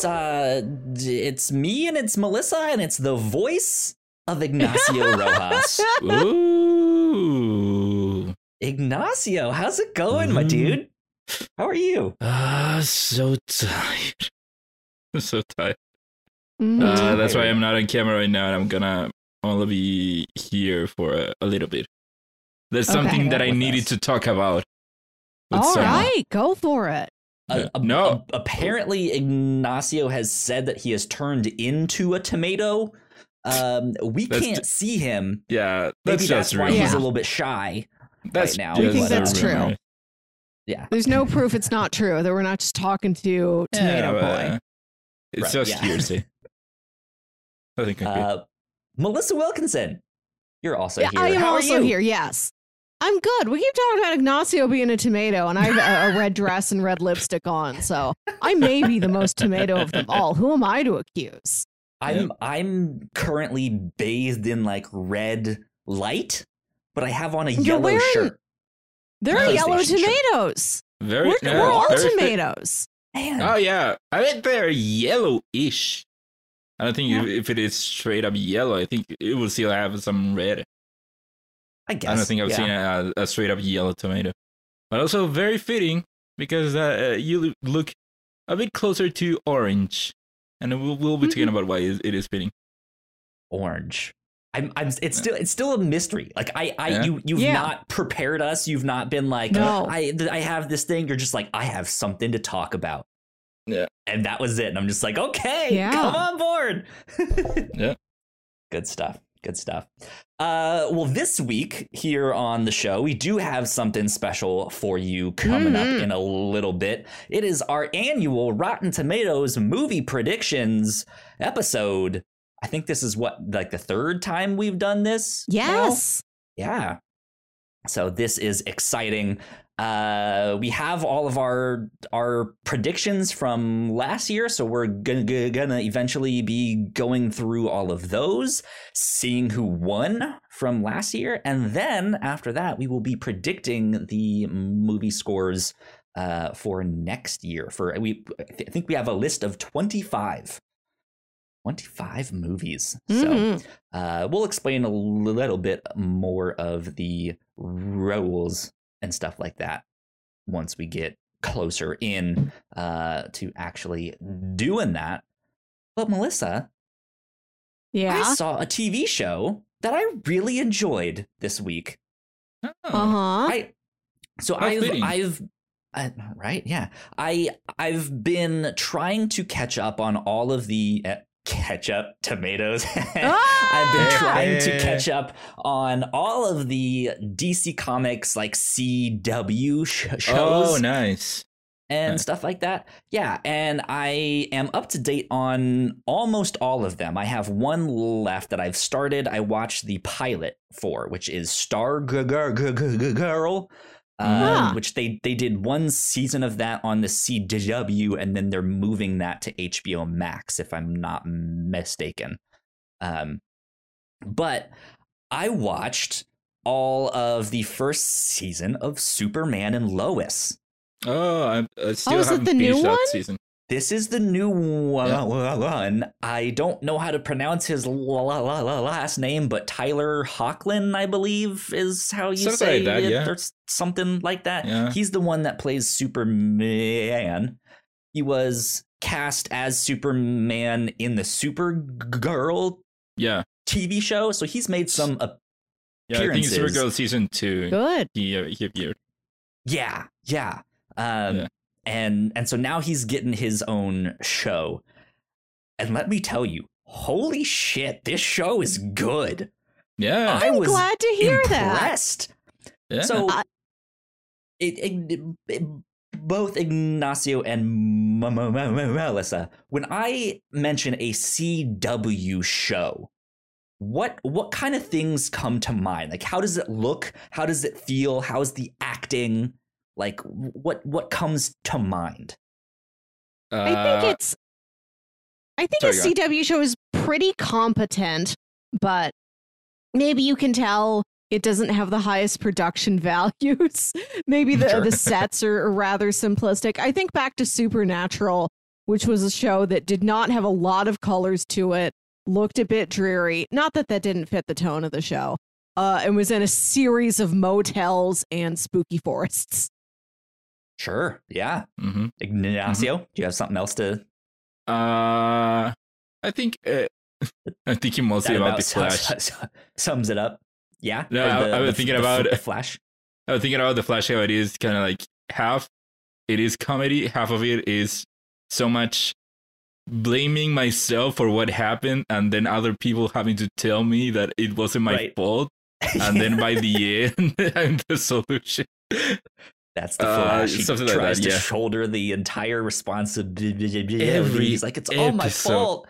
it's uh, it's me and it's Melissa and it's the voice of Ignacio Rojas. Ooh. Ignacio, how's it going, my Mm. dude? How are you? Ah, so tired. I'm so tired. Mhm. Uh, that's why I'm not on camera right now, and I'm gonna only be here for a, a little bit. There's Okay. something that I needed us. to talk about. with All someone. right, go for it. Uh, Yeah. No. uh, apparently, Ignacio has said that he has turned into a tomato. Um, we That's can't ju- see him. Yeah, Maybe that's that's just why rumor. he's a little bit shy. That's now. just We think that's true. rumor. Yeah. There's no proof it's not true that we're not just talking to Tomato Yeah, Boy. uh, It's Right, just yeah. hearsay. I think Uh, Melissa Wilkinson, you're also Yeah, here. I am How are also here. Yes, I'm good. We keep talking about Ignacio being a tomato, and I have a, a red dress and red lipstick on, so I may be the most tomato of them all. Who am I to accuse? I'm I'm currently bathed in like red light, but I have on a You're yellow wearing- shirt. There are yellow PlayStation shirt. tomatoes. very, We're, yeah, we're all very tomatoes. Man, Oh yeah, I think they're yellowish. I don't think Yeah. if, if it is straight up yellow, I think it will still have some red. I guess I don't think I've yeah. seen a, a straight up yellow tomato, but also very fitting because uh, uh, you look a bit closer to orange, and we'll, we'll be talking Mhm. about why it it is fitting. orange. I'm, I'm, it's still, it's still a mystery. Like I, I, Yeah. you, you've Yeah. not prepared us. You've not been like, No. I, I have this thing. You're just like, I have something to talk about. Yeah. And that was it. And I'm just like, okay, Yeah. come on board. Yeah. Good stuff. Good stuff. Uh, well, this week here on the show, we do have something special for you coming up Mhm. in a little bit. It is our annual Rotten Tomatoes movie predictions episode. I think this is what, like the third time we've done this? now? Yes. Yeah. So this is exciting. Uh, we have all of our our predictions from last year, so we're gonna, gonna eventually be going through all of those, seeing who won from last year, and then after that, we will be predicting the movie scores uh, for next year. For we, I think we have a list of twenty five. 25 movies. So Mhm. uh, we'll explain a little bit more of the rules and stuff like that once we get closer in uh, to actually doing that. But Melissa, Yeah. I saw a TV show that I really enjoyed this week. Oh, Uh huh. I so How I've fitting. I've uh, right yeah I I've been trying to catch up on all of the uh, ketchup tomatoes. I've been Ah! trying to catch up on all of the DC Comics like CW sh- shows oh, nice. and Nice. stuff like that. Yeah, and I am up to date on almost all of them. I have one left that I've started. I watched the pilot for, which is Stargirl. Um. Which they they did one season of that on the CW, and then they're moving that to HBO Max, if I'm not mistaken. Um, but I watched all of the first season of Superman and Lois. Oh, I, I still is it haven't the finished that one? season. This is the new one. Yeah. I don't know how to pronounce his la- la- la- la- last name, but Tyler Hoechlin, I believe, is how you Something say like that, it, yeah. or something like that. Yeah. He's the one that plays Superman. He was cast as Superman in the Supergirl Yeah, TV show, so he's made some. Yeah. I think. Supergirl season two. Good. He uh, he appeared. yeah, yeah. Um, Yeah. And and so now he's getting his own show. And let me tell you, holy shit, this show is good. Yeah, I I'm was glad to hear that. impressed. yeah. So I- it, it, it- both Ignacio and Melissa, when I mention a CW show, what what kind of things come to mind? Like how does it look? How does it feel? How's the acting? Like what what comes to mind? I think Uh, it's. I think sorry, a go CW show is pretty competent, but maybe you can tell it doesn't have the highest production values. maybe the Sure. the sets are, are rather simplistic. I think back to Supernatural, which was a show that did not have a lot of colors to it, looked a bit dreary. Not that that didn't fit the tone of the show. Uh, and was in a series of motels and spooky forests. Sure. Yeah. hmm Ignacio, do you have something else to Uh, I think uh, I'm thinking mostly that about the sums- Flash. sums it up? Yeah. No, I- I was the- thinking the- about- the Flash. I was thinking about the Flash how it is kind of like half it is comedy, half of it is so much blaming myself for what happened, and then other people having to tell me that it wasn't my Right. fault, and then by the end, I'm the solution. That's the Uh, Flash. he something like tries that, to yeah. shoulder the entire responsibility. Every He's like, it's all my episode- fault.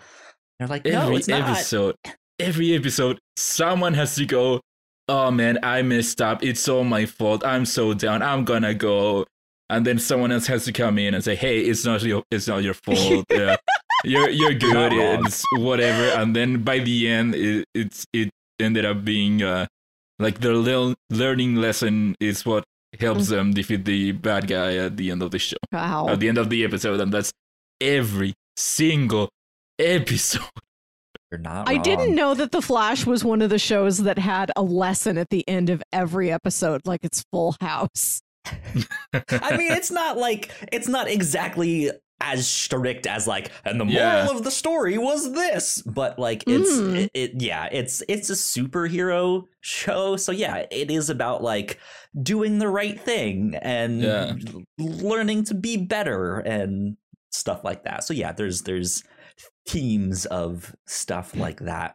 They're like, no, every it's not. episode, every episode, someone has to go. Oh man, I messed up. It's all my fault. I'm so down. I'm gonna go. And then someone else has to come in and say, "Hey, it's not your, it's not your fault. Yeah, you're you're good. It's whatever." And then by the end, it, it's it ended up being uh, like the little learning lesson is what helps Mm. them defeat the bad guy at the end of the show, Wow. at the end of the episode, and that's every single episode. You're not. I didn't know that The Flash was one of the shows that had a lesson at the end of every episode, like it's Full House. I mean, it's not like it's not exactly as strict as like, and the moral Yeah. of the story was this, but like it's Mm. it, it yeah, it's it's a superhero show, so yeah, it is about like doing the right thing and Yeah. learning to be better and stuff like that. So yeah, there's there's themes of stuff like that.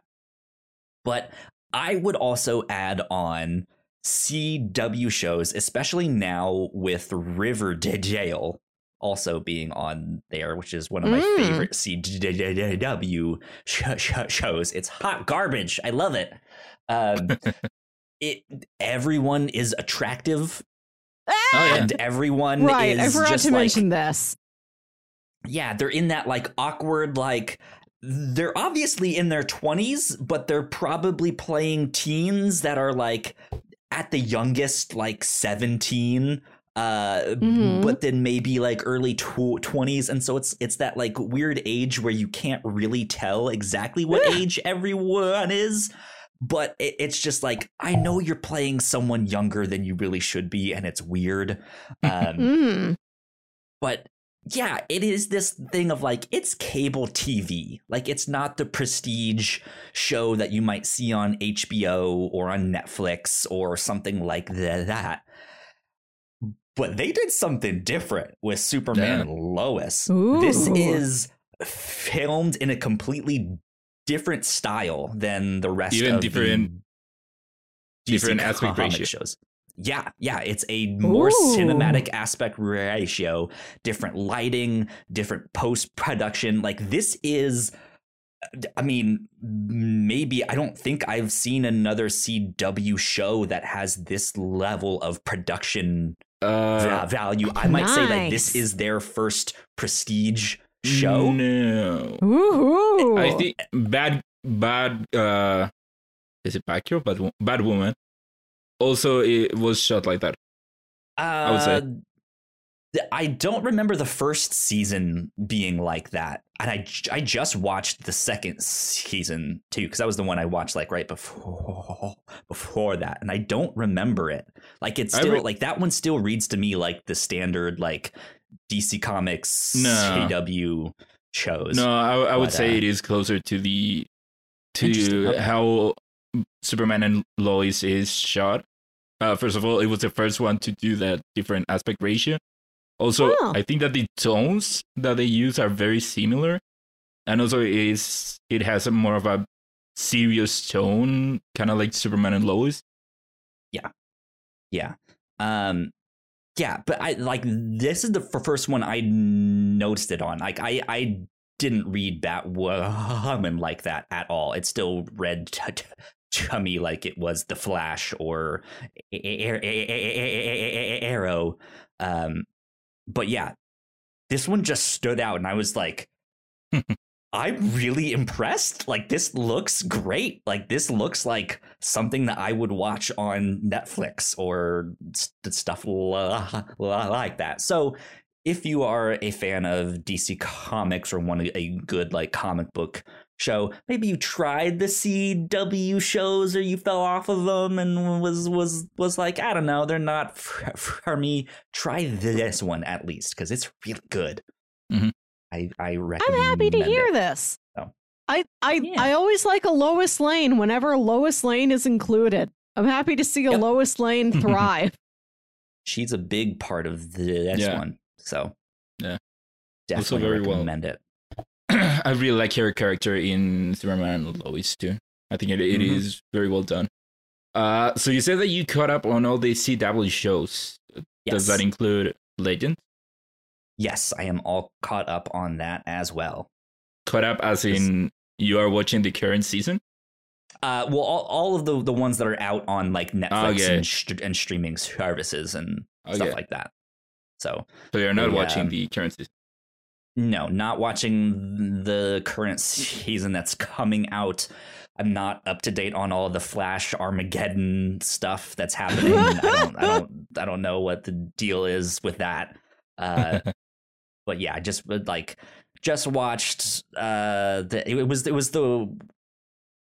But I would also add on CW shows, especially now with Riverdale also being on there, which is one of my Mm. favorite CW sh- sh- shows. It's hot garbage. I love it. Um, it everyone is attractive, yeah. and everyone right. I is forgot just to like, mention this. yeah, they're in that like awkward like they're obviously in their 20s, but they're probably playing teens that are like at the youngest like 17 uh Mhm. but then maybe like early tw- 20s and so it's it's that like weird age where you can't really tell exactly what age everyone is but it, it's just like i know you're playing someone younger than you really should be and it's weird um Mm. but yeah, it is this thing of like it's cable TV. Like it's not the prestige show that you might see on HBO or on Netflix or something like that. But they did something different with Superman Yeah. and Lois. This is filmed in a completely different style than the rest Even of different- the different DC aspect comic ratio. shows. Yeah, yeah, it's a more Ooh. cinematic aspect ratio, different lighting, different post production. Like this is I mean, maybe I don't think I've seen another CW show that has this level of production Uh, va- value. I might say that this is their first prestige show. No, Ooh. I think bad, bad. Uh, is it Batgirl? Bad, Wo- bad woman. Also, it was shot like that. Uh, would say. I don't remember the first season being like that, and I, I just watched the second season too because that was the one I watched like right before before that, and I don't remember it. Like it's still re- like that one still reads to me like the standard like DC Comics No. CW shows. No, I, I would But, say uh, it is closer to the to okay. how Superman and Lois is shot. Uh, first of all, it was the first one to do that different aspect ratio. Also, Oh. I think that the tones that they use are very similar, and also it is it has a more of a serious tone, kind of like Superman and Lois. Yeah. Yeah, um yeah, but I like this is the f- first one I noticed it on. Like I I didn't read Batwoman like that at all. It still read t- t- to me like it was The Flash or Arrow. Um but yeah, this one just stood out and I was like I'm really impressed. Like this looks great. Like this looks like something that I would watch on Netflix or st- stuff la- la- like that. So if you are a fan of DC Comics or want a good like comic book show, maybe you tried the CW shows or you fell off of them and was was was like, I don't know, they're not for, for me. Try this one at least because it's really good. Mhm. I I recommend. I'm happy to hear it. this. Oh. I I Yeah. I always like a Lois Lane whenever Lois Lane is included. I'm happy to see a Yep. Lois Lane thrive. She's a big part of this Yeah. one, so Yeah. definitely very well. recommend it. I really like her character in Superman and Lois too. I think it, it Mhm. is very well done. Uh, so you said that you caught up on all the CW shows. Yes. Does that include Legend? yes, I am all caught up on that as well. Caught up as in you are watching the current season? Uh, well, all, all of the the ones that are out on like Netflix Okay. and, st- and streaming services and Okay. stuff like that. So so you're not watching the current season. No, not watching the current season that's coming out. I'm not up to date on all the Flash Armageddon stuff that's happening. I don't, I don't, I don't know what the deal is with that. Uh, but yeah, I just like just watched. Uh, the it was it was the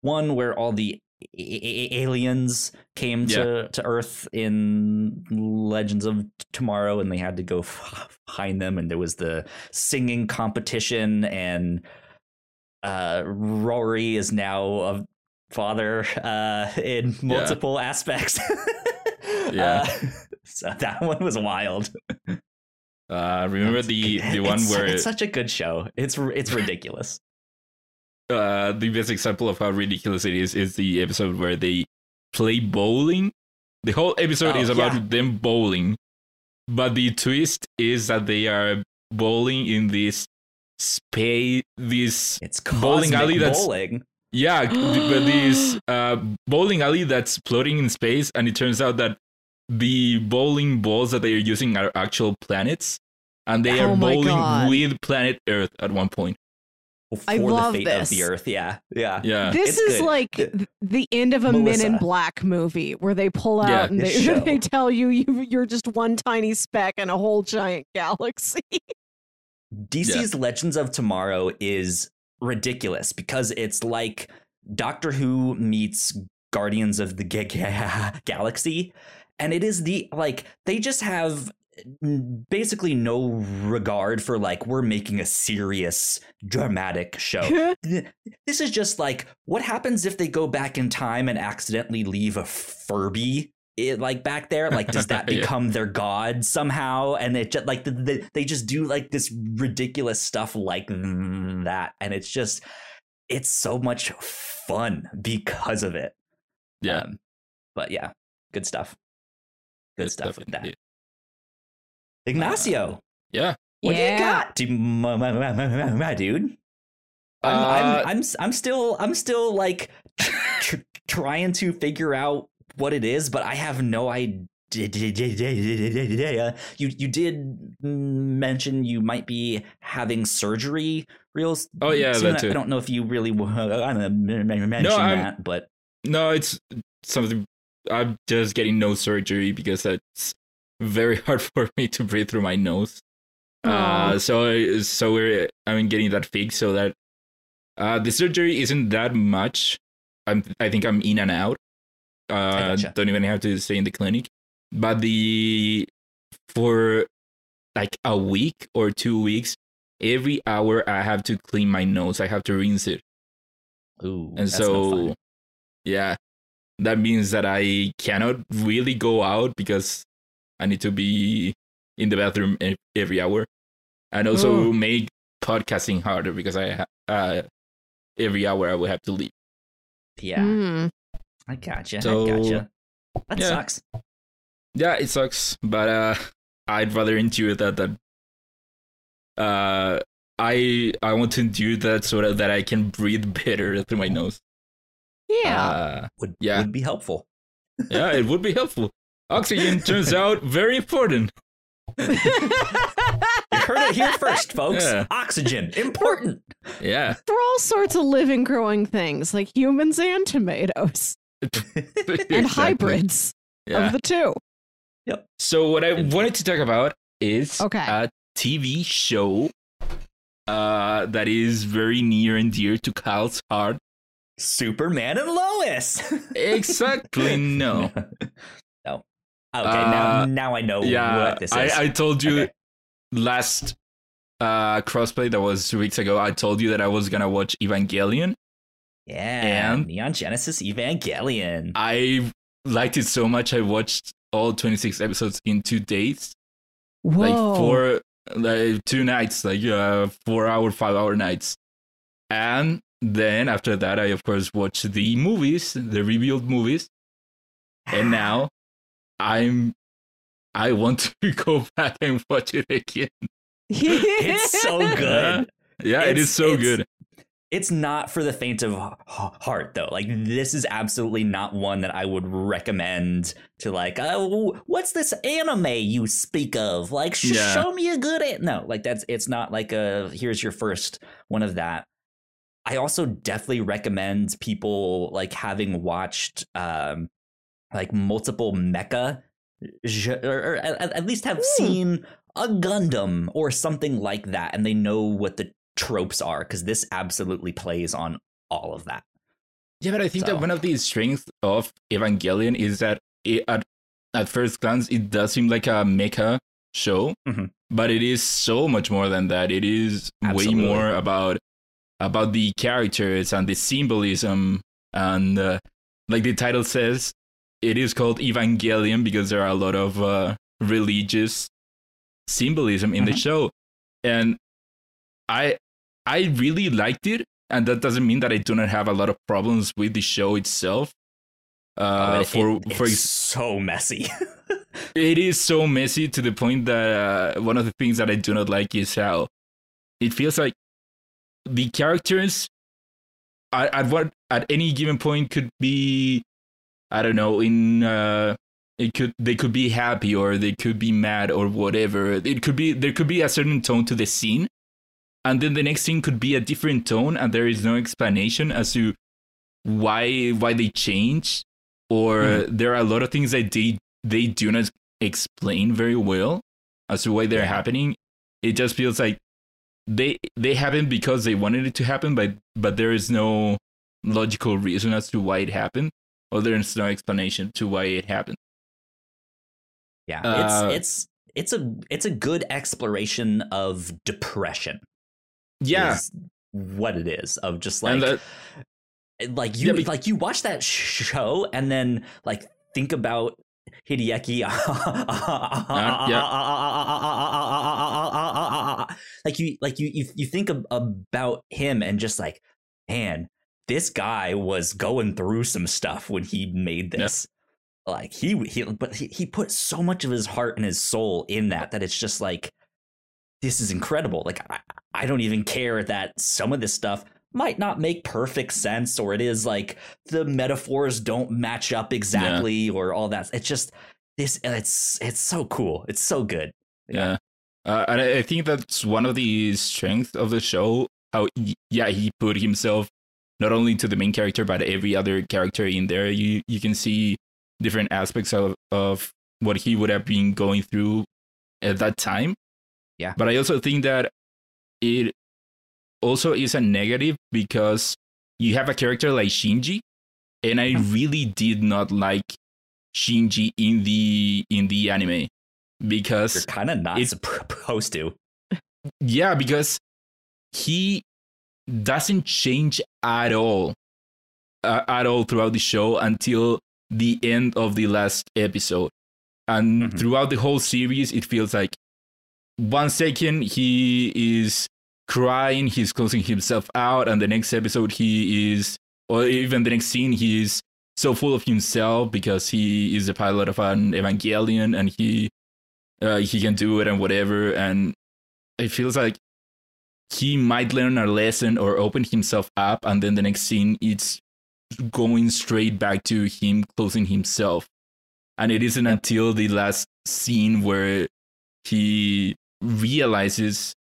one where all the a- a- aliens came to to Earth in Legends of Tomorrow, and they had to go find them. And there was the singing competition, and uh, Rory is now a father uh, in multiple aspects. Yeah. Uh, so that one was wild. Uh, remember the the one It's- where it's such a good show. It's it's ridiculous. Uh, the best example of how ridiculous it is is the episode where they play bowling. The whole episode Oh, is about yeah. them bowling, but the twist is that they are bowling in this space. This It's Bowling alley that's- bowling. yeah, but this uh, bowling alley that's floating in space, and it turns out that the bowling balls that they are using are actual planets, and they Oh are bowling God. with planet Earth at one point. For I the love fate of this. the earth. Yeah, yeah. Yeah, this it's is good. like The- the end of a Men in Black movie where they pull out Yeah. and they, they tell you, you you're just one tiny speck in a whole giant galaxy. DC's Legends of Tomorrow is ridiculous because it's like Doctor Who meets Guardians of the Ga- Ga- Galaxy, and it is the like they just have basically no regard for like we're making a serious dramatic show. this is just like what happens if they go back in time and accidentally leave a Furby it, like back there like does that Yeah. become their god somehow and it just like the, the, they just do like this ridiculous stuff like that and it's just it's so much fun because of it yeah. Um, but yeah good stuff good, stuff with that indeed. Ignacio Yeah. what do you got dude, my, my, my, my, my, my dude I'm, Uh, I'm, I'm, I'm still, I'm still like tr- trying to figure out what it is, but I have no idea. You, you did mention you might be having surgery real. Oh, yeah, soon. that I don't know if you really want to mention I'm- that, but No, it's something. I'm just getting nose surgery because it's very hard for me to breathe through my nose. Uh, so so we're I'm getting that fixed so that uh, the surgery isn't that much. I'm I think I'm in and out. Uh, gotcha. don't even have to stay in the clinic. But the for like a week or two weeks, every hour I have to clean my nose. I have to rinse it. ooh, And so, yeah, that means that I cannot really go out because I need to be in the bathroom e- every hour, and also Ugh. make podcasting harder because I uh, every hour I will have to leave. yeah, Mm. I gotcha, So, I gotcha. That yeah. sucks. Yeah, it sucks, but uh, I'd rather endure that than uh, I I want to endure that so that, that I can breathe better through my nose. Yeah. Uh, Would Yeah. would be helpful. yeah, it would be helpful. Oxygen turns out very important. You heard it here first, folks. Yeah. Oxygen, important. Yeah. For all sorts of living, growing things like humans and tomatoes and hybrids Yeah. of the two. Yep. So what I wanted to talk about is Okay. uh, TV show uh, that is very near and dear to Kyle's heart. Superman and Lois. Exactly, no. Okay, now Uh, now I know yeah, what this is. I, I told you Okay. last uh, crossplay that was two weeks ago. I told you that I was gonna watch Evangelion. yeah, and- Neon Genesis Evangelion. I liked it so much. I watched all 26 episodes in two days, Whoa. like four, like two nights, like uh, four hour, five hour nights. And then after that, I of course watched the movies, the rebuild movies, and now I'm. I want to go back and watch it again. it's so good. Yeah, it It's- so it's- good. It's not for the faint of heart, though. Like this is absolutely not one that I would recommend to like. Oh, what's this anime you speak of? Like, sh- Yeah. show me a good. An-. No, like that's. It's not like a. Here's your first one of that. I also definitely recommend people like having watched um like multiple mecha or, at, least have Hmm. seen a Gundam or something like that and they know what the tropes are because this absolutely plays on all of that. Yeah, but I think So- that one of the strengths of Evangelion is that it, at at first glance it does seem like a mecha show, Mhm. but it is so much more than that. It is Absolutely. way more about about the characters and the symbolism and uh, like the title says, it is called Evangelion because there are a lot of uh, religious symbolism in the Mhm. show, and I I really liked it and that doesn't mean that I do not have a lot of problems with the show itself. Oh, Uh, it- for it- for it's ex- so messy. it is so messy to the point that uh, one of the things that I do not like is how it feels like the characters at, at what at any given point could be I don't know in uh, it could they could be happy or they could be mad or whatever. It could be there could be a certain tone to the scene, and then the next scene could be a different tone, and there is no explanation as to why why they change, or Mhm. there are a lot of things that they they do not explain very well as to why they're happening. It just feels like they they happen because they wanted it to happen, but but there is no logical reason as to why it happened, or there is no explanation to why it happened. yeah, Uh, it's it's it's a it's a good exploration of depression. Yeah, what it is of just like that, like you Yeah, but- like you watch that show and then like think about Hideaki like you like you you, you think ab- about him and just like man this guy was going through some stuff when he made Yeah. this like he he but he, he put so much of his heart and his soul in that that it's just like this is incredible like I, I don't even care that some of this stuff might not make perfect sense or it is like the metaphors don't match up exactly or all that it's just this it's it's so cool it's so good yeah. Uh, and I I think that's one of the strengths of the show. How yeah he put himself not only to the main character but every other character in there. You you can see different aspects of of what he would have been going through at that time. Yeah. But I also think that it also is a negative because you have a character like Shinji, and I Mhm. really did not like Shinji in the in the anime because you're kind of not It- supposed to yeah, because he doesn't change at all, uh, at all throughout the show until the end of the last episode. And Mhm. throughout the whole series, it feels like one second he is crying, he's closing himself out, and the next episode he is, or even the next scene, he is so full of himself because he is a pilot of an Evangelion and he uh, he can do it and whatever. And it feels like he might learn a lesson or open himself up, and then the next scene it's going straight back to him closing himself. And it isn't until the last scene where he realizes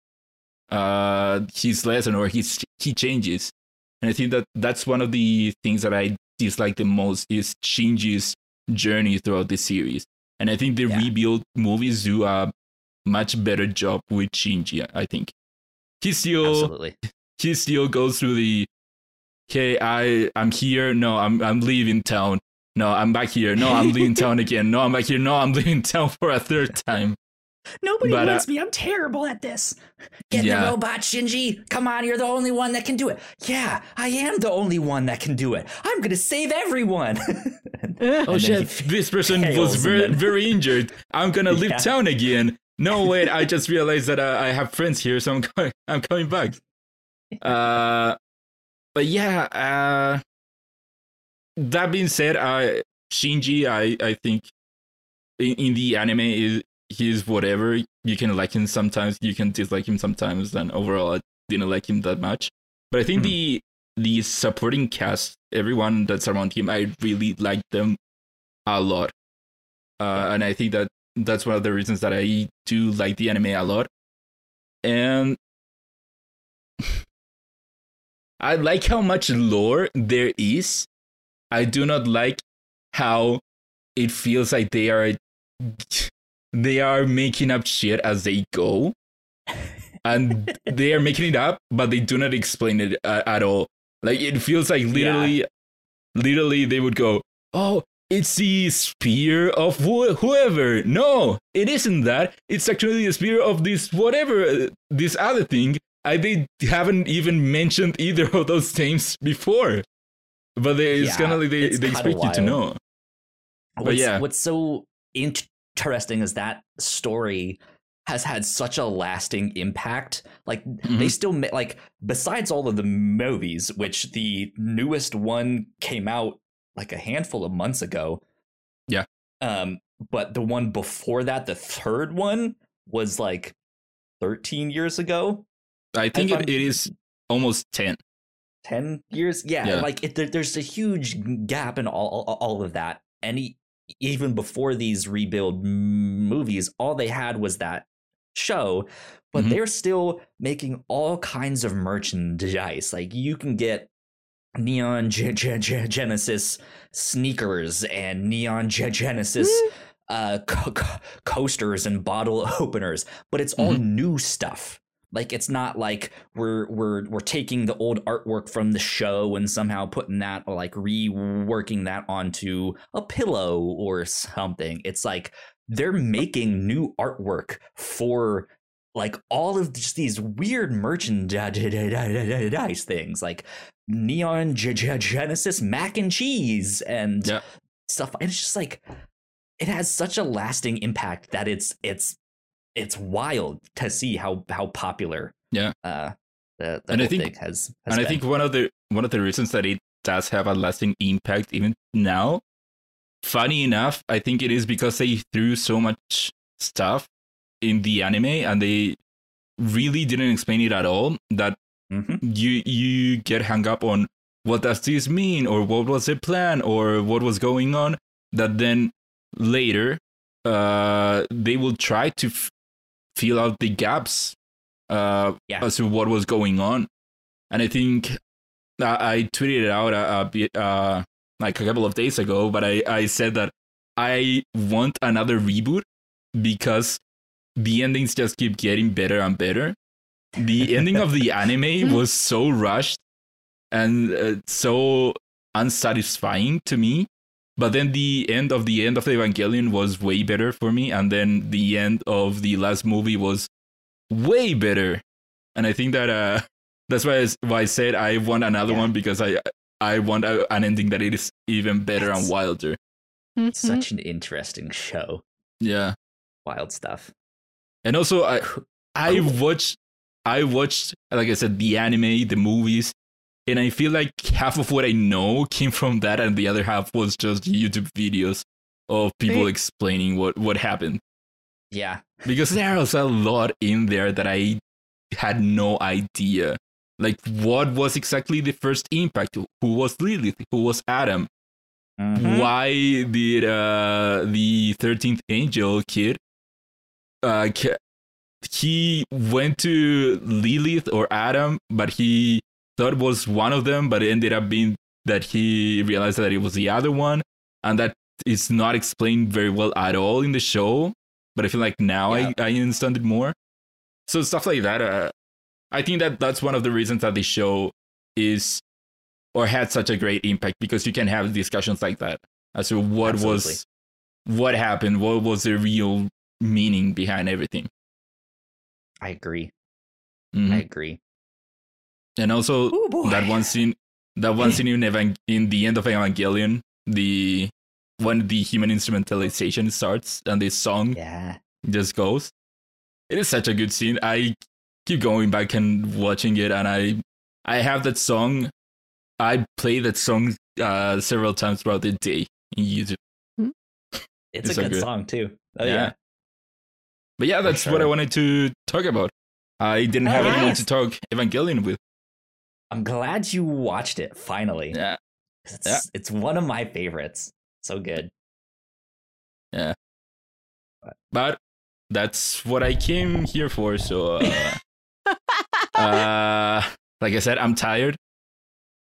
uh, his lesson or his, he changes. And I think that that's one of the things that I dislike the most is Shinji's journey throughout the series. And I think the Yeah. rebuild movies do a much better job with Shinji. I think he still Absolutely. he still goes through the okay i i'm here no i'm i'm leaving town no i'm back here no i'm leaving town again no i'm back here no i'm leaving town for a third time Nobody But, uh, wants me. I'm terrible at this. Get Yeah. the robot, Shinji. Come on, you're the only one that can do it. Yeah, I am the only one that can do it. I'm gonna save everyone. oh then shit this person was very very injured i'm gonna leave Yeah. town again no wait i just realized that uh, i have friends here so i'm going i'm coming back. Uh but yeah uh that being said uh shinji i i think in, in the anime is he's whatever you can like him sometimes you can dislike him sometimes and overall i didn't like him that much. But i think Mhm. the the supporting cast everyone that's around him i really like them a lot. Uh, and i think that that's one of the reasons that i do like the anime a lot. And i like how much lore there is. I do not like how it feels like they are they are making up shit as they go. And they are making it up but they do not explain it uh, at all. Like it feels like literally literally they would go oh it's the spear of wh- whoever no it isn't that it's actually the spear of this whatever uh, this other thing I, they haven't even mentioned either of those names before but they, it's Yeah, kind of like they, they expect you to know what's, yeah. what's so interesting is that story has had such a lasting impact. Like they Mhm. still like besides all of the movies, which the newest one came out like a handful of months ago. Yeah. Um, but the one before that, the third one, was like 13 years ago. i think it, it is almost 10 10 years yeah, Yeah. like it, there, there's a huge gap in all, all, all of that and e- even before these rebuild movies all they had was that show but Mhm. they're still making all kinds of merchandise like you can get neon Ge- Ge- Ge- genesis sneakers and neon Ge- genesis uh co- co- coasters and bottle openers but it's all new stuff. Like it's not like we're we're we're taking the old artwork from the show and somehow putting that or like reworking that onto a pillow or something. It's like they're making new artwork for like all of just these weird merchandise things like neon Ge- Ge- genesis mac and cheese and Yeah. stuff and it's just like it has such a lasting impact that it's it's it's wild to see how how popular Yeah. uh the, the And I think- thing has, has and I think one of the one of the reasons that it does have a lasting impact even now, funny enough, I think it is because they threw so much stuff in the anime and they really didn't explain it at all that Mhm. you you get hung up on what does this mean or what was the plan or what was going on that then later uh they will try to f- fill out the gaps uh Yeah. as to what was going on and i think i, I tweeted it out a, a bit uh like a couple of days ago but i i said that i want another reboot because the endings just keep getting better and better. The ending of the anime was so rushed and uh, so unsatisfying to me. But then the end of the end of the evangelion was way better for me and then the end of the last movie was way better. And i think that uh that's why I, why I said i want another Yeah. one because i i want a, an ending that it is even better That's- and wilder. Such an interesting show. Yeah. Wild stuff and also i i watched i watched like i said the anime the movies and i feel like half of what i know came from that and the other half was just youtube videos of people explaining what what happened. Yeah. Because there was a lot in there that i had no idea. Like what was exactly the first impact? Who was lilith? Who was adam? Mhm. why did uh the 13th angel kid uh he went to lilith or adam but he thought it was one of them but it ended up being that he realized that it was the other one and that is not explained very well at all in the show but I feel like now Yeah. I, I understand it more. So stuff like that. Uh, I think that that's one of the reasons that the show is or had such a great impact because you can have discussions like that as to what was what happened, what was the real meaning behind everything. I agree. Mhm. I agree. And also Ooh, that one scene that one scene in Evang- in the end of Evangelion, the when the human instrumentalization starts and this song Yeah. just goes. It is such a good scene. I keep going back and watching it, and I I have that song. I play that song uh, several times throughout the day in YouTube. It's, It's a so good, good. song too. Oh Yeah. yeah. But yeah, that's what I wanted to talk about. I didn't have anyone to talk Evangelion with. I'm glad you watched it finally. Yeah, 'Cause It's, Yeah. it's one of my favorites. So good. Yeah. But that's what I came here for. So, uh, uh, like I said, I'm tired.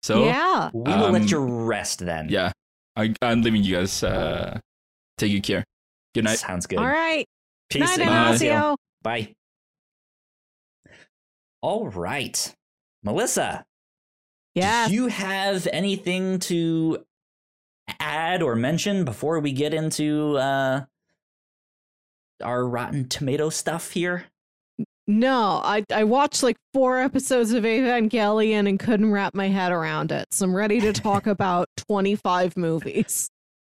So yeah. We will Um, let you rest then. yeah, I, I'm leaving you guys. Uh, take good care. Good night. Sounds good. All right. Peace. Night, Ignacio. Ignacio. Bye. All right. Melissa, Yeah. do you have anything to add or mention before we get into uh, our Rotten Tomato stuff here? No, I I watched like four episodes of Evangelion and couldn't wrap my head around it. So I'm ready to talk about 25 movies.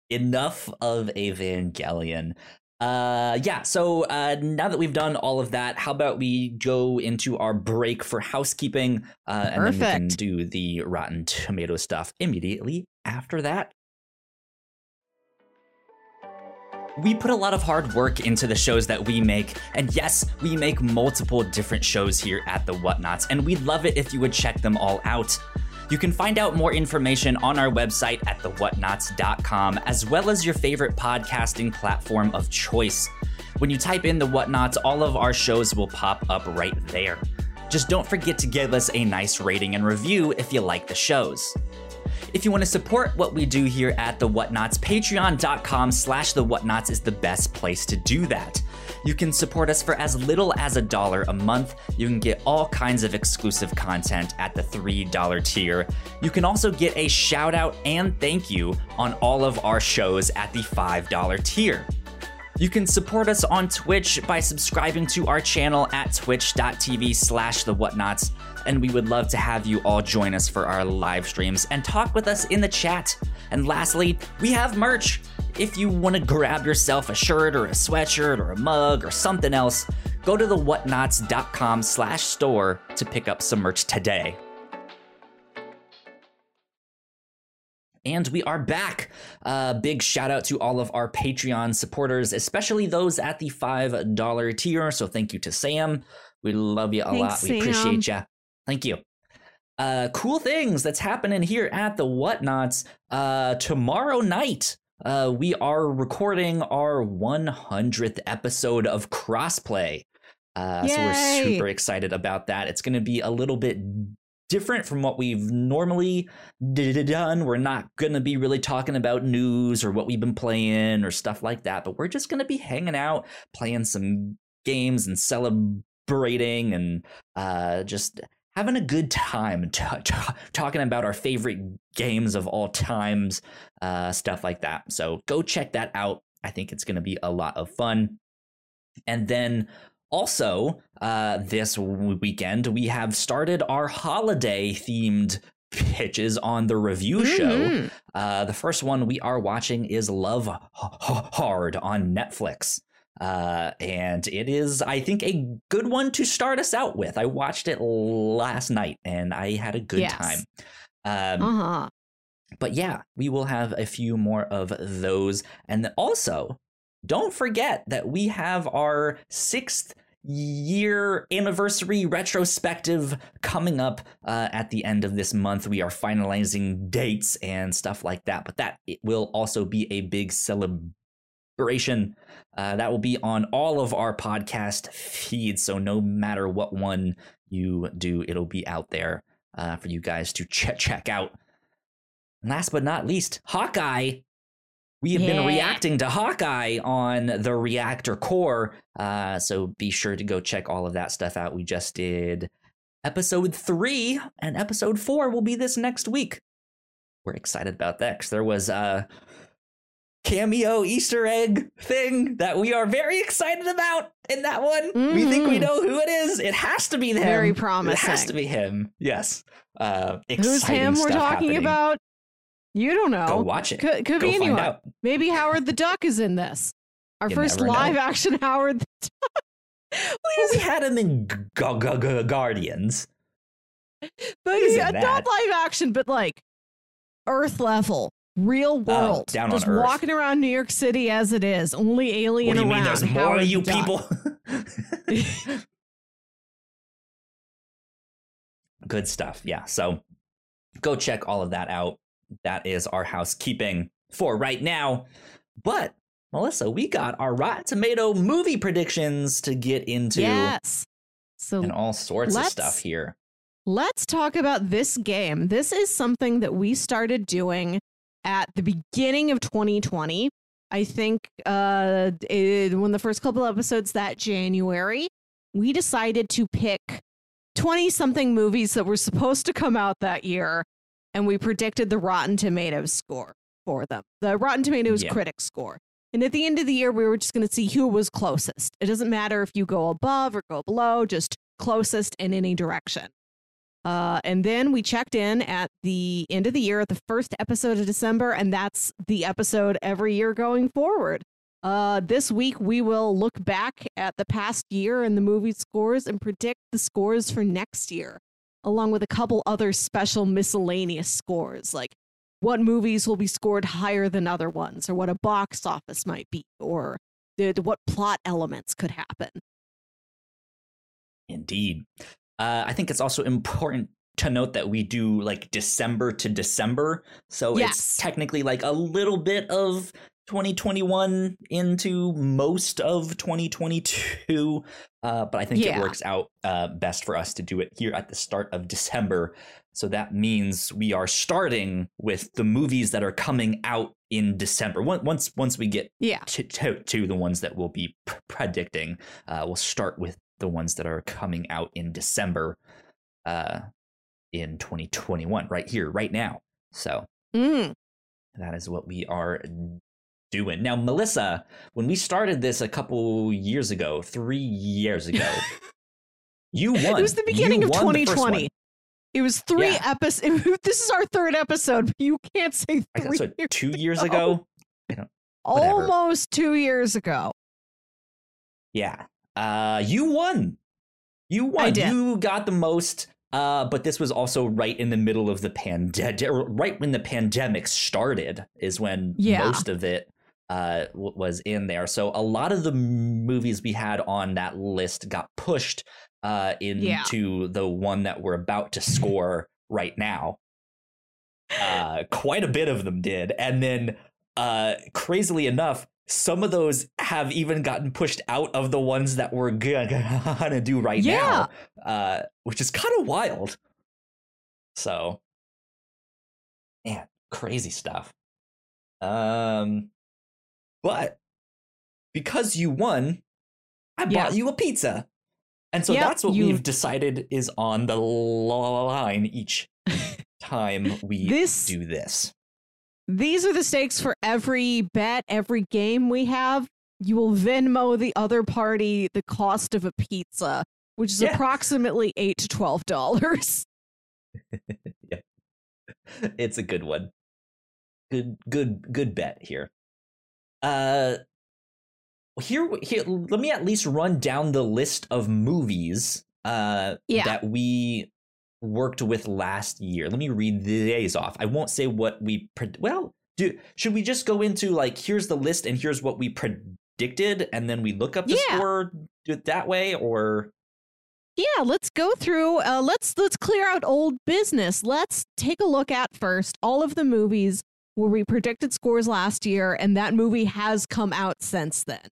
enough of Evangelion. Uh, yeah. So uh, now that we've done all of that, how about we go into our break for housekeeping, uh, and then we can do the Rotten Tomato stuff immediately after that. We put a lot of hard work into the shows that we make, and yes, we make multiple different shows here at the Whatnauts, and we'd love it if you would check them all out. You can find out more information on our website at thewhatnauts.com, as well as your favorite podcasting platform of choice. When you type in the Whatnauts, all of our shows will pop up right there. Just don't forget to give us a nice rating and review if you like the shows. If you want to support what we do here at The Whatnauts, patreon.com slash The Whatnauts is the best place to do that. You can support us for as little as a dollar a month. You can get all kinds of exclusive content at the $3 tier. You can also get a shout out and thank you on all of our shows at the $5 tier. You can support us on Twitch by subscribing to our channel at twitch.tv slash the whatnauts, and we would love to have you all join us for our live streams and talk with us in the chat. And lastly, we have merch. If you want to grab yourself a shirt or a sweatshirt or a mug or something else, go to the whatnauts.com slash store to pick up some merch today. And we are back. Uh, big shout out to all of our Patreon supporters, especially those at the $5 tier. So thank you to Sam. We love you a Thanks, lot. We Sam. appreciate you. Thank you. Uh, cool things that's happening here at the Whatnauts. Uh, tomorrow night, uh, we are recording our 100th episode of Crossplay. Uh, so we're super excited about that. It's going to be a little bit different from what we've normally done. We're not going to be really talking about news or what we've been playing or stuff like that, but we're just going to be hanging out, playing some games and celebrating and uh, just having a good time t- t- talking about our favorite games of all times, uh, stuff like that. So go check that out. I think it's going to be a lot of fun. And then also, uh, this weekend, we have started our holiday themed pitches on the review show. Mhm. Uh, the first one we are watching is Love H- Hard on Netflix. Uh, and it is, I think, a good one to start us out with. I watched it last night and I had a good Yes. time. Um, Uh-huh. but yeah, we will have a few more of those. And also, don't forget that we have our sixth year anniversary retrospective coming up uh, at the end of this month. We are finalizing dates and stuff like that, but that it will also be a big celebration. Uh, that will be on all of our podcast feeds. So no matter what one you do, it'll be out there uh, for you guys to ch- check out. And last but not least, Hawkeye we have been reacting to Hawkeye on the Reactor Core. Uh, so be sure to go check all of that stuff out. We just did episode three, and episode four will be this next week. We're excited about that because there was a cameo Easter egg thing that we are very excited about in that one. We think we Mhm. know who it is. It has to be him. Very promising. It has to be him. Yes. Uh, Who's him we're talking happening. about? You don't know. Go watch it. Could, could be anyone. Maybe Howard the Duck is in this. Our You first never know. live action Howard the Duck. We had him in G- G- G- Guardians. But He's yeah, not live action, but like Earth level, real oh, world. Oh, down on Just Earth. walking around New York City as it is, only alien What do you mean? There's more Howard of you people. Good stuff. Yeah. So go check all of that out. That is our housekeeping for right now. But Melissa, we got our Rotten Tomato movie predictions to get into Yes. So and all sorts of stuff here. Let's talk about this game. This is something that we started doing at the beginning of 2020. I think uh, it, when the first couple episodes that January, we decided to pick 20 something movies that were supposed to come out that year, and we predicted the Rotten Tomatoes score for them, the Rotten Tomatoes Yeah. critic score. And at the end of the year, we were just going to see who was closest. It doesn't matter if you go above or go below, just closest in any direction. Uh, and then we checked in at the end of the year at the first episode of December, and that's the episode every year going forward. Uh, this week, we will look back at the past year and the movie scores and predict the scores for next year, along with a couple other special miscellaneous scores, like what movies will be scored higher than other ones, or what a box office might be, or the, what plot elements could happen. Indeed. Uh, I think it's also important to note that we do like December to December. So Yes. it's technically like a little bit of 2021 into most of 2022. Uh, but I think Yeah. it works out uh, best for us to do it here at the start of December. So that means we are starting with the movies that are coming out in December. Once once once we get Yeah. to, to, to the ones that we'll be predicting. Uh, we'll start with the ones that are coming out in December uh, in 2021, right here, right now. So Mm. that is what we are doing. Now, Melissa, when we started this a couple years ago, three years ago, you won. It was the beginning You of won the first 2020. It was three Yeah. episodes. This is our third episode. but You can't say three. guess years two years ago. ago? Almost two years ago. Yeah. Uh you won. You won. You got the most uh but this was also right in the middle of the pandemic right when the pandemic started is when Yeah. most of it uh w- was in there. So a lot of the movies we had on that list got pushed uh Yeah. into the one that we're about to score right now. Uh quite a bit of them did. And then uh crazily enough some of those have even gotten pushed out of the ones that we're gonna do right Yeah. now uh which is kind of wild so man crazy stuff um but because you won i Yeah. bought you a pizza and so Yep, that's what you- we've decided is on the line each time we This- do this These are the stakes for every bet, every game we have. You will Venmo the other party the cost of a pizza, which is Yeah. approximately eight to twelve dollars. Yeah. It's a good one. Good, good, good bet here. Uh, here, here. Let me at least run down the list of movies. Uh, Yeah. that we worked with last year. Let me read the days off. I won't say what we. Pred- well, do should we just go into like here's the list and here's what we predicted, and then we look up the Yeah. score. Do it that way, or Yeah, let's go through. Uh, let's let's clear out old business. Let's take a look at first all of the movies where we predicted scores last year, and that movie has come out since then.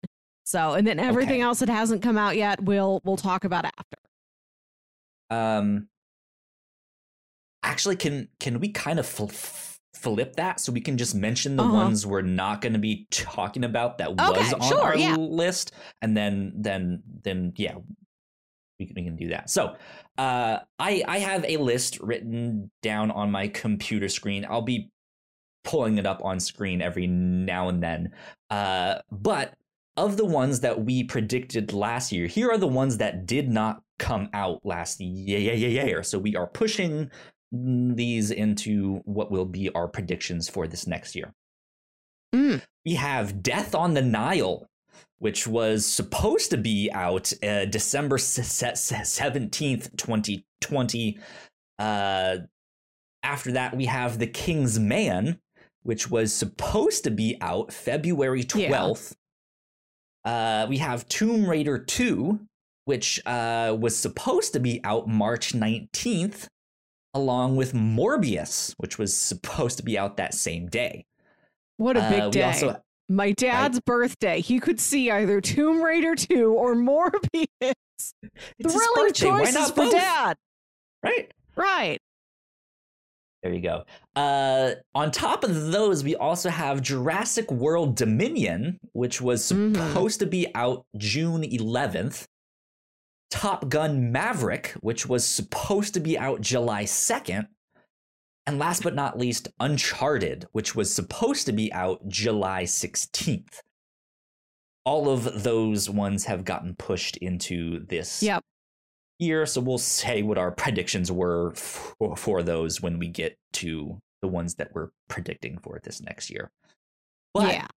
So, and then everything Okay. else that hasn't come out yet, we'll we'll talk about after. um actually can can we kind of fl- flip that so we can just mention the Uh-huh. ones we're not going to be talking about that was on sure, our yeah. list? And then then then yeah we can, we can do that. So uh i i have a list written down on my computer screen. I'll be pulling it up on screen every now and then. Uh but of the ones that we predicted last year here are the ones that did not come out last year year. So we are pushing these into what will be our predictions for this next year Mm. we have Death on the Nile, which was supposed to be out uh, December seventeenth, twenty twenty. Uh, after that, we have The King's Man, which was supposed to be out February Yeah. twelfth. Uh, we have Tomb Raider two, which uh, was supposed to be out March nineteenth, along with Morbius, which was supposed to be out that same day. What a big Uh, day. also My dad's birthday. He could see either Tomb Raider 2 or Morbius. it's Thrilling choices not for both? dad. Right. Right. There you go. Uh, on top of those, we also have Jurassic World Dominion, which was Mhm. supposed to be out June 11th. Top Gun Maverick, which was supposed to be out July 2nd. And last but not least, Uncharted, which was supposed to be out July 16th. All of those ones have gotten pushed into this Yep. year, so we'll say what our predictions were for, for those when we get to the ones that we're predicting for this next year. But yeah.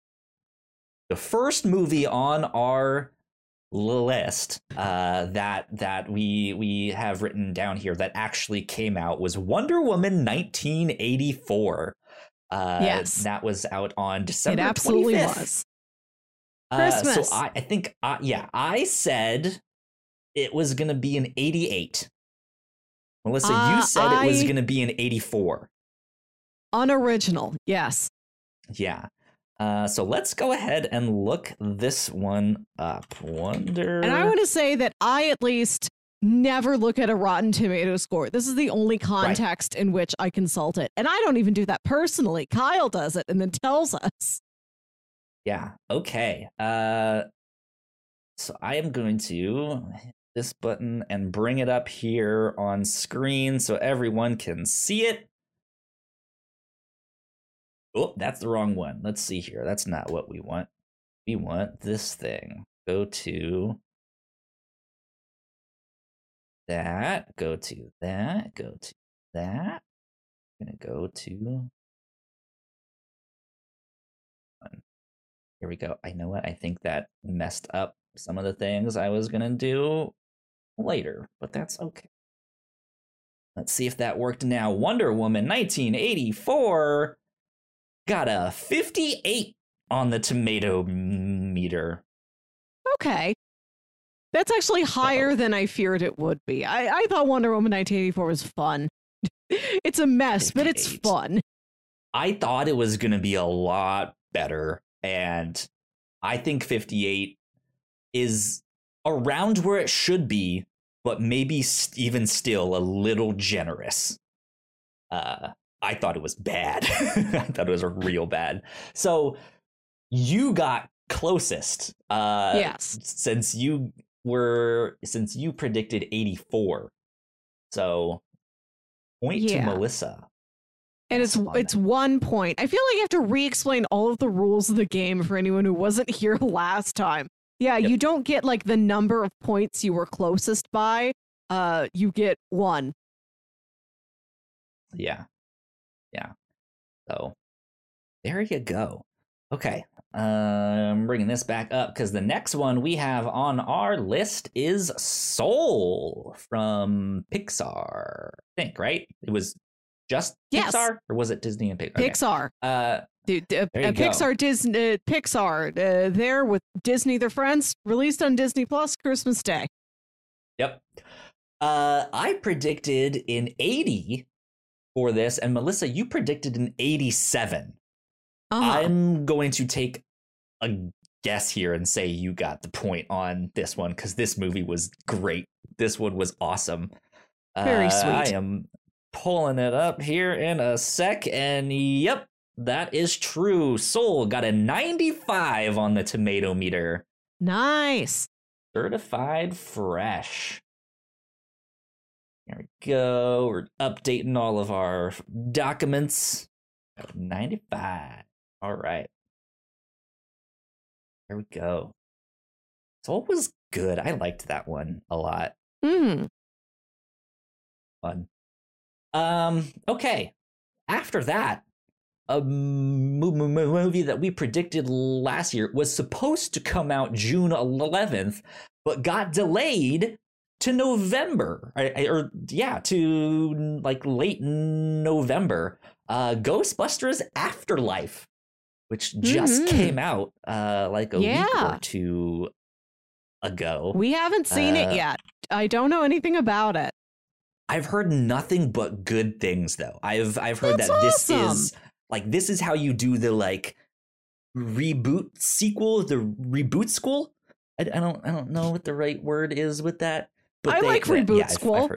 the first movie on our list uh, that that we we have written down here that actually came out was Wonder Woman 1984. Uh, Yes. that was out on December. It absolutely 25th. was. Uh, so I, I think, uh, yeah, I said it was going to be an 88. Melissa, Uh, you said it was going to be an 84. Unoriginal. Yes. Yeah. Uh, so let's go ahead and look this one up. Wonder. And I want to say that I at least never look at a Rotten Tomato score. This is the only context in which I consult it. And I don't even do that personally. Kyle does it and then tells us. Yeah. Okay. Uh, so I am going to hit this button and bring it up here on screen so everyone can see it. Oh, that's the wrong one. Let's see here. That's not what we want. We want this thing. Go to that. Go to that. Go to that. I'm gonna go to Here we go. I know what? I think that messed up some of the things I was to do later, but that's okay. Let's see if that worked now. Wonder Woman 1984 got a 58 on the tomato meter. Okay. That's actually higher than I feared it would be. I, I thought Wonder Woman 1984 was fun. it's a mess, but it's fun. I thought it was going to be a lot better, and I think 58 is around where it should be, but maybe even still a little generous. Uh, I thought it was bad. I thought it was real bad. So you got closest. Uh, Yes. Since you were, since you predicted 84. So point Yeah. to Melissa. And it's on it's one point. I feel like you have to re-explain all of the rules of the game for anyone who wasn't here last time. Yeah, Yep. you don't get like the number of points you were closest by. Uh, you get one. Yeah. Yeah. So there you go. Okay. Uh, I'm bringing this back up because the next one we have on our list is Soul from Pixar. I think, right? It was just Yes. Pixar or was it Disney and Pixar? Okay. Pixar, Uh, dude, uh, uh. Pixar, Disney, uh, Pixar, uh, there with Disney, their friends, released on Disney Plus Christmas Day. Yep. Uh, I predicted in 80 for this, and Melissa, you predicted an 87. Uh-huh. I'm going to take a guess here and say you got the point on this one because this movie was great. This one was awesome. Very Uh, sweet. I am pulling it up here in a sec, and yep, that is true. Soul got a 95 on the tomato meter. Nice. Certified fresh. There we go. We're updating all of our documents. 95. All right. There we go. Soul was good. I liked that one a lot. Mm. Fun. Um, okay. After that, a mo- mo- mo- movie that we predicted last year was supposed to come out June 11th, but got delayed to November, or, yeah, to like late November. Uh, Ghostbusters Afterlife, which just Mhm. came out uh like a week or two ago. We haven't seen Uh, it yet. I don't know anything about it. I've heard nothing but good things though. I've I've heard That's that this awesome. is like this is how you do the like reboot sequel, the reboot school. I, I don't I don't know what the right word is with that. But I they- like reboot yeah, I've- I've school.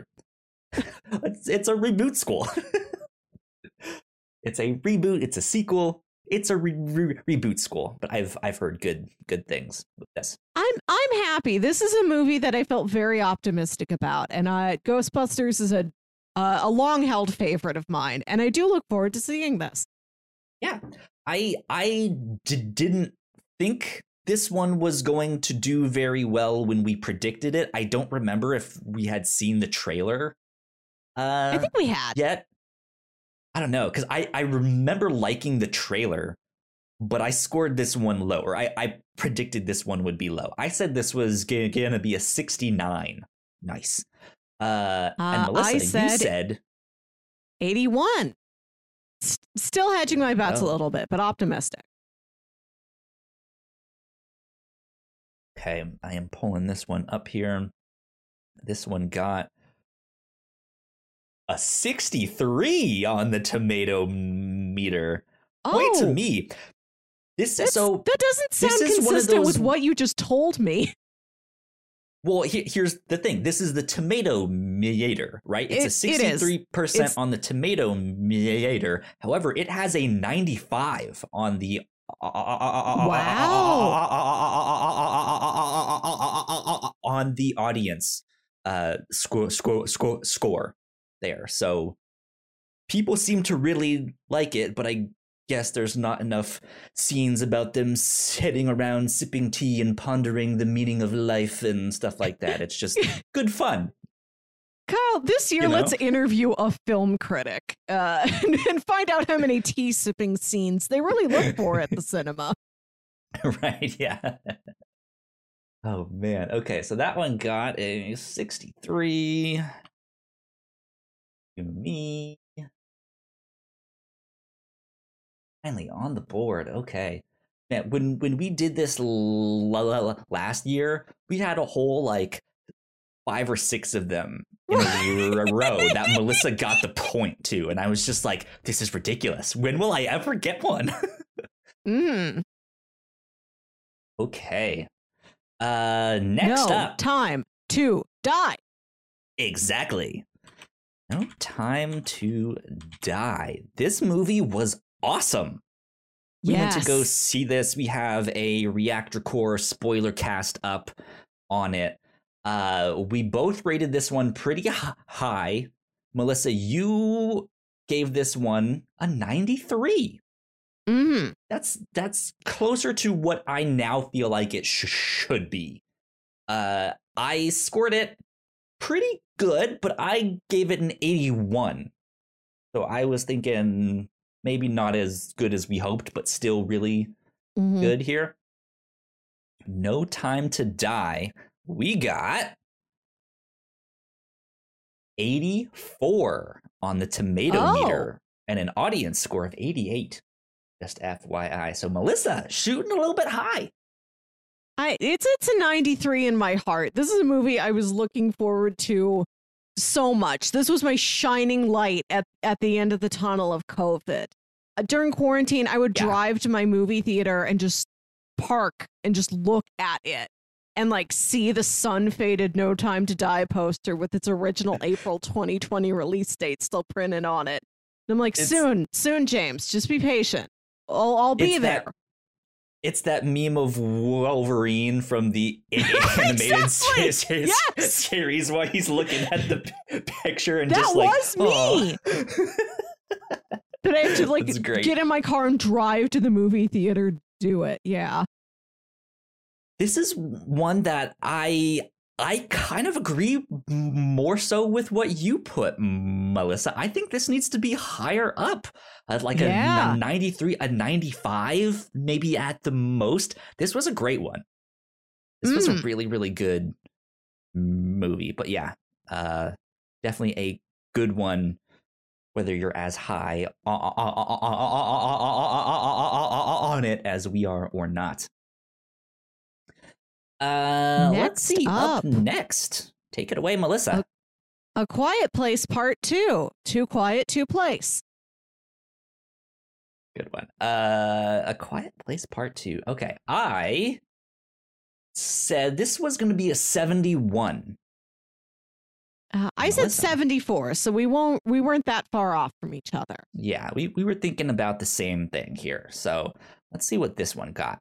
it's, it's a reboot school. it's a reboot. It's a sequel. It's a re- re- reboot school. But I've I've heard good good things with this. I'm I'm happy. This is a movie that I felt very optimistic about, and uh, Ghostbusters is a uh, a long held favorite of mine, and I do look forward to seeing this. Yeah, I I d- didn't think this one was going to do very well when we predicted it. I don't remember if we had seen the trailer uh, I think we had. yet. I don't know because I I remember liking the trailer, but I scored this one lower. I I predicted this one would be low. I said this was g- gonna be a sixty nine. Nice. Uh, Uh, and Melissa, I you said- said 81. S- still hedging my bets a Oh. little bit, but optimistic. Okay, I am pulling this one up here. This one got a 63 on the tomato meter. Point to Oh, me. This that's- so that doesn't sound this is one of consistent with what you just told me. well. He, here's the thing. This is the tomato meter, right? It's It- a it is. 63 percent It's- on the tomato meter. However, it has a 95 on the on the audience uh score score score score there. So people seem to really like it but i guess there's not enough scenes about them sitting around sipping tea and pondering the meaning of life and stuff like that. It's just good fun Kyle, this year You know? let's interview a film critic uh, and, find out how many tea sipping scenes they really look for at the cinema. right yeah. Oh man. Okay so that one got a 63 to me. Finally on the board. Okay. Man when when we did this l- l- l- last year we had a whole like five or six of them in a row that melissa got the point to and i was just like this is ridiculous when will i ever get one Mm. Okay. Uh next no up. time to die. exactly. No time to die. This movie was awesome. We yes. went to go see this. We have a reactor core spoiler cast up on it. Uh we both rated this one pretty high. Melissa, you gave this one a 93. Mhm. that's that's closer to what I now feel like it sh- should be. Uh, I scored it pretty good, but I gave it an 81. So I was thinking maybe not as good as we hoped, but still really Mhm. good here. No Time to Die. We got 84 on the tomato Oh. meter and an audience score of 88. Just FYI. So Melissa shooting a little bit high. I it's it's a 93 in my heart. This is a movie I was looking forward to so much. This was my shining light at at the end of the tunnel of COVID. Uh, during quarantine, I would Yeah. drive to my movie theater and just park and just look at it and like see the sun faded no time to die poster with its original April 2020 release date still printed on it. And I'm like, It's- soon, soon, James, just be patient. I'll, I'll be there. that- It's that meme of Wolverine from the animated Exactly! series, Yes! series where he's looking at the p- picture and That just like, was me! But I have to like get in my car and drive to the movie theater do it. Yeah. This is one that I I kind of agree more so with what you put, Melissa. I think this needs to be higher up, at like a, Yeah. a 93, a 95, maybe at the most. This was a great one. This was a Mm. really, really good movie. But yeah, uh, definitely a good one. Whether you're as high on it as we are or not. Uh, let's see. Up up. next, take it away, Melissa. A Quiet Place Part 2. Too Quiet, Too Place. Good one. Uh, a Quiet Place Part Two. Okay, I said this was going to be a seventy-one. Uh, I said 74, so we won't we weren't that far off from each other. Yeah, we we were thinking about the same thing here. So let's see what this one got.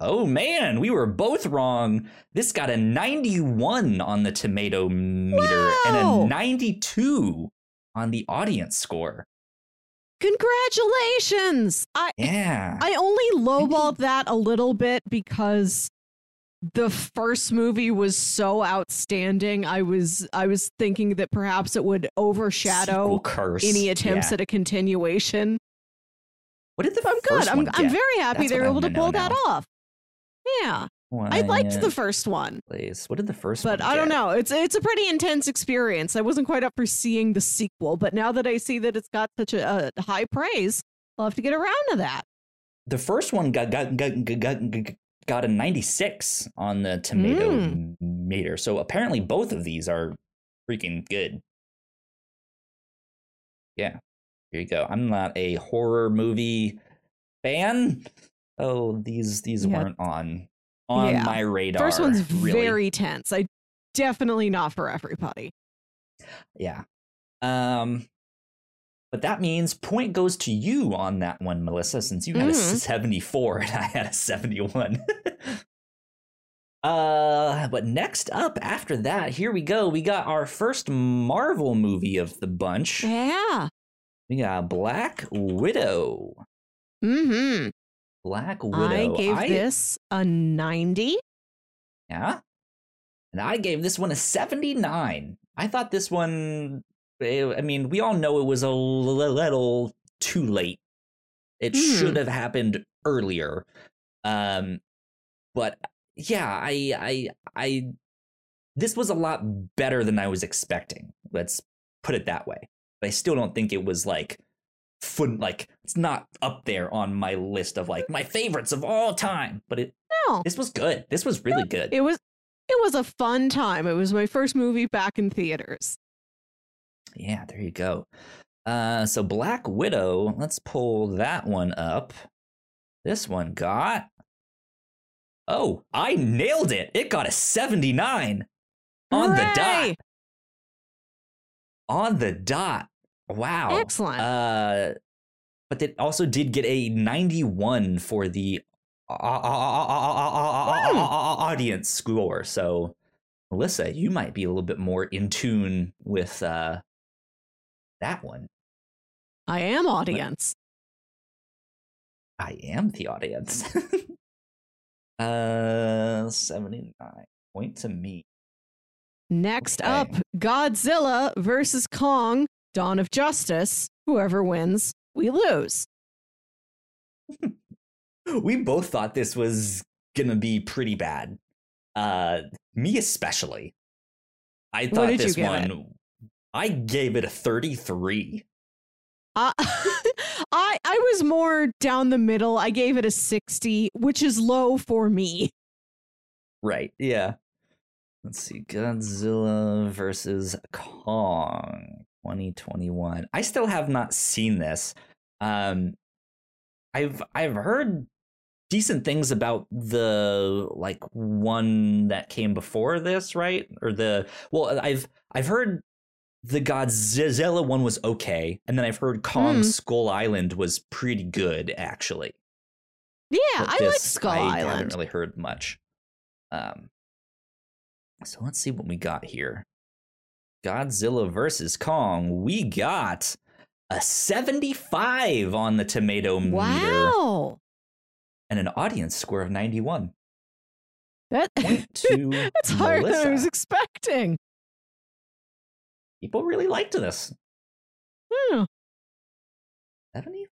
Oh man, we were both wrong. This got a 91 on the tomato meter and a 92 on the audience score. Congratulations. I Yeah. I only lowballed that a little bit because the first movie was so outstanding. I was I was thinking that perhaps it would overshadow any attempts Yeah. at a continuation. What did the I'm good. first I'm one I'm very happy That's they were able to pull that now. off. Yeah. I liked the first one. Place. What did the first But one I don't know. It's it's a pretty intense experience. I wasn't quite up for seeing the sequel, but now that I see that it's got such a, a high praise, I'll have to get around to that. The first one got got got got, got, got a 96 on the tomato Mm. meter. So apparently both of these are freaking good. Yeah. Here you go. I'm not a horror movie fan. Oh, these these Yeah. weren't on on Yeah. my radar. First one's really. very tense. I definitely not for everybody. Yeah. Um but that means point goes to you on that one, Melissa, since you had a Mhm. 74 and I had a 71. uh but next up after that, here we go. We got our first Marvel movie of the bunch. Yeah. We got Black Widow. Mm-hmm. Black Widow. I gave this a 90. Yeah. And I gave this one a 79. I thought this one, eh, I mean, we all know it was a little too late. It Hmm. should have happened earlier. Um, but yeah, I, I, I, this was a lot better than I was expecting. Let's put it that way. But I still don't think it was like, foot, like, it's not up there on my list of like my favorites of all time. But it, No. this was good. This was really good. It was it was a fun time. It was my first movie back in theaters. Yeah, there you go. Uh, so Black Widow, let's pull that one up. This one got. Oh, I nailed it. It got a 79 on the dot. On the dot. Wow. Excellent. Uh, but it also did get a 91 for the audience score. So, Melissa, you might be a little bit more in tune with uh, that one. I am audience. I am the audience. uh, 79. Point to me. Next Okay. up, Godzilla versus Kong, Dawn of Justice. Whoever wins, we lose. We both thought this was gonna be pretty bad. Uh, me especially. I thought this one. it? I gave it a 33. Uh, I I was more down the middle. I gave it a 60, which is low for me. Right. Yeah. Let's see. Godzilla versus Kong 2021. I still have not seen this. Um I've I've heard decent things about the like one that came before this, right? Or the well, I've I've heard the Godzilla one was okay, and then I've heard Kong Mm. Skull Island was pretty good actually. Yeah, But I like Skull I Island. I haven't really heard much. Um, so let's see what we got here. Godzilla versus Kong. We got a 75 on the tomato meter Wow. and an audience score of 91. That, that's higher than I was expecting. People really liked this. Hmm. 70?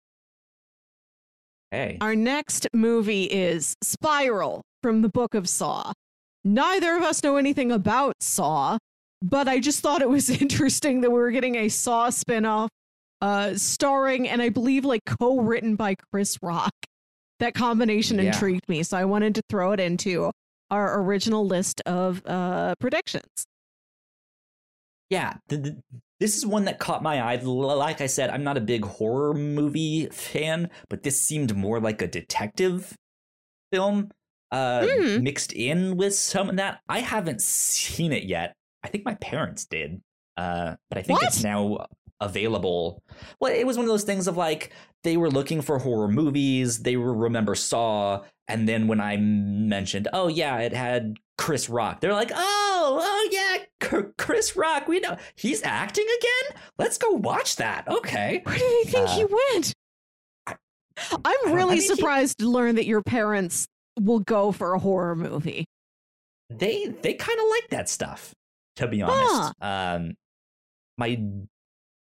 Hey. Our next movie is Spiral from the Book of Saw. Neither of us know anything about Saw, but I just thought it was interesting that we were getting a Saw spinoff uh, starring and I believe like co written by Chris Rock. That combination Yeah. intrigued me, so I wanted to throw it into our original list of uh, predictions. Yeah, th- th- this is one that caught my eye. Like I said, I'm not a big horror movie fan, but this seemed more like a detective film uh, Hmm. mixed in with some of that. I haven't seen it yet. I think my parents did, uh, but I think it's now available. Well, it was one of those things of like they were looking for horror movies. They were remember Saw, and then when I mentioned, oh yeah, it had Chris Rock, they're like, oh, oh yeah, C- Chris Rock. We know he's acting again. Let's go watch that. Okay. Where did he think he Uh, went? I- I'm really think he- surprised to learn that your parents will go for a horror movie. They they kind of like that stuff, to be honest. Um, my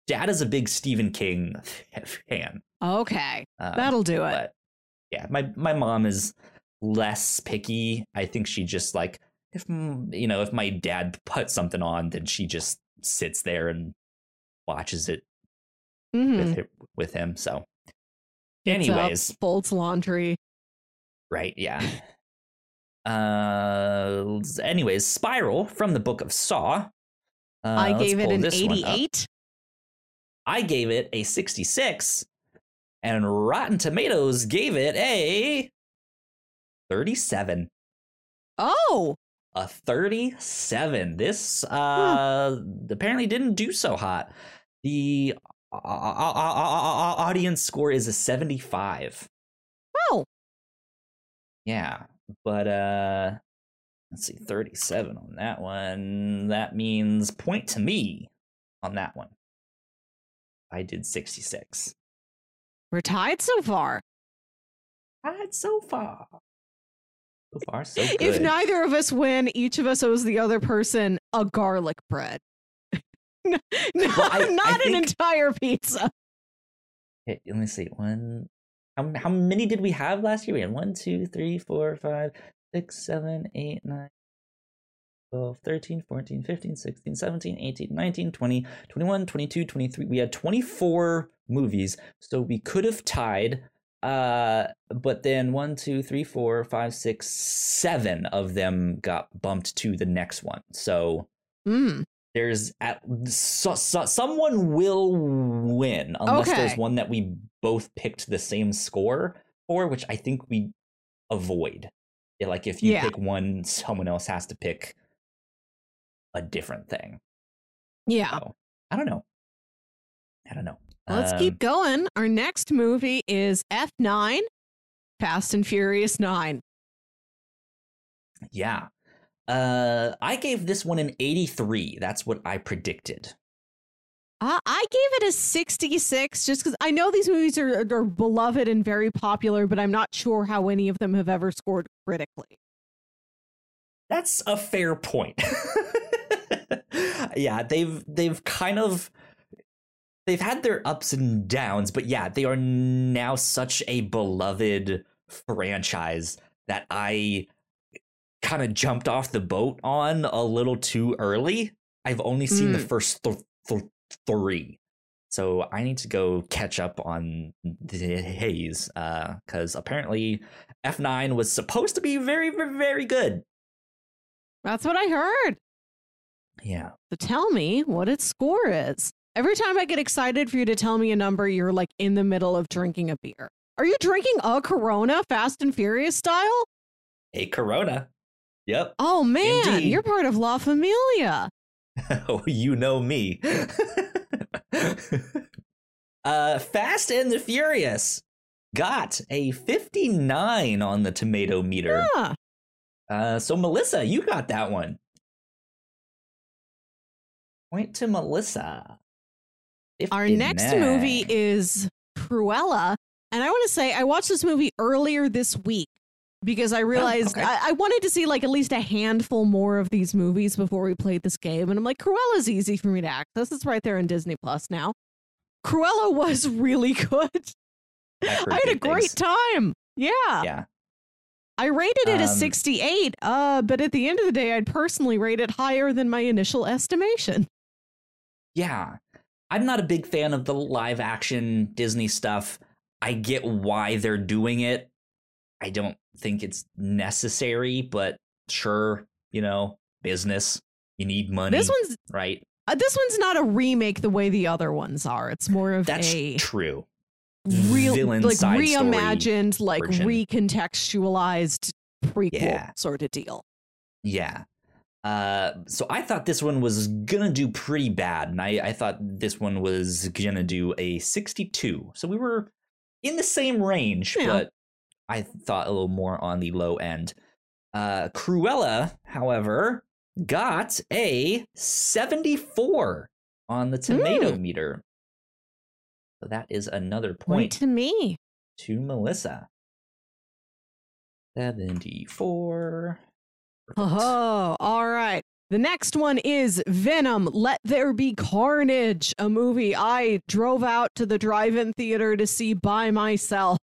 dad is a big Stephen King fan. Okay, Um, that'll do it. yeah, my my mom is less picky. I think she just like if you know if my dad puts something on, then she just sits there and watches it Mhm. with him, with him. So, up, anyways, folds laundry. right? Yeah. Uh, anyways, Spiral from the Book of Saw. Uh, I gave it an this one up. 88. I gave it a 66, and Rotten Tomatoes gave it a 37. Oh, A 37. This uh apparently didn't do so hot. The uh, audience score is a 75. oh, Yeah, but uh let's see 37 on that one. That means point to me on that one. I did 66. we're tied so far. Tied so far. So far, so good. If neither of us win, each of us owes the other person a garlic bread. no, Well, I- I not an think- entire pizza. Okay, let me see. One. How, how many did we have last year? We had one, two, three, four, five, six, seven, eight, nine, 12, 13, 14, 15, 16, 17, 18, 19, 20, 21, 22, 23. We had 24 movies. So we could have tied. Uh, but then one, two, three, four, five, six, seven of them got bumped to the next one. So Mm. There's at so, so, someone will win unless there's one that we both picked the same score for, which I think we avoid. Like if you Yeah. pick one, someone else has to pick a different thing. Yeah. So, I don't know. I don't know. Let's Um, keep going. Our next movie is F9, Fast and Furious 9. Yeah. Uh, I gave this one an 83. That's what I predicted. Uh, I gave it a 66 just because I know these movies are, are beloved and very popular, but I'm not sure how any of them have ever scored critically. That's a fair point. yeah, they've they've kind of they've had their ups and downs, but yeah, they are now such a beloved franchise that I kind of jumped off the boat on a little too early. I've only seen the Mm. first th- th- three. So I need to go catch up on the haze because apparently F9 was supposed to be very, very, very good. That's what I heard. Yeah. So tell me what its score is. Every time I get excited for you to tell me a number, you're like in the middle of drinking a beer. Are you drinking a Corona, Fast and Furious style? A Corona. Yep. Oh man, Indeed. you're part of La Familia. Oh, you know me. uh, Fast and the Furious got a 59 on the tomato meter. Yeah. Uh, so Melissa, you got that one. Point to Melissa. Our next movie is Cruella. And I want to say, I watched this movie earlier this week because I realized okay. I, I wanted to see like at least a handful more of these movies before we played this game. And I'm like, Cruella's easy for me to access. It's right there in Disney Plus now. Cruella was really good. I had a great things. time. Yeah. Yeah. I rated it a Um, 68, uh, but at the end of the day, I'd personally rate it higher than my initial estimation. Yeah. I'm not a big fan of the live action Disney stuff. I get why they're doing it. I don't think it's necessary, but sure, you know, business. You need money, This one's right? uh, this one's not a remake the way the other ones are. It's more of That's a true. real villain like side story reimagined like version. recontextualized prequel Yeah. sort of deal Yeah. Uh, so I thought this one was gonna do pretty bad, and I, I thought this one was gonna do a 62. So we were in the same range, Yeah. but I thought a little more on the low end. Uh, Cruella, however, got a 74 on the tomato meter. So that is another point point to me to Melissa. 74. Perfect. oh all right the next one is venom let there be carnage a movie i drove out to the drive-in theater to see by myself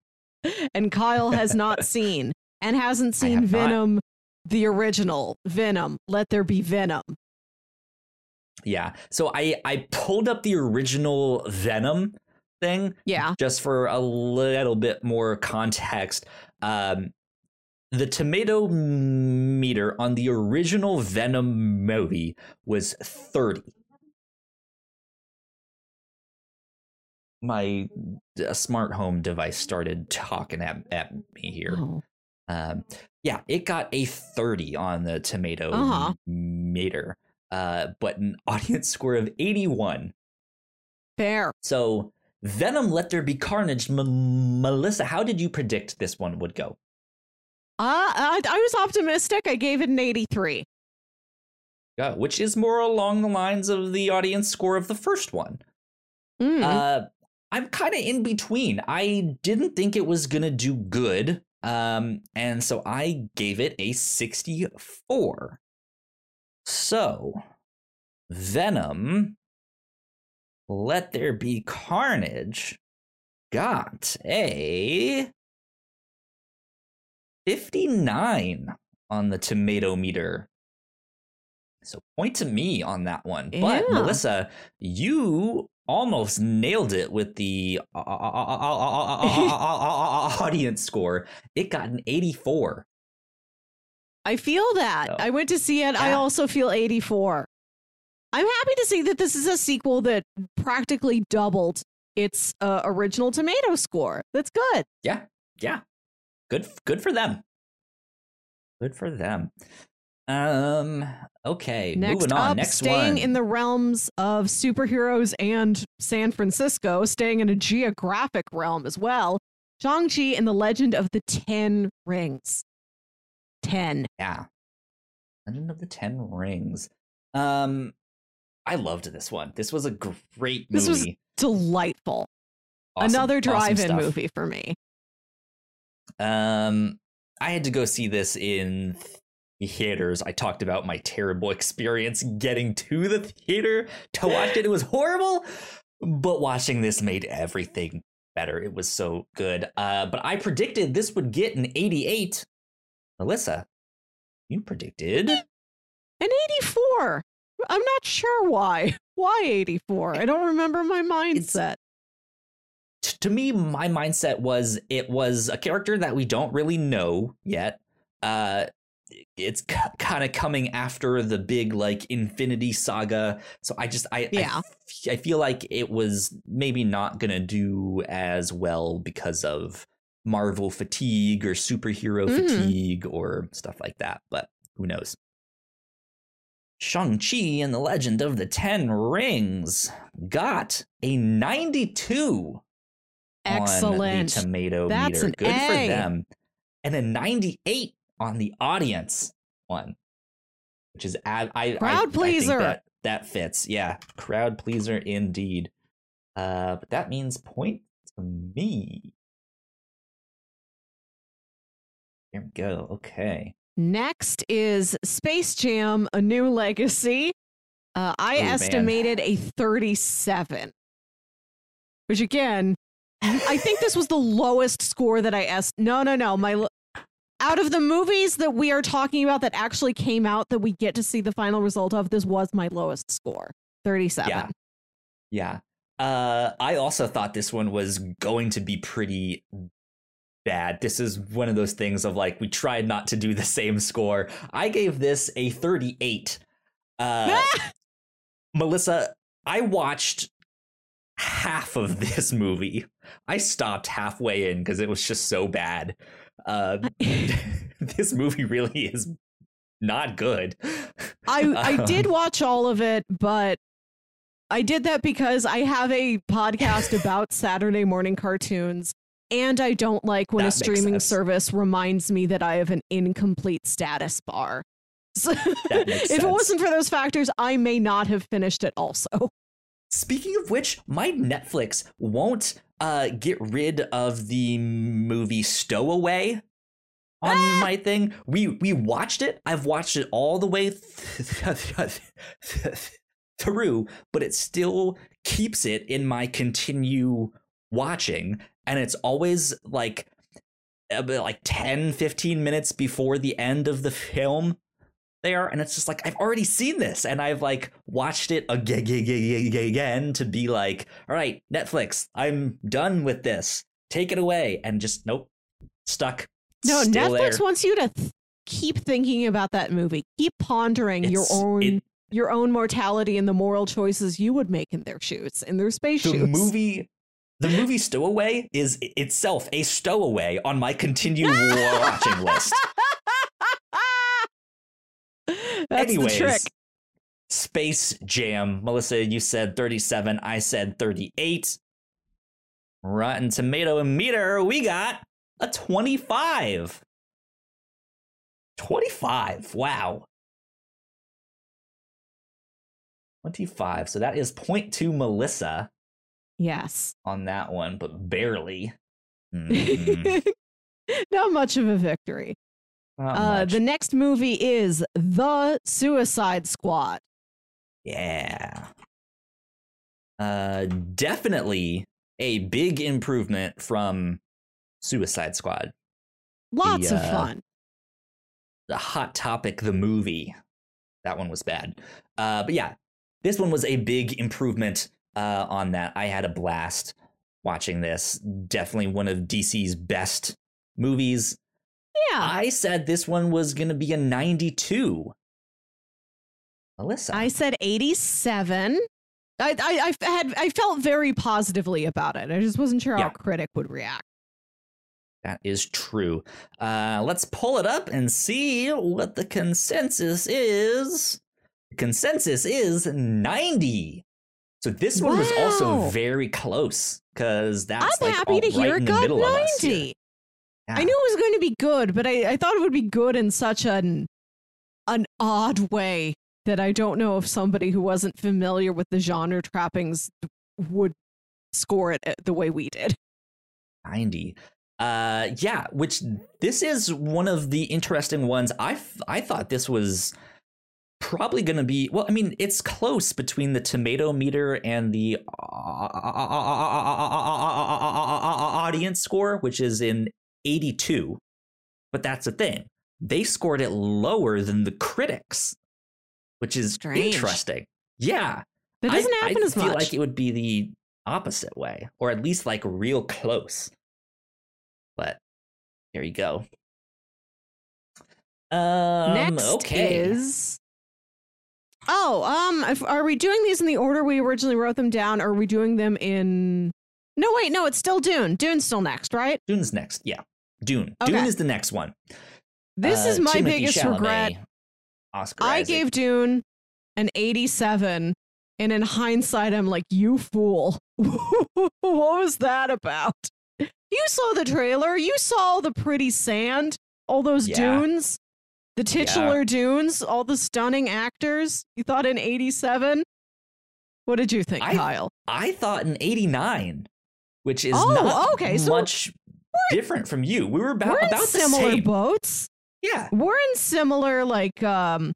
and kyle has not seen and hasn't seen have not. venom the original venom let there be venom Yeah. So I I pulled up the original Venom thing yeah just for a little bit more context. Um the tomato meter on the original Venom movie was 30. My uh, smart home device started talking at, at me here. Oh. Um, yeah, it got a 30 on the tomato Uh-huh. meter, uh, but an audience score of 81. fair So, Venom Let There Be Carnage. M- Melissa, how did you predict this one would go? Uh, I, I was optimistic. I gave it an 83. Yeah, which is more along the lines of the audience score of the first one. Mm. Uh, I'm kind of in between. I didn't think it was gonna do good, um, and so I gave it a 64. So, Venom, Let There Be Carnage, got a 59 on the tomato meter. So point to me on that one. But Yeah. Melissa, you almost nailed it with the audience score. It got an 84. I feel that. So, I went to see it. I also feel 84. I'm happy to see that this is a sequel that practically doubled its uh, original tomato score. That's good. Yeah, yeah. Good good for them. Good for them. Um okay, Next moving on. up, Next staying one. in the realms of superheroes and San Francisco, staying in a geographic realm as well. Shang-Chi and the Legend of the Ten Rings. 10. Yeah. Legend of the Ten Rings. Um, I loved this one. This was a great movie. This was Delightful. Awesome- Another drive-in stuff. movie for me. Um, I had to go see this in theaters. I talked about my terrible experience getting to the theater to watch it. It was horrible, but watching this made everything better. It was so good. Uh, but I predicted this would get an 88. Melissa, you predicted An 84. I'm not sure why. Why 84? I don't remember my mindset. t- to me, my mindset was it was a character that we don't really know yet. Uh, it's c- kind of coming after the big like Infinity Saga, so I just I I Yeah. f- I feel like it was maybe not gonna do as well because of Marvel fatigue or superhero Mhm. fatigue or stuff like that, but who knows? Shang-Chi and the Legend of the Ten Rings got a 92 on Excellent. the tomato That's meter. Good for them. And a 98 on the audience one, which is I, I I- I Crowd think pleaser. that, that fits. Yeah, crowd pleaser indeed. Uh, but that means point to me. There we go. Okay. Next is Space Jam: A New Legacy. Uh, I Oh, man. estimated a 37, which again, I think this was the lowest score that I est. No, no, no. My out of the movies that we are talking about that actually came out that we get to see the final result of, this was my lowest score, 37. Yeah. Yeah. Uh, I also thought this one was going to be pretty bad. This is one of those things of like we tried not to do the same score. I gave this a 38. Uh, Melissa, I watched half of this movie. I stopped halfway in because it was just so bad. Uh, this movie really is not good. I I did watch all of it, but I did that because I have a podcast about Saturday morning cartoons, and I don't like when That a streaming service reminds me that I have an incomplete status bar. So if sense. it wasn't for those factors, I may not have finished it. Also, Speaking of which, my Netflix won't uh, get rid of the movie Stowaway on Ah! my thing. We we watched it. I've watched it all the way th- through, but it still keeps it in my continue watching, and it's always like like 10 15 minutes before the end of the film there and it's just like i've already seen this and i've like watched it again, again, again to be like all right netflix i'm done with this take it away and just nope stuck no, Still Netflix there. wants you to th- keep thinking about that movie, keep pondering your own it- your own mortality and the moral choices you would make in their shoes, in their space the shoes. movie the movie stowaway is itself a stowaway on my continue watching list That's Anyways, the trick. Space Jam. Melissa, you said 37. I said 38. Rotten Tomato meter, we got a 25. 25. Wow. 25. So that is point to Melissa Yes. on that one, but barely. Mhm. Not much of a victory. Uh, the next movie is The Suicide Squad. Yeah. Uh definitely a big improvement from Suicide Squad. Lots The, of uh, fun. The Hot Topic the movie. That one was bad. Uh but yeah, this one was a big improvement uh on that. I had a blast watching this. Definitely one of DC's best movies. Yeah. I said this one was going to be a 92. Melissa. I said 87. I, I, I had I felt very positively about it. I just wasn't sure how a critic would react. That is true. Uh, let's pull it up and see what the consensus is. The consensus is 90. So this one was also very close because that's I'm like happy to hear right it in got middle of us 90. Here. I knew it was going to be good, but I, I thought it would be good in such an an odd way that I don't know if somebody who wasn't familiar with the genre trappings would score it uh, the way we did. 90. Uh, yeah, which this is one of the interesting ones. I I thought this was probably going to be well. I mean, it's close between the tomato meter and the audience score, which is in 82. But that's the thing; they scored it lower than the critics, which is Strange. interesting. Yeah, That doesn't happen I as much. I feel like it would be the opposite way, or at least like real close. But there you go. Um, Next okay. is oh um if, are we doing these in the order we originally wrote them down or are we doing them in No, wait, no, it's still Dune. Dune's still next, right? Dune's next. Yeah. Dune. Okay. Dune is the next one. This Uh, is my Timothée biggest Chalamet, regret. Oscar I Isaac. gave Dune an 87, and in hindsight, I'm like, you fool. what was that about? You saw the trailer. You saw the pretty sand, all those Yeah. dunes, the titular dunes, all the stunning actors. You thought an 87? What did you think, I- Kyle? I thought an 89, which is Oh, not okay, so much different from you. We were about, We're in about the similar same. boats. yeah. We're in similar, like, um,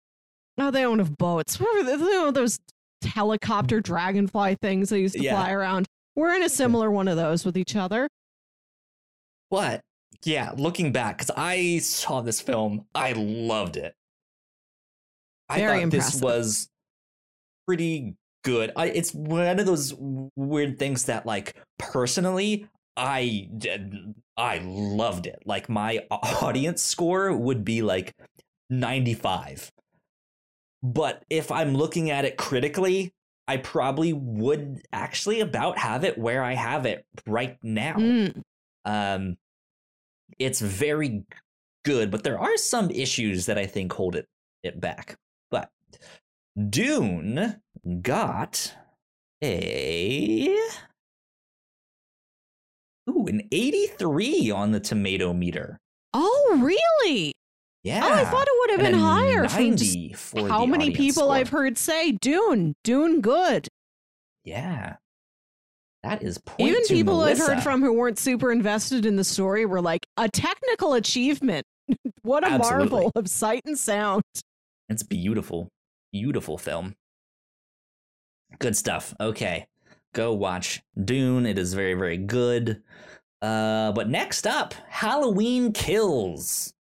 no, they don't have boats. What were they, those helicopter dragonfly things they used to Yeah. fly around. We're in a similar one of those with each other. But yeah, looking back, because I saw this film, I loved it. I Very thought this was pretty good. I, it's one of those weird things that, like, personally, I I loved it. Like my audience score would be like 95. But if I'm looking at it critically, I probably would actually about have it where I have it right now. Mm. Um, it's very good, but there are some issues that I think hold it it back. But Dune got a ooh an eighty three on the tomato meter. Oh, really? Yeah, Oh, I thought it would have been higher. From just 90 for how many people score. I've heard say Dune, Dune, good. Yeah, that is point Even people I've heard from who weren't super invested in the story were like, a technical achievement. what a Absolutely. marvel of sight and sound. It's beautiful. Beautiful film. Good stuff. Okay. Go watch Dune. It is very, very good. Uh, but next up, Halloween Kills.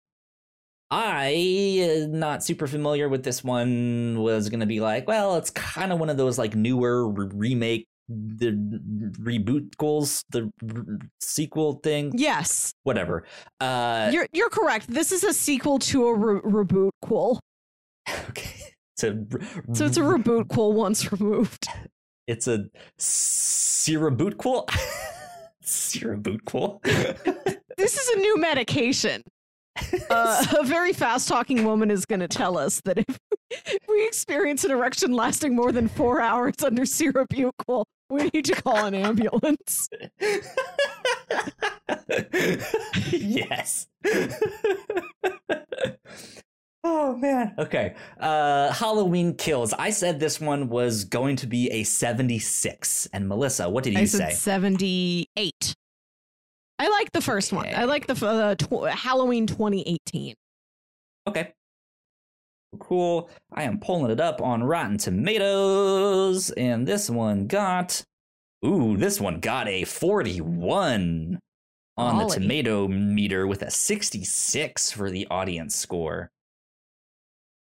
I uh, not super familiar with this one was gonna be like, well, it's kind of one of those like newer re- remake the reboot goals, the sequel thing, Yes, whatever. Uh, you're you're correct. This is a sequel to a re- reboot quel. okay. So, So it's a reboot quel once removed. It's a Sirabootquil. Sirabootquil. This is a new medication. Uh, a very fast talking woman is going to tell us that if we experience an erection lasting more than four hours under Sirabucol, we need to call an ambulance. yes. Oh man. Okay. Uh Halloween kills. I said this one was going to be a 76. And Melissa, what did you I said say? 78. I like the first one. I like the uh, tw- Halloween 2018. Okay. Cool. I am pulling it up on Rotten Tomatoes, and this one got. Ooh, this one got a 41 on the tomato meter with a 66 for the audience score.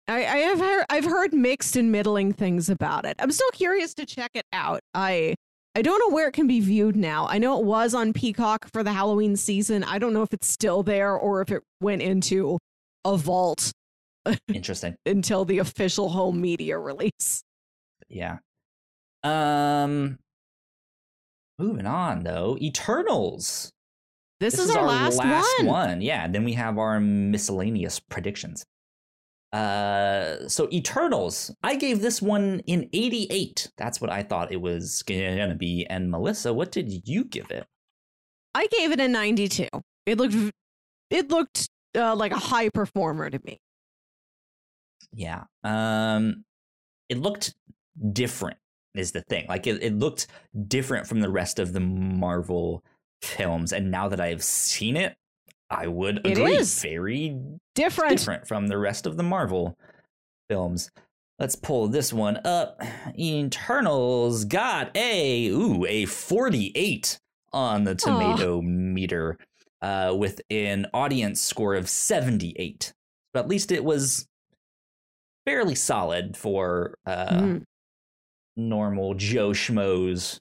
I, I have heard I've heard mixed and middling things about it. I'm still curious to check it out. I I don't know where it can be viewed now. I know it was on Peacock for the Halloween season. I don't know if it's still there or if it went into a vault Interesting. until the official home media release. Yeah. Um. Moving on though, Eternals. This, is, our, last, one. Yeah, then we have our miscellaneous predictions. Uh, so Eternals, I gave this one in 88. That's what I thought it was gonna be. And Melissa, what did you give it? I gave it a 92. It looked it looked uh, like a high performer to me. Yeah. Um, it looked different. Is the thing like it, it looked different from the rest of the Marvel films, and now that I've seen it, I would It agree. is. very Different. different from the rest of the Marvel films. Let's pull this one up. Eternals got a ooh a 48 on the tomato meter uh, with an audience score of 78. But at least it was fairly solid for uh, Mm. normal Joe schmoes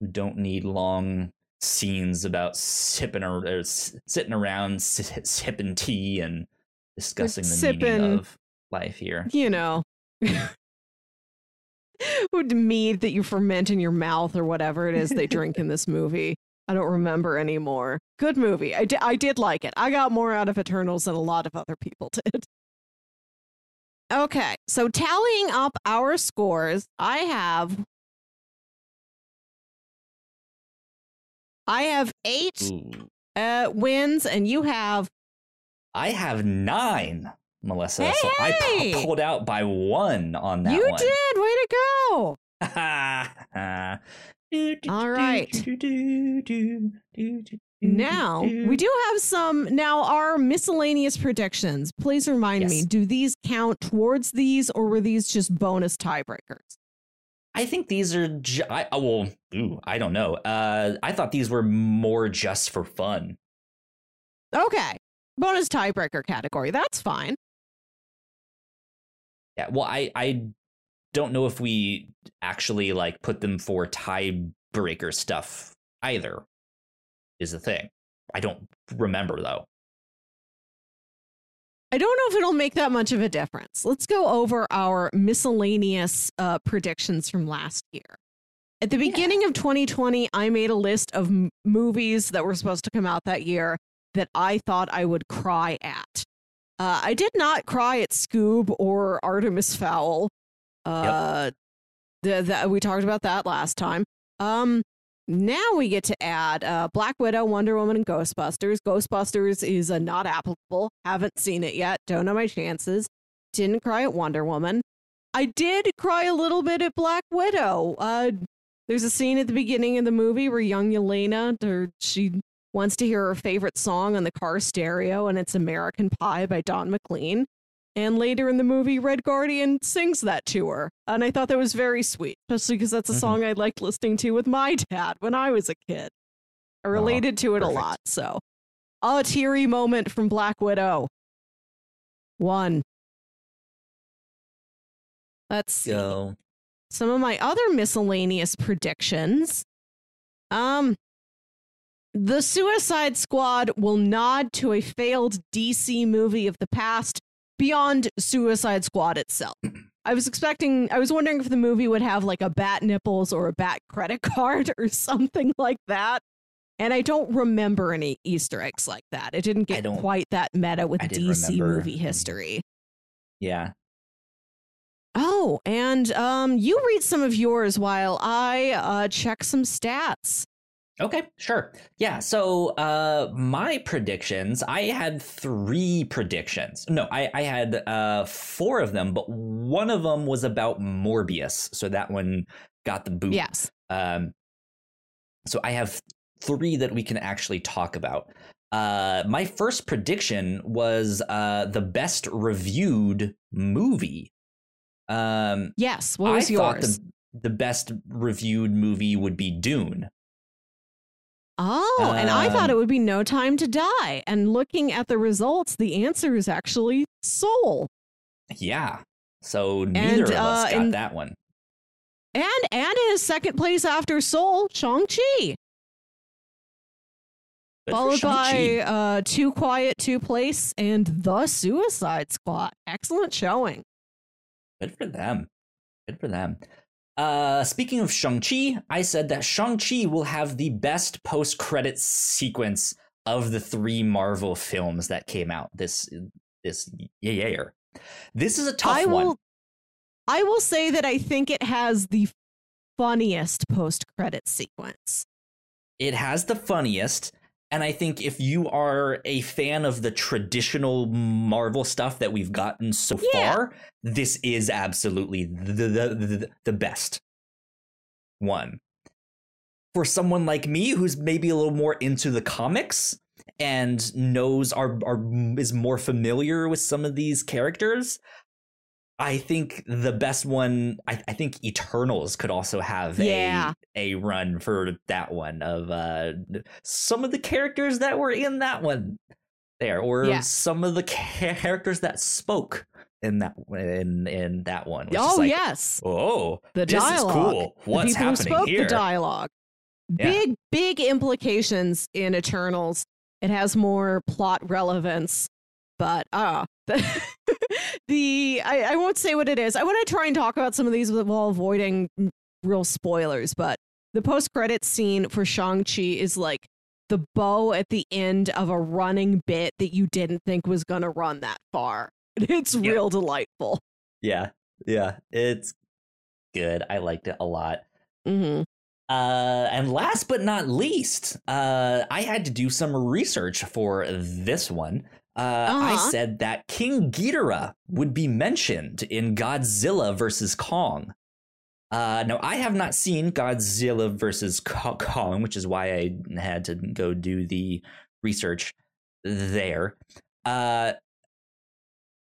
who don't need long scenes about sipping or, or er, sitting around si- sipping tea and discussing the meaning sipping- of life here. You know. Would mead that you ferment in your mouth or whatever it is they drink in this movie. I don't remember anymore. Good movie. I, di- I did like it. I got more out of Eternals than a lot of other people did. Okay, so tallying up our scores, I have I have eight uh, wins, and you have I have nine, Melissa. Hey, so I pulled out by one on that you one. did. Way to go! All right. Now we do have some. Now our miscellaneous predictions. Please remind me: Do these count towards these, or were these just bonus tiebreakers? I think these are. Ju- I, oh, well, ooh, I don't know. Uh, I thought these were more just for fun. Okay, bonus tiebreaker category. That's fine. Yeah. Well, I I don't know if we actually like put them for tiebreaker stuff either. Is the thing. I don't remember though. I don't know if it'll make that much of a difference. Let's go over our miscellaneous uh, predictions from last year. At the Yeah. beginning of 2020, I made a list of m- movies that were supposed to come out that year that I thought I would cry at. Uh, I did not cry at Scoob or Artemis Fowl. Uh, the, the, we talked about that last time. Um, now we get to add uh, Black Widow, Wonder Woman, and Ghostbusters. Ghostbusters is uh, not applicable. Haven't seen it yet. Don't know my chances. Didn't cry at Wonder Woman. I did cry a little bit at Black Widow. Uh, there's a scene at the beginning of the movie where young Yelena, she wants to hear her favorite song on the car stereo, and it's American Pie by Don McLean. And later in the movie, Red Guardian sings that to her. And I thought that was very sweet, especially because that's a Mhm. song I liked listening to with my dad when I was a kid. I related to it a lot. So, a teary moment from Black Widow. One. Let's see Go. some of my other miscellaneous predictions. Um, the Suicide Squad will nod to a failed DC movie of the past beyond Suicide Squad itself. I was expecting, I was wondering if the movie would have like a bat nipples or a bat credit card or something like that. And I don't remember any Easter eggs like that. It didn't get quite that meta with DC remember. movie history. Yeah. Oh, and um, you read some of yours while I uh, check some stats. Okay, sure. Yeah, so uh my predictions, I had three predictions. No, I, I had uh four of them, but one of them was about Morbius. So that one got the boot. Yes. Um so I have three that we can actually talk about. Uh my first prediction was uh the best reviewed movie. Um Yes. What was I thought yours? the the best reviewed movie would be Dune. Oh, and I thought um, it would be No Time to Die. And looking at the results, the answer is actually Soul. Yeah. So neither of us uh, got and- that one. And and in second place after Soul, Shang-Chi. Good followed by uh, Too Quiet, Too Place, and The Suicide Squad. Excellent showing. Good for them. Good for them. Uh, speaking of Shang-Chi, I said that Shang-Chi will have the best post-credit sequence of the three Marvel films that came out this this year. This is a tough I one. I will say that I think it has the funniest post-credit sequence. it has the funniest and i think if you are a fan of the traditional marvel stuff that we've gotten so Yeah. far this is absolutely the, the, the, the best one for someone like me who's maybe a little more into the comics and knows are, are is more familiar with some of these characters I think the best one, I, I think Eternals could also have Yeah. a a run for that one of uh some of the characters that were in that one there, or Yeah. some of the characters that spoke in that in in that one. oh like, yes, oh, the this dialogue. is cool. The What's people who happening spoke here? the dialogue. Yeah. Big big implications in Eternals. It has more plot relevance, but uh the I, I won't say what it is. I want to try and talk about some of these while avoiding real spoilers, but the post credit scene for Shang-Chi is like the bow at the end of a running bit that you didn't think was gonna run that far. It's Yeah. real delightful. Yeah, yeah, it's good. I liked it a lot. hmm Uh, and last but not least, uh, I had to do some research for this one. Uh, I Uh-huh. said that King Ghidorah would be mentioned in Godzilla versus Kong. Uh, now, I have not seen Godzilla versus Kong, which is why I had to go do the research there. Uh,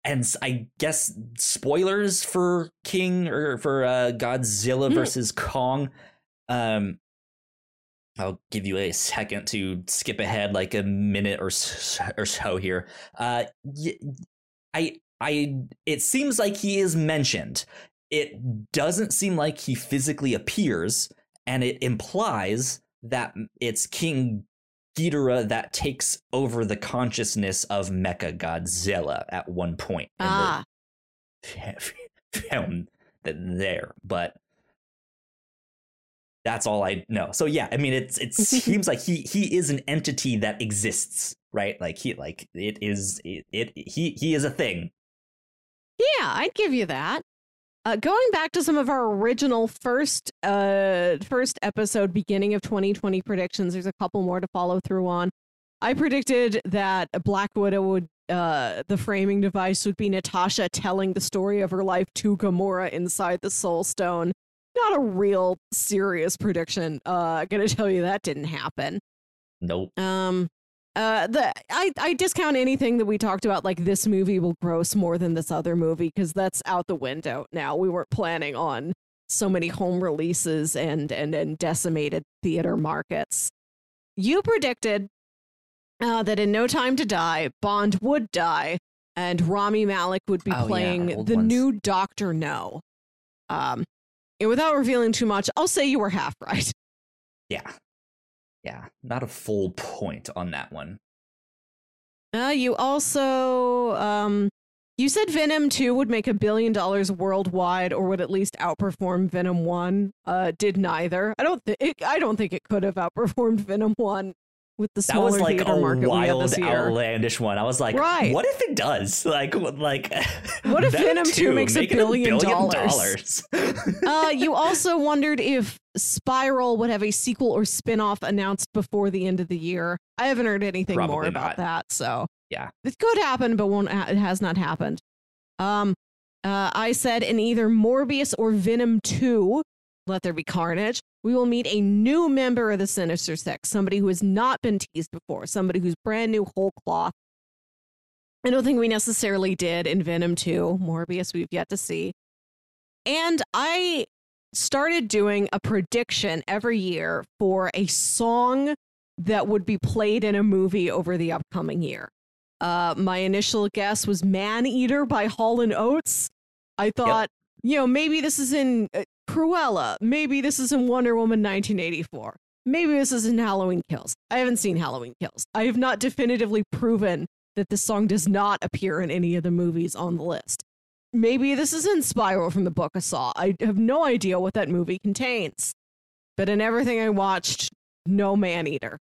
and I guess spoilers for King or for uh, Godzilla Mm. versus Kong. Um, I'll give you a second to skip ahead, like a minute or so, or so here. Uh, I, I, it seems like he is mentioned. It doesn't seem like he physically appears, and it implies that it's King Ghidorah that takes over the consciousness of Mecha Godzilla at one point in Ah, the film that there, but that's all I know. So yeah, I mean, it's it seems like he he is an entity that exists, right? Like he like it is it, it he he is a thing. yeah, I'd give you that. Uh, going back to some of our original first uh first episode, beginning of 2020 predictions, there's a couple more to follow through on. I predicted that Black Widow would uh the framing device would be Natasha telling the story of her life to Gamora inside the Soul Stone. Not a real serious prediction. Uh I'm gonna tell you that didn't happen. Nope. Um uh the I I discount anything that we talked about like this movie will gross more than this other movie because that's out the window now. We weren't planning on so many home releases and and and decimated theater markets. You predicted uh, that in No Time to Die, Bond would die and Rami Malek would be Oh, playing old the ones. new Doctor No. Um and without revealing too much, I'll say you were half right. Yeah. Yeah. Not a full point on that one. Uh, you also um, you said Venom Two would make a billion dollars worldwide, or would at least outperform Venom One. Uh, did neither. I don't think I don't think it could have outperformed Venom One with the That smaller was like theater a wild, outlandish one. I was like, Right. what if it does? Like, like, What if Venom 2 makes a making billion dollars? uh, you also wondered if Spiral would have a sequel or spin-off announced before the end of the year. I haven't heard anything more Probably about not. that, so Yeah. it could happen, but won't. Ha- it has not happened. Um, uh, I said in either Morbius or Venom Two, Let There Be Carnage, we will meet a new member of the Sinister Six, somebody who has not been teased before, somebody who's brand new, whole cloth. I don't think we necessarily did in Venom 2. Morbius, we've yet to see. And I started doing a prediction every year for a song that would be played in a movie over the upcoming year. Uh, my initial guess was Man Eater by Hall and Oates. I thought, you know, maybe this is in uh, Cruella. Maybe this is in Wonder Woman 1984. Maybe this is in Halloween Kills. I haven't seen Halloween Kills. I have not definitively proven that this song does not appear in any of the movies on the list. Maybe this is in Spiral from the Book I Saw. I have no idea what that movie contains. But in everything I watched, no man eater.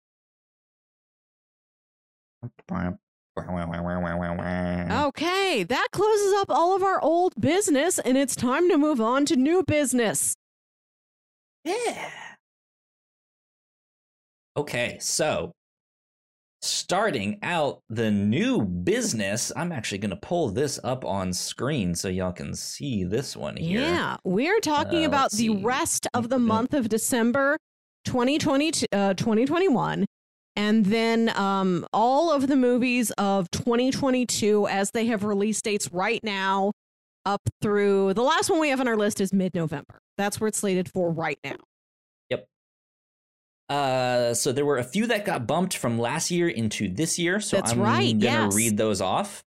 Okay, that closes up all of our old business, and it's time to move on to new business. Yeah. Okay, so starting out the new business, I'm actually going to pull this up on screen so y'all can see this one here. Yeah, we're talking Uh, about the see. rest of the Mhm. month of December 2020, uh, 2021, and then um, all of the movies of 2022 as they have release dates right now up through the last one we have on our list is mid November. That's where it's slated for right now. Yep. Uh, so there were a few that got bumped from last year into this year. So That's I'm right, gonna yes. read those off.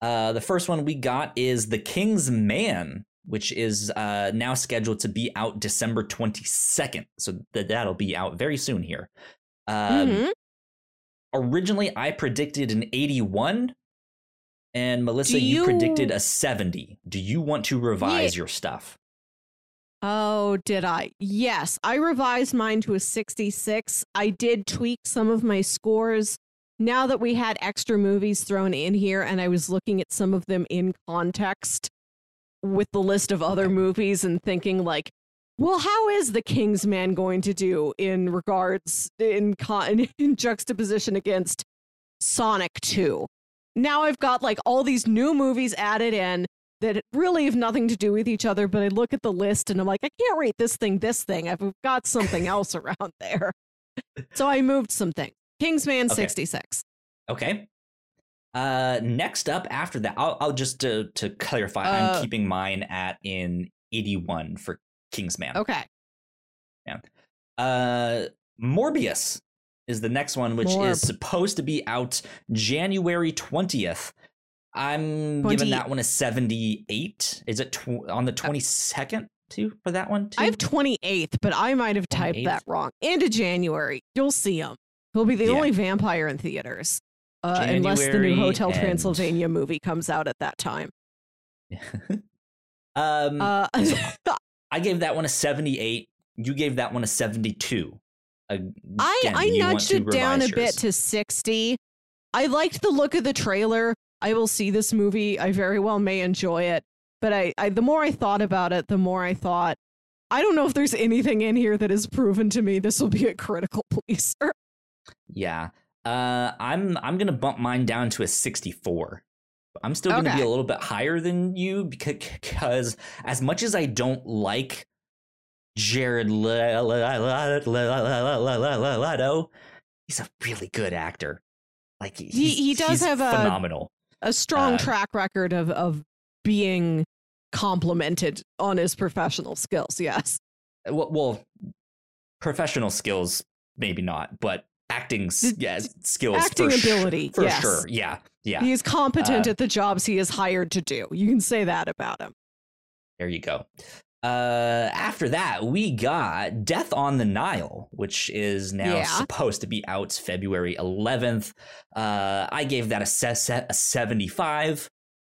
Uh, the first one we got is The King's Man, which is uh, now scheduled to be out December 22nd. So th- that'll be out very soon here. Um, Mhm. Originally, I predicted an 81. And Melissa, you... you- predicted a 70. Do you want to revise Yeah. your stuff? Oh, did I? Yes, I revised mine to a 66. I did tweak some of my scores. Now that we had extra movies thrown in here and I was looking at some of them in context with the list of other movies and thinking like, well, how is the King's Man going to do in regards in con- in juxtaposition against Sonic 2? Now I've got like all these new movies added in that really have nothing to do with each other, but I look at the list and I'm like, I can't rate this thing, this thing. I've got something else around there. So I moved some things. Kingsman Okay. 66. Okay. Uh, next up after that, I'll, I'll just to, to clarify, Uh, I'm keeping mine at in 81 for Kingsman. Okay. Yeah. Uh, Morbius is the next one, which Morb. is supposed to be out January 20th. I'm 20 giving that one a 78. Is it tw- on the 22nd too for that one too? I have 28th, but I might have typed that wrong. Into January. You'll see him. He'll be the Yeah. only vampire in theaters. Uh, unless the new Hotel and- Transylvania movie comes out at that time. um, Uh, I gave that one a 78. You gave that one a 72. Again, I, I do you want nudged it down a bit to 60. I liked the look of the trailer. I will see this movie. I very well may enjoy it. But I, I the more I thought about it, the more I thought, I don't know if there's anything in here that is proven to me this will be a critical pleaser. Yeah. Uh, I'm I'm gonna bump mine down to a 64. I'm still going to okay. be a little bit higher than you because, because as much as I don't like Jared Leto, he's a really good actor. Like he he does have a phenomenal, a strong uh, track record of of being complimented on his professional skills. Yes. Well, well professional skills maybe not, but acting The- yeah, skills acting for ability, for yes. sure. Yeah, yeah. He is competent Uh, at the jobs he is hired to do. You can say that about him. There you go. Uh, after that, we got Death on the Nile, which is now Yeah. supposed to be out February 11th. Uh, I gave that a, se- se- a 75,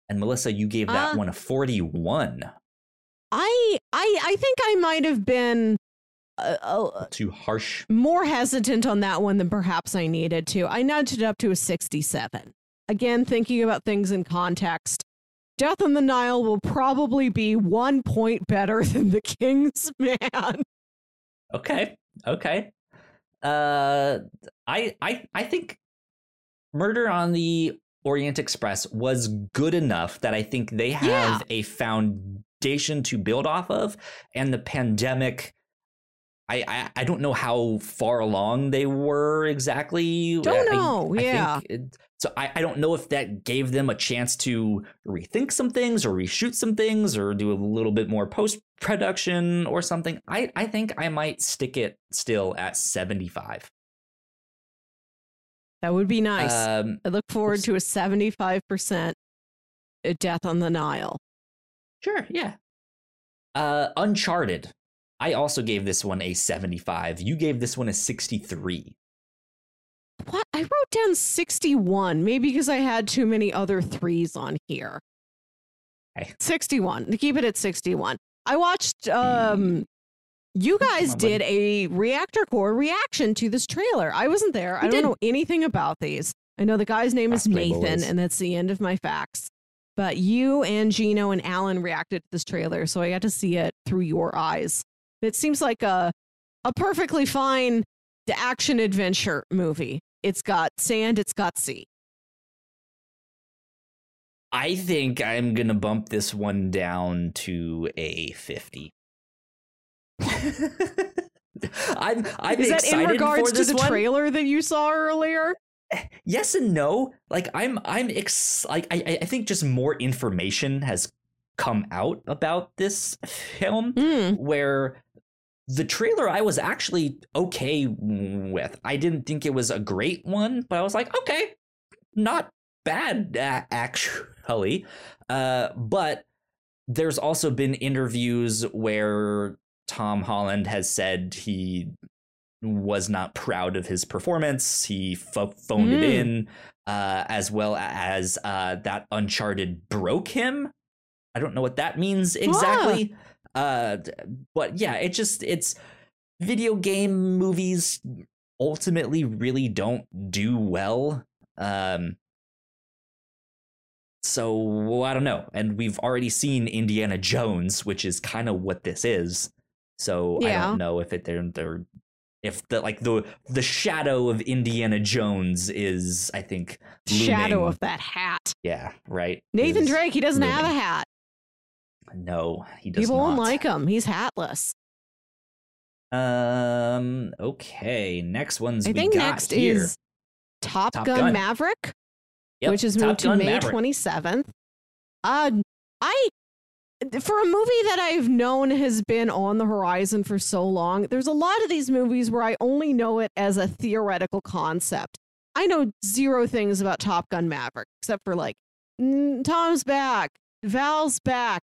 and Melissa, you gave that Uh, one a 41. I I I think I might have been uh, uh, Too harsh. more hesitant on that one than perhaps I needed to. I nudged it up to a 67. Again, thinking about things in context. Death on the Nile will probably be one point better than The King's Man. Okay, okay. Uh, I I I think Murder on the Orient Express was good enough that I think they have Yeah. a foundation to build off of, and the pandemic. I, I, I don't know how far along they were exactly. Don't know, I yeah. think it- so I, I don't know if that gave them a chance to rethink some things or reshoot some things or do a little bit more post production or something. I, I think I might stick it still at 75. That would be nice. Um, I look forward to a 75% Death on the Nile. sure, yeah. Uh, Uncharted. I also gave this one a 75. You gave this one a 63. What? I wrote down 61, maybe because I had too many other threes on here. Okay. 61. To keep it at 61. I watched um you guys on, did a reactor core reaction to this trailer. I wasn't there. I don't did. know anything about these. I know the guy's name is Nathan, boys. and that's the end of my facts. But you and Gino and Alan reacted to this trailer, so I got to see it through your eyes. It seems like a a perfectly fine action adventure movie. It's got sand, it's got sea. I think I'm going to bump this one down to a 50. I'm I'm Is that excited in regards to the one. trailer that you saw earlier? yes and no. Like I'm I'm ex- like I I think just more information has come out about this film Mm. where the trailer I was actually okay with. I didn't think it was a great one, but I was like, okay, not bad uh, actually. Uh, but there's also been interviews where Tom Holland has said he was not proud of his performance. He pho- phoned it Mm. in. uh, as well as uh, that Uncharted broke him. I don't know what that means exactly. Uh, but yeah, it just it's video game movies ultimately really don't do well. Um, so I don't know. And we've already seen Indiana Jones, which is kind of what this is. So I don't know if it they're, they're if the like the the shadow of Indiana Jones is I think Shadow of that hat. yeah right Nathan Drake, he doesn't have a hat. No, he does People not. won't like him. He's hatless. Um. Okay. Next one's I think next here. is Top, Top Gun, Gun. Maverick, Yep, which is Top moved to Gun May twenty seventh. Uh, I for a movie that I've known has been on the horizon for so long. There's a lot of these movies where I only know it as a theoretical concept. I know zero things about Top Gun Maverick except for like Tom's back, Val's back,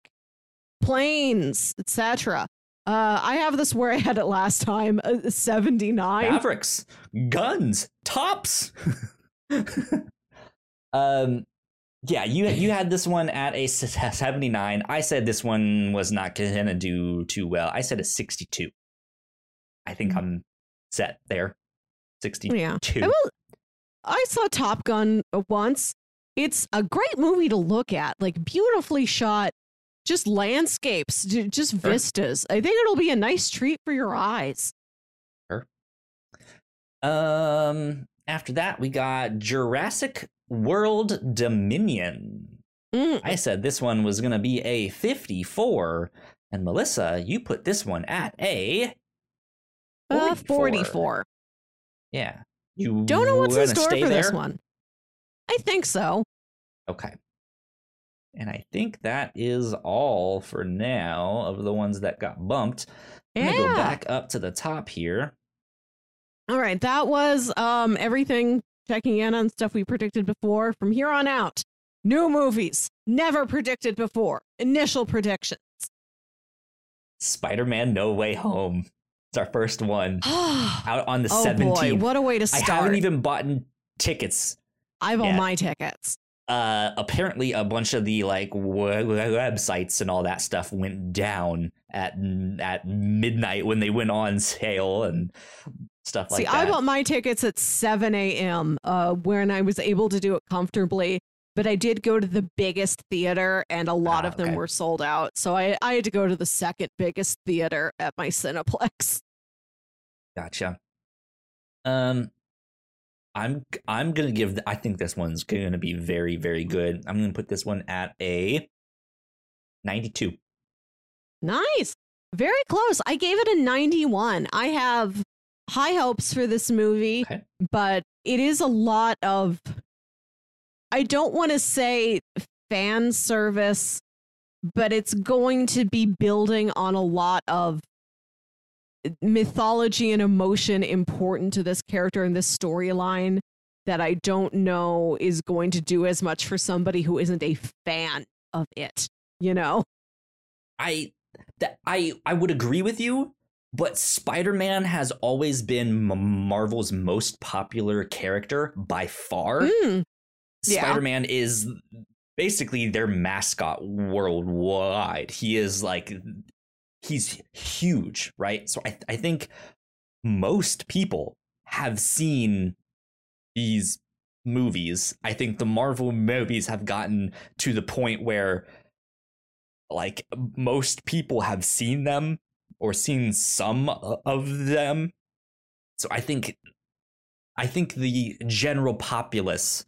planes, etc. Uh, I have this where I had it last time, uh, 79. Mavericks, guns, tops. um, yeah, you you had this one at a 79. I said this one was not gonna do too well. I said a sixty two. I think I'm set there. Sixty Yeah. I, will, I saw Top Gun uh, once. It's a great movie to look at, like beautifully shot, just landscapes, just Sure. vistas. I think it'll be a nice treat for your eyes. Um, after that we got Jurassic World Dominion. Mm, I said this one was gonna be a fifty four, and Melissa, you put this one at a uh, 44. 44. Yeah. You Don't know what's in store for this one. I think so. Okay. And I think that is all for now of the ones that got bumped. I'm gonna go back up to the top here. All right. That was um everything checking in on stuff we predicted before. From here on out, new movies never predicted before. Initial predictions. Spider-Man No Way Home. It's our first one out on the boy, 17th. what a way to start! I haven't even bought tickets. I've all my tickets. Uh, apparently, a bunch of the like websites and all that stuff went down at at midnight when they went on sale and stuff like See, that. I bought my tickets at 7 a.m. Uh, when I was able to do it comfortably. But I did go to the biggest theater, and a lot Ah, of them okay. were sold out. So I, I had to go to the second biggest theater at my Cineplex. Gotcha. Um, I'm I'm gonna give. I think this one's gonna be very very good. I'm gonna put this one at a ninety-two. Nice. Very close. I gave it a 91. I have high hopes for this movie, Okay. but it is a lot of, I don't want to say fan service, but it's going to be building on a lot of mythology and emotion important to this character and this storyline that I don't know is going to do as much for somebody who isn't a fan of it, you know? I that I I would agree with you, but Spider-Man has always been M- Marvel's most popular character by far. Mm, Yeah. Spider-Man is basically their mascot worldwide. He is like he's huge, right? So I I think most people have seen these movies. I think the Marvel movies have gotten to the point where like most people have seen them or seen some of them. So I think I think the general populace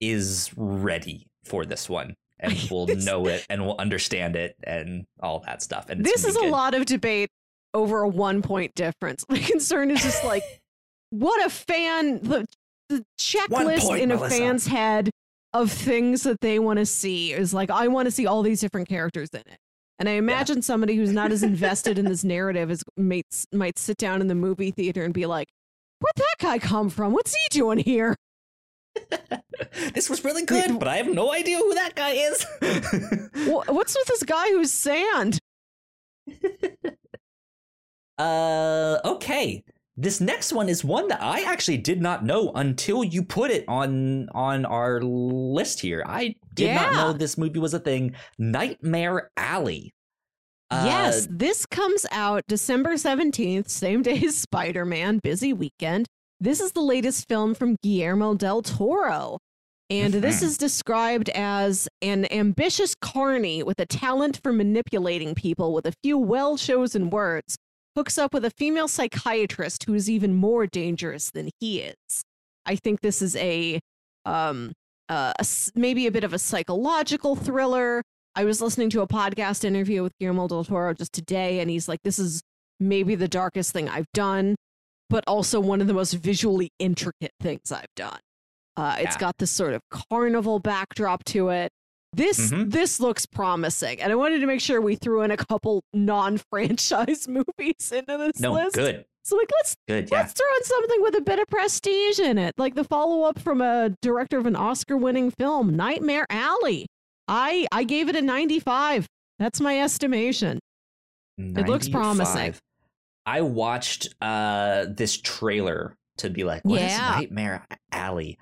is ready for this one and will know it and will understand it and all that stuff. And this is a good. lot of debate over a one point difference. My concern is just like what a fan the the checklist point, in a Melissa. fan's head of things that they want to see is like I want to see all these different characters in it. And I imagine somebody who's not as invested in this narrative as might might sit down in the movie theater and be like, "Where'd that guy come from? What's he doing here?" this was really good, but I have no idea who that guy is. What's with this guy who's sand? uh, okay. this next one is one that I actually did not know until you put it on on our list here. I did not know this movie was a thing. Nightmare Alley. Uh, yes, this comes out December 17th, same day as Spider Man, busy weekend. This is the latest film from Guillermo del Toro. And this Mhm. is described as an ambitious carny with a talent for manipulating people with a few well chosen words, hooks up with a female psychiatrist who is even more dangerous than he is. I think this is a, um, uh, a maybe a bit of a psychological thriller. I was listening to a podcast interview with Guillermo del Toro just today, and he's like, "This is maybe the darkest thing I've done, but also one of the most visually intricate things I've done." Uh, it's Yeah. got this sort of carnival backdrop to it. This Mhm. this looks promising, and I wanted to make sure we threw in a couple non-franchise movies into this no, list. good, So like, let's good, yeah. let's throw in something with a bit of prestige in it, like the follow-up from a director of an Oscar-winning film, Nightmare Alley. I I gave it a 95. That's my estimation. It looks promising. 95. I watched uh this trailer to be like, what is Yeah. Nightmare Alley?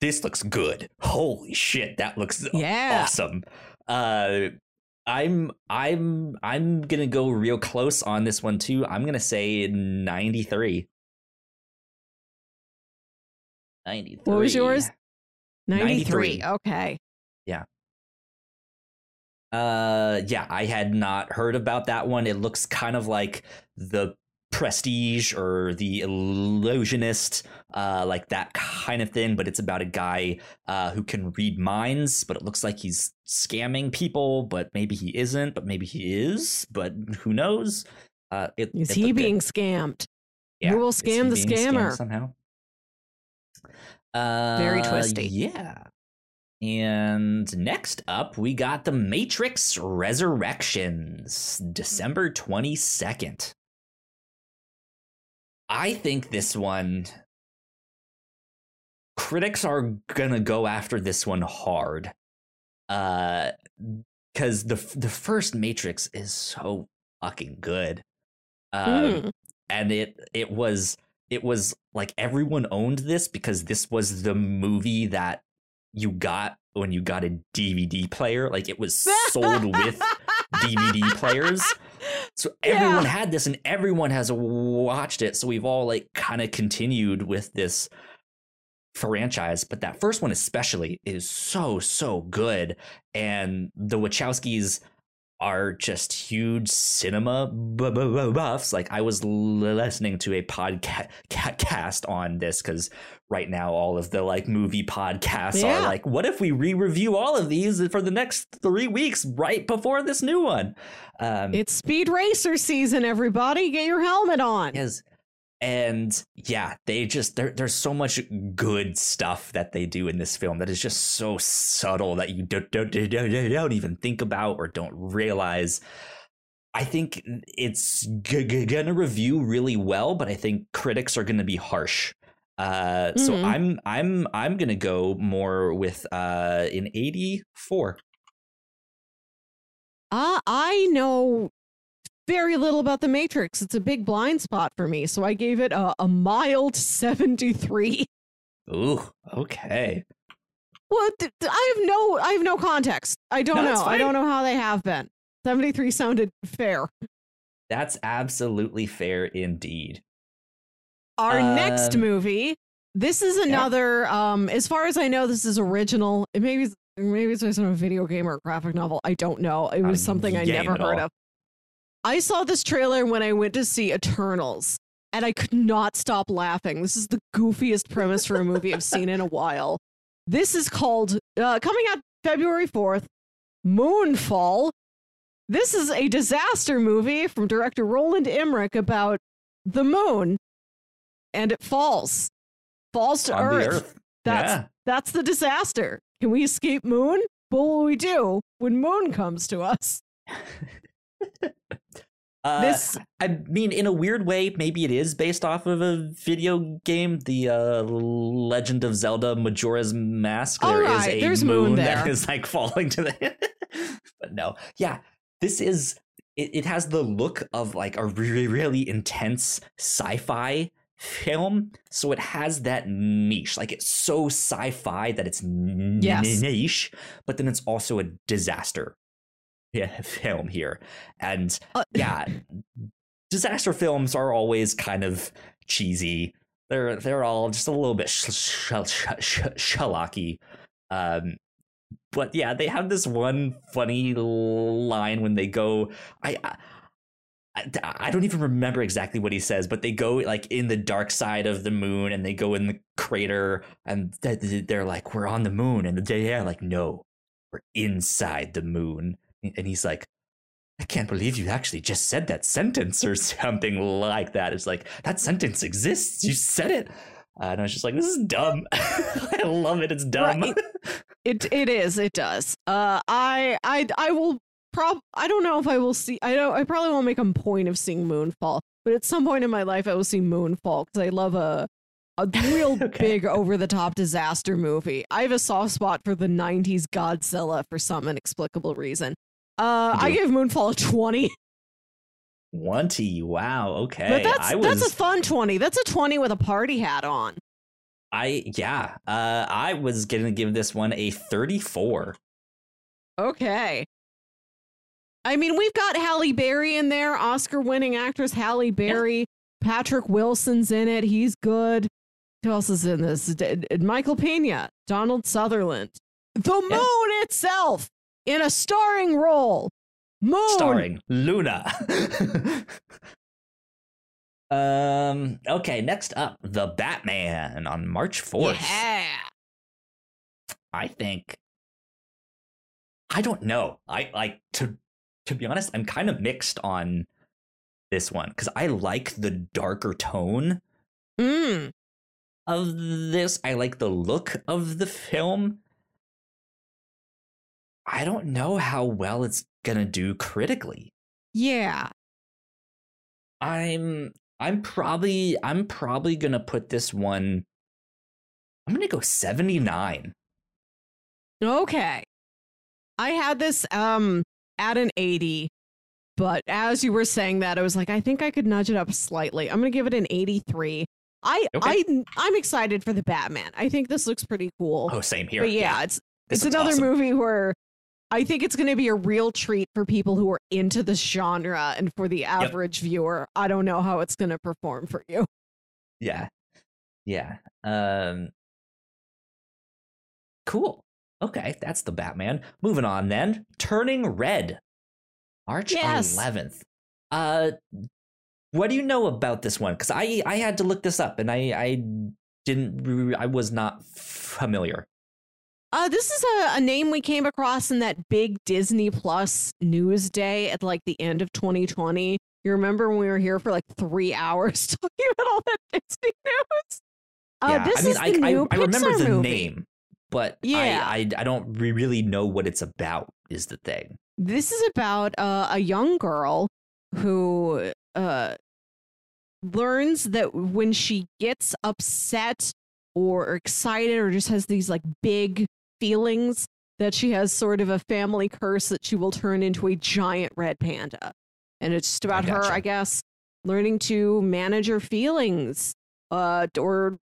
This looks good. Holy shit, that looks Yeah. awesome. Uh I'm I'm I'm gonna go real close on this one too. I'm gonna say 93. 93. What was yours? 93. 93. Okay. Uh, yeah, I had not heard about that one. It looks kind of like the Prestige or the Illusionist, uh, like that kind of thing. But it's about a guy uh, who can read minds, but it looks like he's scamming people. But maybe he isn't. But maybe he is. But who knows? Uh, it, Is it he good. being scammed? Yeah, Who will scam the scammer? somehow? Uh, Very twisty. Yeah. And next up, we got The Matrix Resurrections, December 22nd. I think this one, critics are gonna go after this one hard. Uh, because the the first Matrix is so fucking good. Um, Mm. and it it was it was like everyone owned this because this was the movie that you got when you got a DVD player. Like it was sold with DVD players. So everyone Yeah. had this and everyone has watched it. So we've all like kind of continued with this franchise. But that first one especially is so, so good. And the Wachowskis are just huge cinema bu- bu- bu- buffs. Like I was listening to a podcast on this because right now all of the like movie podcasts Yeah. are like, what if we re-review all of these for the next three weeks right before this new one? Um, It's Speed Racer season, everybody. Get your helmet on. is and yeah they just there's so much good stuff that they do in this film that is just so subtle that you don't, don't, don't, don't don't even think about or don't realize i think it's g- g- gonna review really well but i think critics are gonna be harsh uh so Mhm. i'm i'm i'm gonna go more with uh an 84 Uh, I know very little about the Matrix. It's a big blind spot for me, so I gave it a, a mild 73. ooh okay Well, th- I have no, I have no context. I don't No, know. I don't know how they have been. 73 sounded fair. that's absolutely fair indeed Our next Um, movie. This is another. Um, as far as I know, this is original. It maybe it's- maybe it's based on a video game or a graphic novel. I don't know. It was something I never heard all. of. I saw this trailer when I went to see Eternals, and I could not stop laughing. This is the goofiest premise for a movie I've seen in a while. This is called uh, coming out February fourth. Moonfall. This is a disaster movie from director Roland Emmerich about the moon, and it falls, falls to Earth. earth That's yeah that's the disaster. Can we escape moon? What will we do when moon comes to us? Uh, This- I mean, in a weird way, maybe it is based off of a video game, the uh, Legend of Zelda Majora's Mask. There is right, a there's moon that there. is like falling to the. but no, yeah, this is it, it has the look of like a really really intense sci-fi film so it has that niche. Like it's so sci-fi that it's Yes. niche but then it's also a disaster film here. And Uh, yeah disaster films are always kind of cheesy. They're they're all just a little bit sh- sh- sh- um but yeah they have this one funny line when they go i I, I don't even remember exactly what he says, but they go like in the dark side of the moon and they go in the crater and th- th- they're like, We're on the moon. And they're like, No, we're inside the moon. And he's like, I can't believe you actually just said that sentence or something like that. It's like, That sentence exists. You said it. Uh, and I was just like, This is dumb. I love it. It's dumb. Right. It it is. It does. Uh, I I I will prob. I don't know if I will see. I don't. I probably won't make a point of seeing Moonfall, but at some point in my life, I will see Moonfall because I love a a real Okay. big over the top disaster movie. I have a soft spot for the '90s Godzilla for some inexplicable reason. Uh, I give Moonfall a twenty, 20. Wow. Okay. but that's I was, that's a fun twenty. That's a twenty with a party hat on. I, yeah. Uh, I was going to give this one a 34. Okay. I mean, we've got Halle Berry in there, Oscar winning actress Halle Berry. Patrick Wilson's in it. He's good. Who else is in this? D- Michael Pena, Donald Sutherland. The Yeah. moon itself in a starring role. Moon. starring Luna. um. Okay. Next up, the Batman on March fourth. Yeah. I think. I don't know. I like to. To be honest, I'm kind of mixed on this one because I like the darker tone Mm. of this. I like the look of the film. I don't know how well it's gonna do critically. Yeah. I'm I'm probably I'm probably gonna put this one. I'm gonna go 79. Okay. I had this um at an 80, but as you were saying that, I was like, I think I could nudge it up slightly. I'm gonna give it an 83. I Okay. I I'm excited for the Batman. I think this looks pretty cool. Oh, same here. but yeah, it's this it's another awesome. movie where I think it's gonna be a real treat for people who are into this genre and for the average viewer. I don't know how it's gonna perform for you. Yeah, yeah. Um, cool. Okay, that's the Batman. Moving on then. Turning Red, March Yes. 11th. Uh, what do you know about this one? Because I I had to look this up and I I didn't I was not familiar. Uh, this is a, a name we came across in that big Disney Plus news day at like the end of 2020. You remember when we were here for like three hours talking about all that Disney news? Uh, yeah, this I mean, is the I, I, new I remember the movie. name, but Yeah. I, I I don't re- really know what it's about. Is the thing? This is about uh, a young girl who uh, learns that when she gets upset or excited or just has these like big feelings, that she has sort of a family curse that she will turn into a giant red panda. And it's just about her, gotcha. I guess, learning to manage her feelings uh, or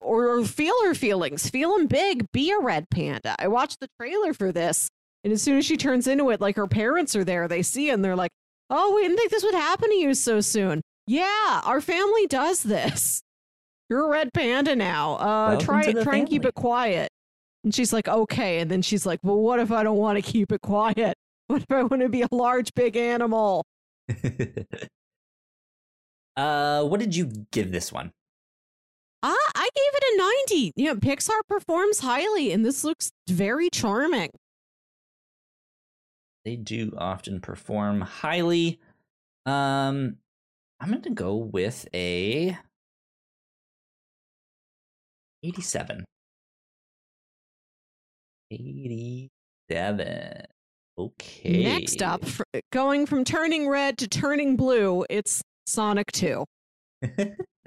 or feel her feelings, feel them big, be a red panda. I watched the trailer for this, and as soon as she turns into it, like her parents are there, they see and they're like, "Oh, we didn't think this would happen to you so soon." Yeah, our family does this. You're a red panda now. Uh, try try and keep it quiet. And she's like, "Okay." And then she's like, "Well, what if I don't want to keep it quiet? What if I want to be a large, big animal?" uh, what did you give this one? Uh, I gave it a 90. You know, Pixar performs highly, and this looks very charming. They do often perform highly. Um, I'm going to go with a 87. 87. Okay. Next up, going from turning red to turning blue, it's Sonic 2.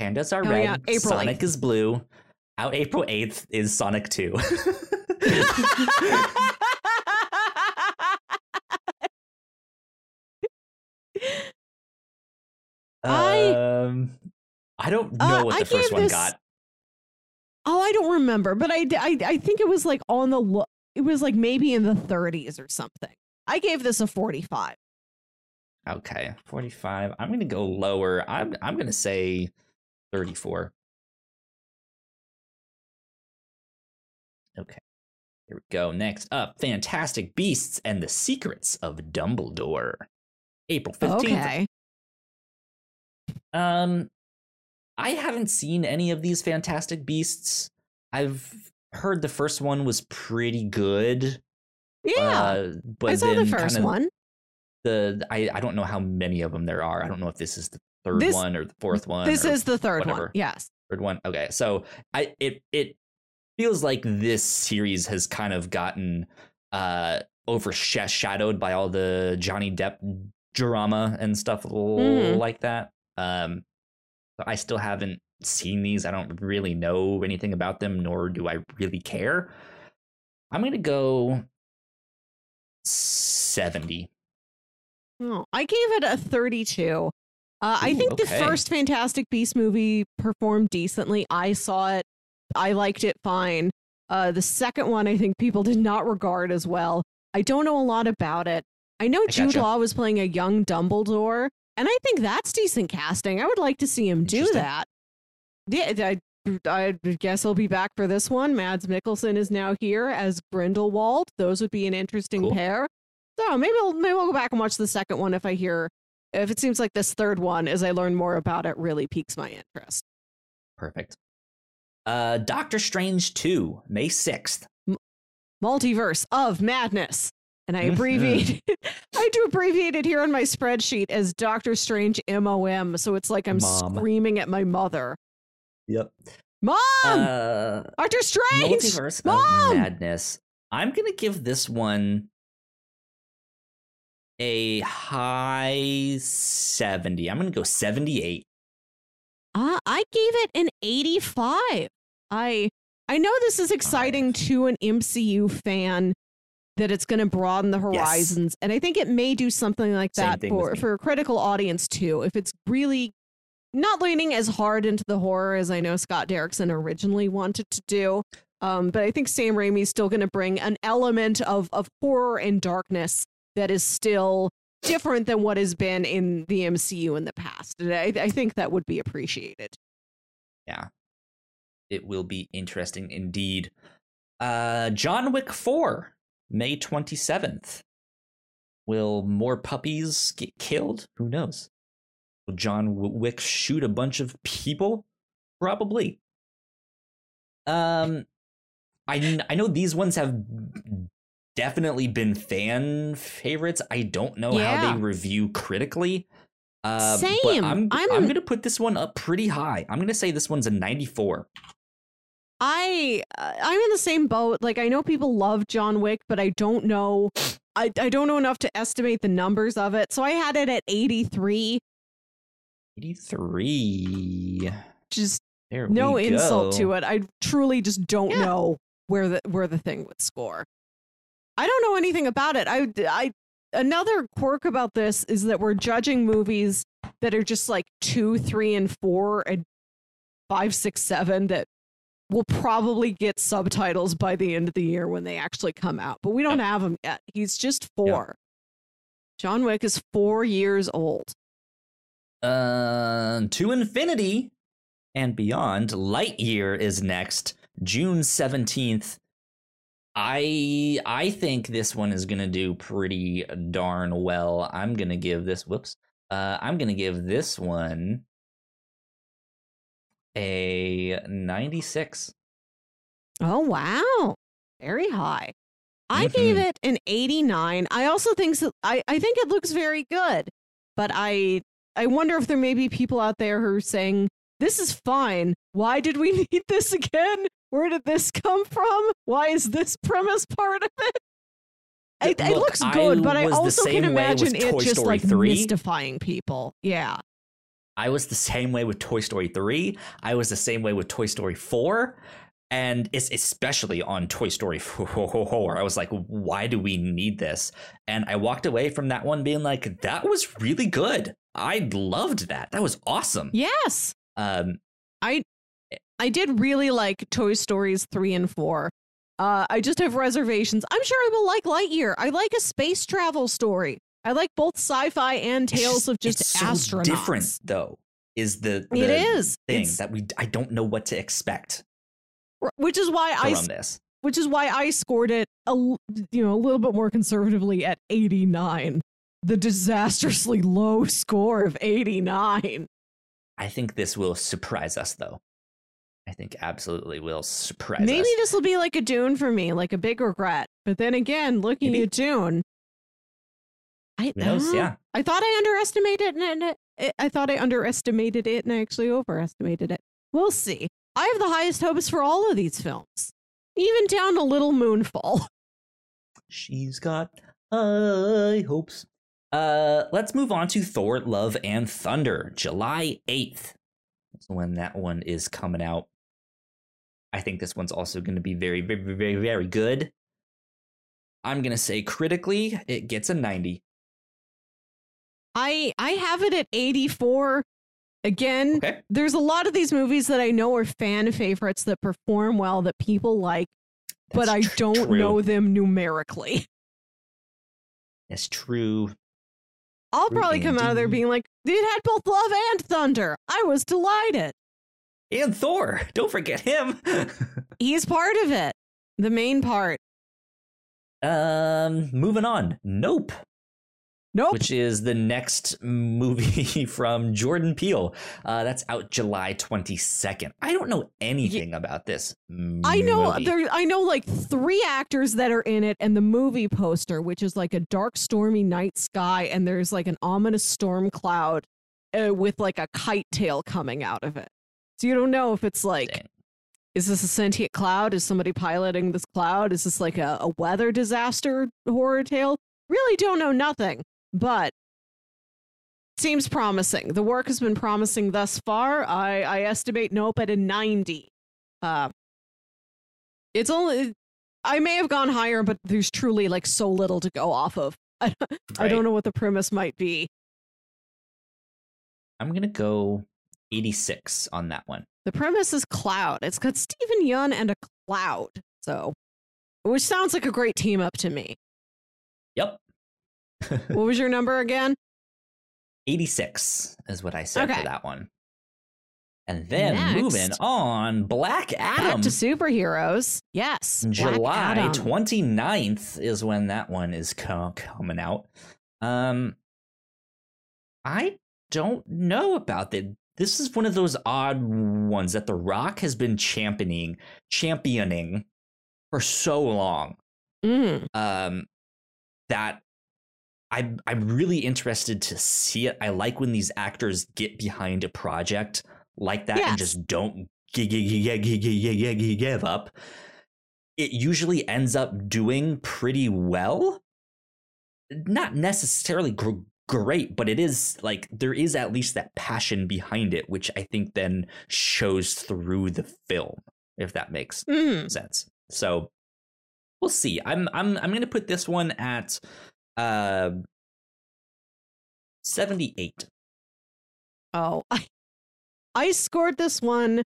Pandas are oh, red. Yeah. April Sonic 8th. is blue. Out April 8th is Sonic 2. I, um, I don't uh, know uh, what the I first one this, got. Oh, I don't remember, but I, I, I think it was like on the look. It was like maybe in the 30s or something. I gave this a 45. Okay, 45. I'm going to go lower. I'm I'm going to say 34. Okay. Here we go. Next up, Fantastic Beasts and the Secrets of Dumbledore. April 15th. Okay. Um I haven't seen any of these Fantastic Beasts. I've heard the first one was pretty good. Yeah. Uh, but I saw the first one. The I, I don't know how many of them there are. I don't know if this is the third This- one or the fourth one. This is the third one. Yes. third one. Okay, so I it it feels like this series has kind of gotten uh overshadowed by all the Johnny Depp drama and stuff Mhm. like that. Um, I still haven't seen these. I don't really know anything about them, nor do I really care. I'm gonna go seventy. Oh, I gave it a 32. Uh, I Ooh, think the first Fantastic Beast movie performed decently. I saw it. I liked it fine. Uh, the second one, I think people did not regard as well. I don't know a lot about it. I know I Jude gotcha. Law was playing a young Dumbledore, and I think that's decent casting. I would like to see him do that. Yeah, I, I guess he'll be back for this one. Mads Mikkelsen is now here as Grindelwald. Those would be an interesting Cool. pair. So maybe I'll maybe I'll go back and watch the second one if I hear if it seems like this third one, as I learn more about it, really piques my interest. Perfect. Uh, Doctor Strange two, May sixth. Multiverse of Madness. And I Mhm. abbreviate I do abbreviate it here on my spreadsheet as Doctor Strange MOM. So it's like I'm Mom. screaming at my mother. Yep. Mom! Uh, Doctor Strange! Multiverse Mom! of Madness. I'm gonna give this one a high 70. I'm gonna go 78. Uh, I gave it an 85. I I know this is exciting to an MCU fan that it's going to broaden the Yes. horizons, and I think it may do something like that for for a critical audience too. If it's really not leaning as hard into the horror as I know Scott Derrickson originally wanted to do. Um, but I think Sam Raimi's still going to bring an element of of horror and darkness that is still different than what has been in the MCU in the past. And I, I think that would be appreciated. Yeah. It will be interesting indeed. Uh John Wick 4, May 27th. Will more puppies get killed? Who knows? Will John Wick shoot a bunch of people? Probably. Um I I know these ones have definitely been fan favorites. I don't know how they review critically. Uh, but Same. I'm, I'm I'm- going to put this one up pretty high. I'm going to say this one's a 94. I uh, I'm in the same boat. Like I know people love John Wick, but I don't know. I I don't know enough to estimate the numbers of it. So I had it at 83. 83. Just There no insult to it. I truly just don't Yeah. know where the where the thing would score. I don't know anything about it. I I another quirk about this is that we're judging movies that are just like two, three, and four, and five, six, seven that will probably get subtitles by the end of the year when they actually come out. But we don't have them yet. He's just four. John Wick is four years old. Uh, to infinity and beyond. Lightyear is next, June 17th. I I think this one is gonna do pretty darn well. I'm gonna give this whoops. Uh, I'm gonna give this one a 96. Oh wow. Very high. I gave Mhm. it an 89. I also think so, I I think it looks very good. But I I wonder if there may be people out there who are saying this is fine. Why did we need this again? Where did this come from? Why is this premise part of it? It, it Look, looks I good, but I was the also can same way with imagine it Toy just Story like 3. mystifying people. Yeah. I was the same way with Toy Story 3. I was the same way with Toy Story 4. And it's especially on Toy Story 4. I was like, why do we need this? And I walked away from that one being like, that was really good. I loved that. That was awesome. Yes. Um, I I did really like Toy Stories 3 and 4. Uh, I just have reservations. I'm sure I will like Lightyear. I like a space travel story. I like both sci-fi and tales of just it's so astronauts. different though. Is the, It the is. thing It's- that we I don't know what to expect which is why I this. which is why I scored it a you know a little bit more conservatively at 89. The disastrously low score of 89. I think this will surprise us though. I think absolutely will surprise Maybe us. this will be like a Dune for me, like a big regret. But then again, looking Maybe. at Dune, I knows? uh, Yeah. I thought I underestimated it, and it, I thought I underestimated it, and I actually overestimated it. We'll see. I have the highest hopes for all of these films, even down a Little Moonfall. She's got high hopes. Uh, let's move on to Thor: Love and Thunder, July eighth. That's when that one is coming out. I think this one's also going to be very, very, very, very good. I'm gonna say critically, it gets a ninety. I I have it at 84. Again, Okay, there's a lot of these movies that I know are fan favorites that perform well that people like, but I tr- don't true. know them numerically. That's true. I'll True probably come out of there being like, it had both love and thunder. I was delighted. And Thor, don't forget him. He's part of it. The main part. um, moving on. Nope. Nope. which is the next movie from Jordan Peele. Uh, that's out July 22nd. I don't know anything about this. I know there I know like three actors that are in it and the movie poster, which is like a dark, stormy night sky, and there's like an ominous storm cloud uh, with like a kite tail coming out of it. So you don't know if it's like Dang. is this a sentient cloud? Is somebody piloting this cloud? Is this like a, a weather disaster horror tale? Really don't know nothing, but seems promising. The work has been promising thus far. I, I estimate Nope at a 90. Uh, it's only, I may have gone higher, but there's truly like so little to go off of. I, I don't know what the premise might be. I'm going to go 86 on that one. The premise is Cloud. It's got Steven Yeun and a cloud. So, which sounds like a great team up to me. Yep. What was your number again? 86 is what I said Okay. for that one. And then Next. moving on, Black Adam. Back to superheroes. Yes. Black July Adam. 29th is when that one is co- coming out. Um I don't know about that this is one of those odd ones that The Rock has been championing, championing for so long. Mm. Um, that I'm I'm really interested to see it. I like when these actors get behind a project like that yes. and just don't give up. It usually ends up doing pretty well. Not necessarily gr- great, but it is like there is at least that passion behind it, which I think then shows through the film, if that makes Mm. sense. So we'll see. I'm I'm I'm gonna put this one at uh 78. Oh, I, I scored this one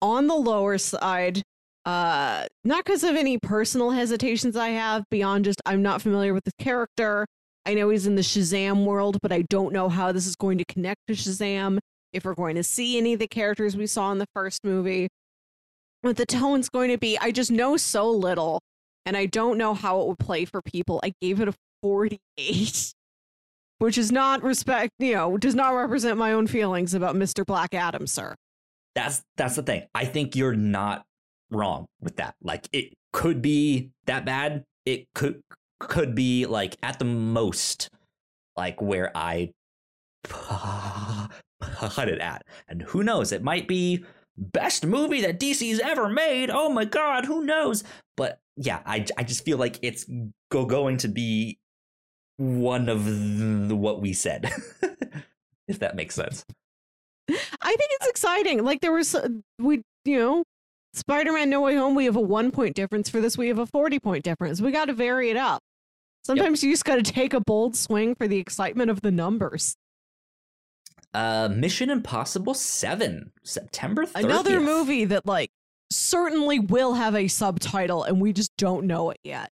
on the lower side. Uh, not because of any personal hesitations I have beyond just I'm not familiar with the character. I know he's in the Shazam world, but I don't know how this is going to connect to Shazam. If we're going to see any of the characters we saw in the first movie, what the tone's going to be. I just know so little, and I don't know how it would play for people. I gave it a 48 which is not respect, you know, does not represent my own feelings about Mr. Black Adam, sir. That's that's the thing. I think you're not wrong with that. Like it could be that bad. It could could be like at the most like where I put it at. And who knows? It might be best movie that DC's ever made. Oh my god, who knows? But yeah, I I just feel like it's go going to be one of the, what we said. if that makes sense. I think it's exciting. Like there was, uh, we, you know, Spider-Man No Way Home, we have a one point difference. For this, we have a 40 point difference. We got to vary it up. Sometimes you just got to take a bold swing for the excitement of the numbers. Uh, Mission Impossible Seven, September 30th. Another movie that like certainly will have a subtitle, and we just don't know it yet.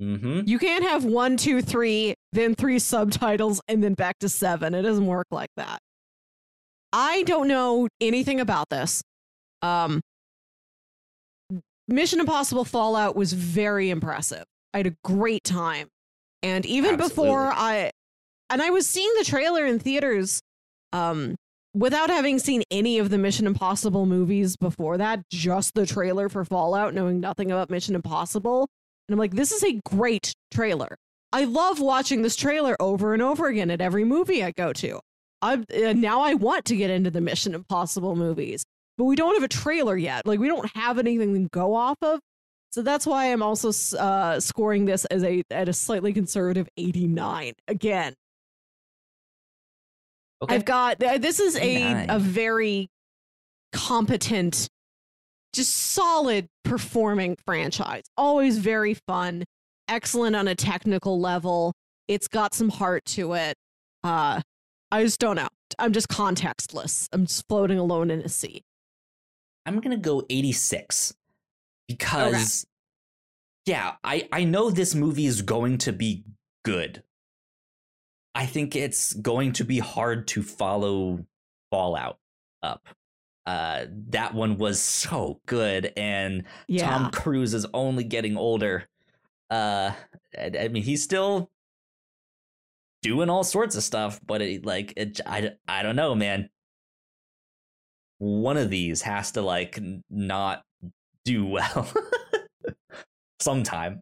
Mm-hmm. You can't have one, two, three, then three subtitles, and then back to seven. It doesn't work like that. I don't know anything about this. Um, Mission Impossible Fallout was very impressive. I had a great time. And even before I and I was seeing the trailer in theaters um without having seen any of the Mission Impossible movies before that, just the trailer for Fallout, knowing nothing about Mission Impossible. And I'm like, this is a great trailer. I love watching this trailer over and over again at every movie I go to. I uh, now I want to get into the Mission Impossible movies, but we don't have a trailer yet. Like we don't have anything to go off of. So that's why I'm also uh, scoring this as a at a slightly conservative 89 again. Okay. I've got this is a 89. a very competent, just solid performing franchise. Always very fun, excellent on a technical level. It's got some heart to it. Uh, I just don't know. I'm just contextless. I'm just floating alone in a sea. I'm gonna go 86 because yeah, I I know this movie is going to be good. I think it's going to be hard to follow Fallout up. Uh, that one was so good, and Yeah. Tom Cruise is only getting older. Uh, I, I mean, he's still doing all sorts of stuff, but it, like, it, I, I don't know, man. One of these has to like not do well sometime.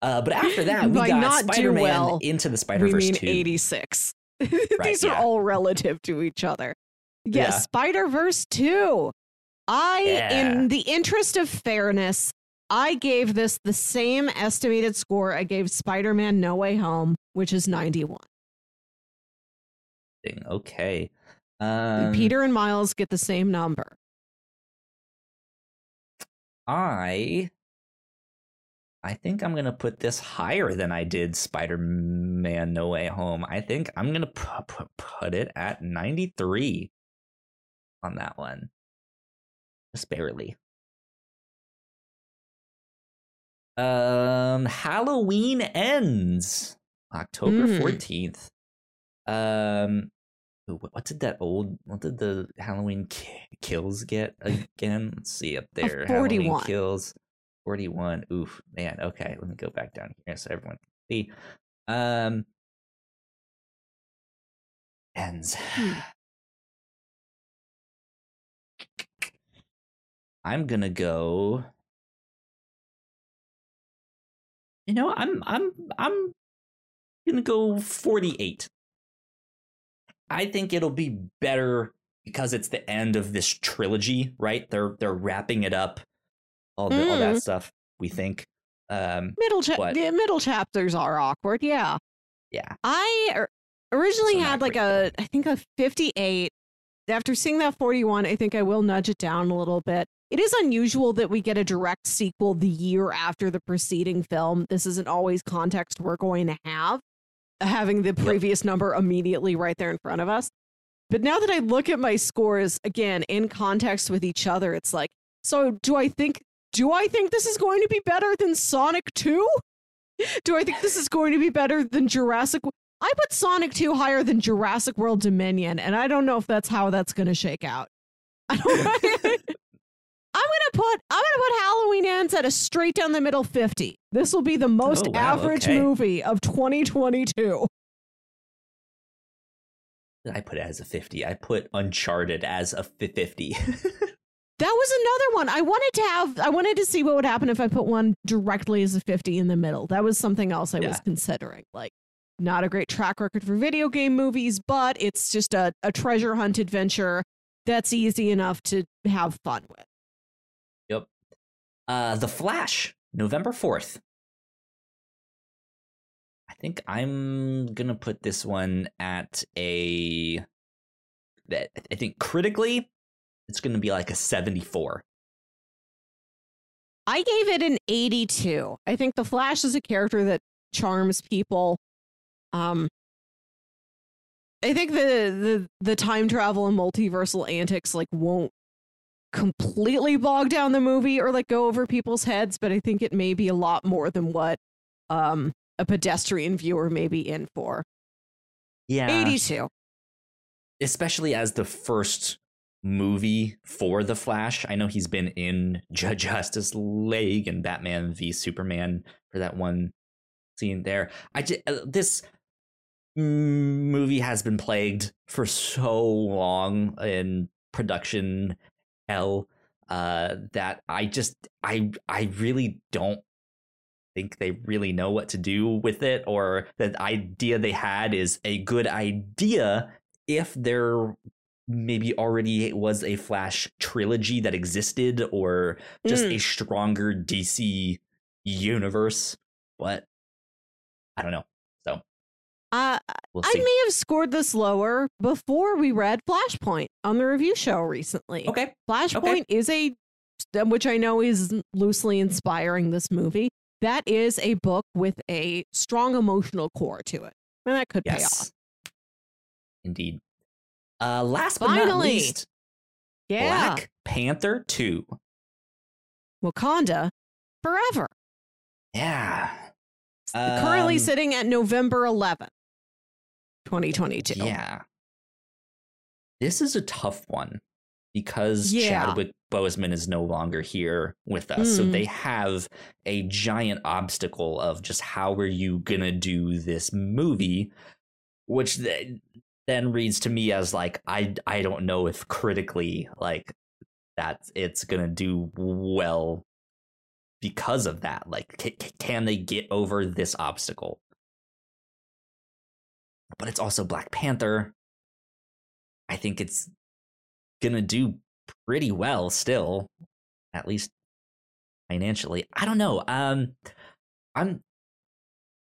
Uh, but after that, we By got not Spider-Man well, into the Spider we Verse mean 2. 86. These are yeah. all relative to each other. Yes, Yeah. Spider Verse 2. I, Yeah. in the interest of fairness, I gave this the same estimated score I gave Spider Man No Way Home, which is 91. Okay. Um, Peter and Miles get the same number. I I think I'm gonna put this higher than I did Spider-Man No Way Home. I think I'm gonna pu- pu- put it at 93 on that one, just barely. Um, Halloween ends October Mm. 14th. Um, what did that old? What did the Halloween ki- kills get again? Let's see up there. Halloween 41. kills 41. Oof, man. Okay, let me go back down here so everyone can see. Um, ends. Hmm. I'm gonna go. You know, I'm I'm I'm gonna go 48. I think it'll be better because it's the end of this trilogy, right? They're they're wrapping it up, all the, all that Mm. stuff. We think, um, Middle cha- What? the middle chapters are awkward. Yeah. yeah, I originally So had like a, I think a 58. After seeing that 41, I think I will nudge it down a little bit. It is unusual that we get a direct sequel the year after the preceding film. This isn't always context we're going to have, having the previous number immediately right there in front of us. But now that I look at my scores again in context with each other, it's like, so do I think do I think this is going to be better than Sonic 2? Do I think this is going to be better than Jurassic? I put Sonic 2 higher than Jurassic World Dominion, and I don't know if that's how that's going to shake out. I don't I'm gonna put I'm gonna put Halloween Ends at a straight down the middle 50. This will be the most Oh, wow, average okay. movie of 2022. I put it as a 50. I put Uncharted as a 50. That was another one. I wanted to have I wanted to see what would happen if I put one directly as a 50 in the middle. That was something else I was considering. Like not a great track record for video game movies, but it's just a, a treasure hunt adventure that's easy enough to have fun with. Uh, The Flash, November 4th. I think I'm gonna put this one at a I think critically it's gonna be like a 74. I gave it an 82. I think the Flash is a character that charms people. Um I think the the the time travel and multiversal antics like won't completely bog down the movie or like go over people's heads, but I think it may be a lot more than what um a pedestrian viewer may be in for. Yeah. 82. especially as the first movie for the Flash. I know he's been in Ju- Justice League and Batman v Superman for that one scene there. I just, this mm, movie has been plagued for so long in production hell uh, that I just I I really don't think they really know what to do with it or the idea they had is a good idea if there maybe already was a Flash trilogy that existed or just Mm. a stronger DC universe. But I don't know. So Uh, we'll I may have scored this lower before we read Flashpoint on the review show recently. okay. Flashpoint is a, which I know is loosely inspiring this movie. That is a book with a strong emotional core to it, and that could pay off. Indeed. Uh last but not least, Yeah, Black Panther 2. Wakanda forever. Yeah. Currently Um, sitting at November 11th, 2022. Yeah. This is a tough one because Yeah. Chadwick Boseman is no longer here with us. So Mm. they have a giant obstacle of just how are you going to do this movie, which th- then reads to me as like, I, I don't know if critically, like, that it's going to do well because of that. Like, ca- can they get over this obstacle? But it's also Black Panther. I think it's gonna do pretty well still, at least financially. I don't know. Um, I'm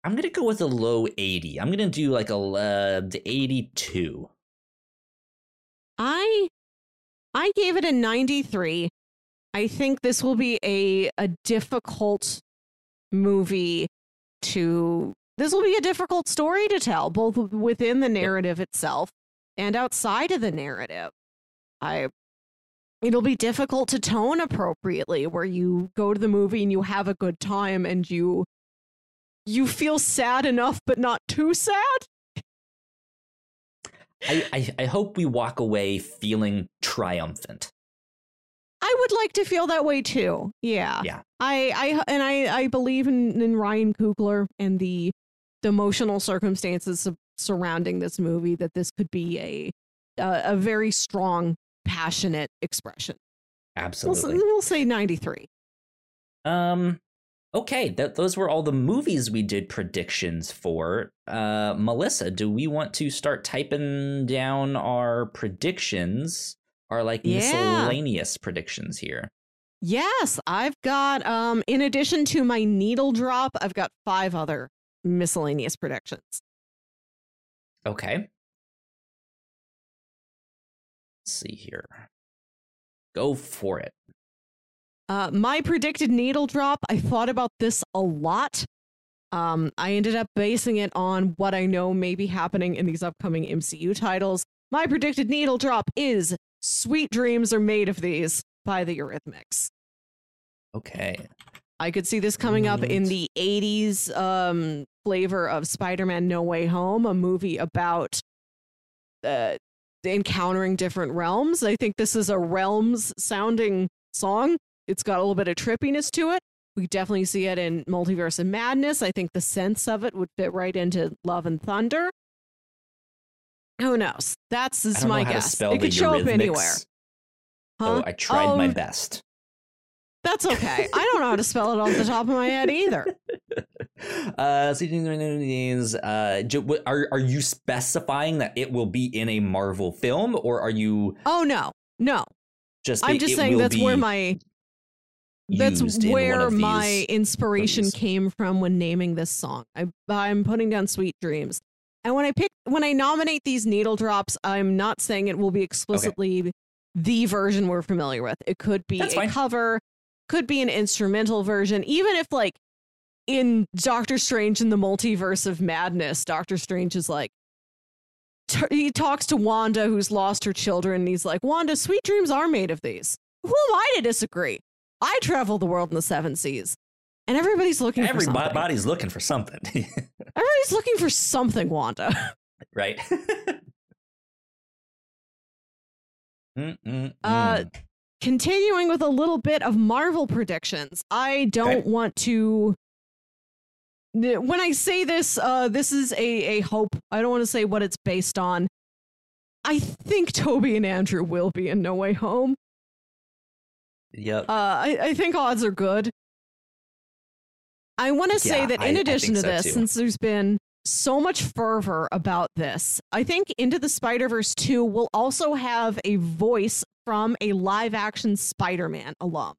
I'm gonna go with a low eighty. I'm gonna do like a uh, the eighty-two. I I gave it a 93. I think this will be a a difficult movie to this will be a difficult story to tell both within the narrative itself and outside of the narrative. I it'll be difficult to tone appropriately where you go to the movie and you have a good time and you you feel sad enough but not too sad. I, I I hope we walk away feeling triumphant. I would like to feel that way too. Yeah. Yeah. I, I and I, I believe in, in Ryan Coogler and the the emotional circumstances of, surrounding this movie that this could be a a, a very strong, passionate expression. We'll, Absolutely. we'll say 93. Um okay, that those were all the movies we did predictions for. Uh Melissa, do we want to start typing down our predictions? Our like Yeah. miscellaneous predictions here. Yes, I've got um in addition to my needle drop, I've got five other miscellaneous predictions. Okay. Let's see here. Go for it. Uh, my predicted needle drop, I thought about this a lot. Um, I ended up basing it on what I know may be happening in these upcoming MCU titles. My predicted needle drop is Sweet Dreams Are Made of These by the Eurythmics. Okay. I could see this coming up in the 80s um, flavor of Spider Man No Way Home, a movie about uh, encountering different realms. I think this is a realms sounding song. It's got a little bit of trippiness to it. We definitely see it in Multiverse of Madness. I think the sense of it would fit right into Love and Thunder. Who knows? That's I is don't my guess. it could show up anywhere. So I tried my Oh, best. That's okay. I don't know how to spell it off the top of my head either. uh, uh, are are you specifying that it will be in a Marvel film, or are you Oh no, no. just? I'm just saying that's where my that's where my inspiration movies? came from when naming this song. I, I'm putting down "Sweet Dreams," and when I pick when I nominate these needle drops, I'm not saying it will be explicitly the version we're familiar with. It could be That's a fine. cover, could be an instrumental version, even if like in Doctor Strange in the Multiverse of Madness, Doctor Strange is like t- he talks to Wanda, who's lost her children, and he's like, Wanda, sweet dreams are made of these. Who am I to disagree? I travel the world in the seven seas. And everybody's looking for something. Everybody's looking for something, Everybody's looking for something, Wanda. right? Uh, Continuing with a little bit of Marvel predictions. I don't Okay. want to. When I say this, uh, this is a, a hope. I don't want to say what it's based on. I think Tobey and Andrew will be in No Way Home. yep. Uh, I, I think odds are good. I want to say Yeah, that in I addition think to so this, too. since there's been so much fervor about this, I think Into the Spider Verse 2 will also have a voice from a live action Spider Man alum.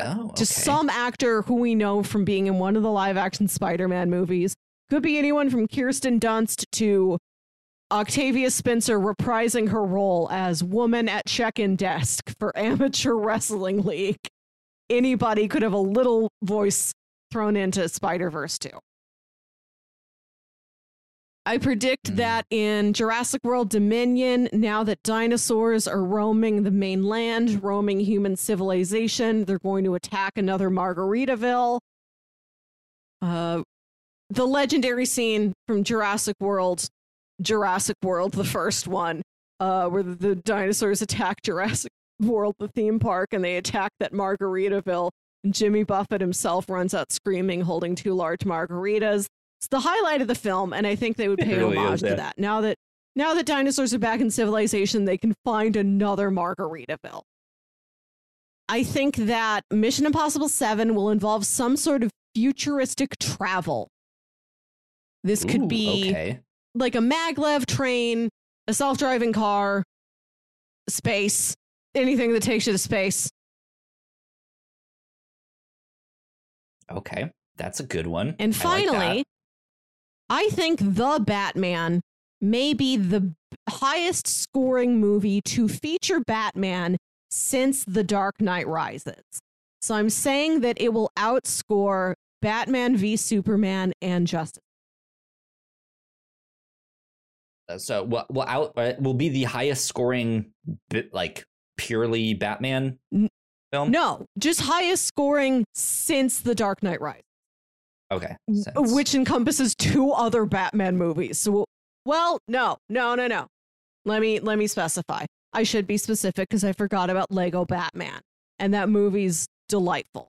oh, To some actor who we know from being in one of the live action Spider Man movies. Could be anyone from Kirsten Dunst to Octavia Spencer reprising her role as woman at check in desk for Amateur Wrestling League. Anybody could have a little voice thrown into Spider Verse 2. I predict Mhm. that in Jurassic World Dominion, now that dinosaurs are roaming the mainland, roaming human civilization, they're going to attack another Margaritaville. Uh, the legendary scene from Jurassic World, Jurassic World, the first one, uh, where the, the dinosaurs attack Jurassic World, the theme park, and they attack that Margaritaville. And Jimmy Buffett himself runs out screaming, holding two large margaritas. It's the highlight of the film, and I think they would pay really homage to that. Now that now that dinosaurs are back in civilization, they can find another Margaritaville. I think that Mission Impossible 7 will involve some sort of futuristic travel. This could Ooh, be okay. like a maglev train, a self-driving car, space, anything that takes you to space. Okay, that's a good one. And I like finally, I think The Batman may be the highest scoring movie to feature Batman since The Dark Knight Rises. So I'm saying that it will outscore Batman v Superman and Justice. Uh, so will will out uh, will be the highest scoring bit like purely Batman film. No, just highest scoring since The Dark Knight Rises. Okay. sense. which encompasses two other Batman movies. So, well, no, no, no, no. Let me let me specify. I should be specific because I forgot about Lego Batman, and that movie's delightful.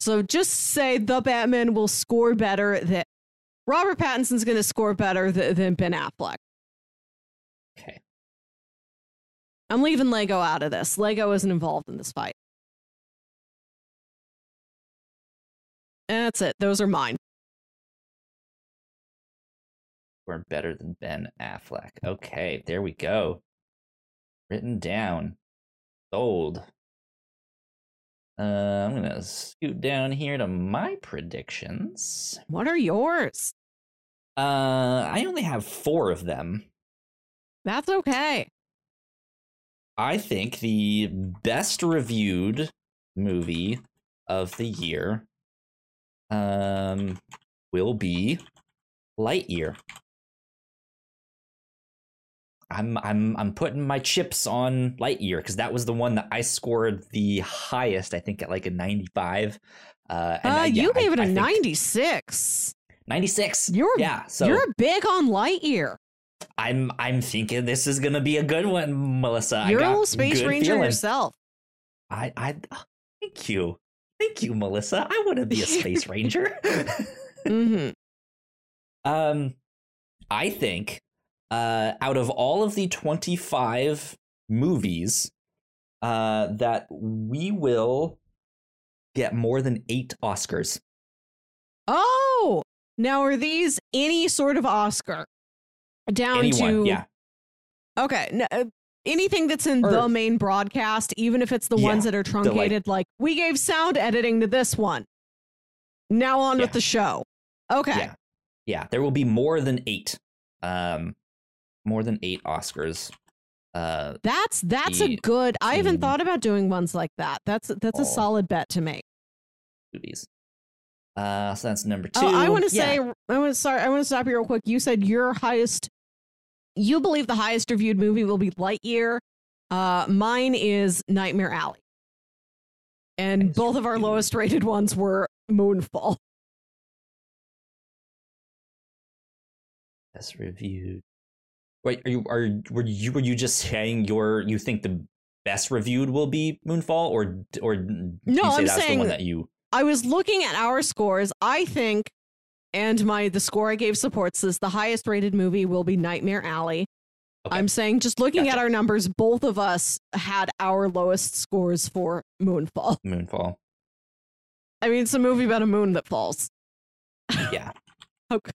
So just say the Batman will score better. That Robert Pattinson's going to score better th- than Ben Affleck. Okay. I'm leaving Lego out of this. Lego isn't involved in this fight. That's it. Those are mine. We're better than Ben Affleck. Okay, there we go. Written down. Sold. Uh, I'm gonna scoot down here to my predictions. What are yours? Uh, I only have four of them. That's okay. I think the best reviewed movie of the year um will be Lightyear. I'm I'm I'm putting my chips on Lightyear because that was the one that I scored the highest, I think at like a 95. Uh, and Uh, I- yeah, you I- gave it a I think 96. 96. You're yeah, so you're big on Lightyear. I'm I'm thinking this is gonna be a good one, Melissa. I You're a little space ranger feeling. yourself. I, I, thank you, thank you, Melissa. I want to be a space ranger. hmm um, I think, uh, out of all of the twenty-five movies, uh, that we will get more than eight Oscars. Oh, now are these any sort of Oscar? Down Anyone, to yeah, okay, no, uh, anything that's in Or- the main broadcast, even if it's the Yeah, ones that are truncated. like, we gave sound editing to this one. Now on Yeah. with the show. Okay, yeah, yeah. There will be more than eight. Um, more than eight Oscars. Uh, that's that's a The good. I team- thought about doing ones like that. That's that's Oh. a solid bet to make. movies. Uh, so that's number two. Oh, I want to Yeah. say, I want to sorry, I want to stop you real quick. You said your highest you believe the highest reviewed movie will be Lightyear. Uh, mine is Nightmare Alley. And both of our lowest rated ones were Moonfall. Best reviewed. Wait, are you are were you were you just saying your you think the best reviewed will be Moonfall or or No, say I'm that's the saying- one that you I was looking at our scores. I think, and my the score I gave supports this. The highest rated movie will be Nightmare Alley. Okay. I'm saying, just looking at our numbers, both of us had our lowest scores for Moonfall. Moonfall. I mean, it's a movie about a moon that falls. Yeah. Okay.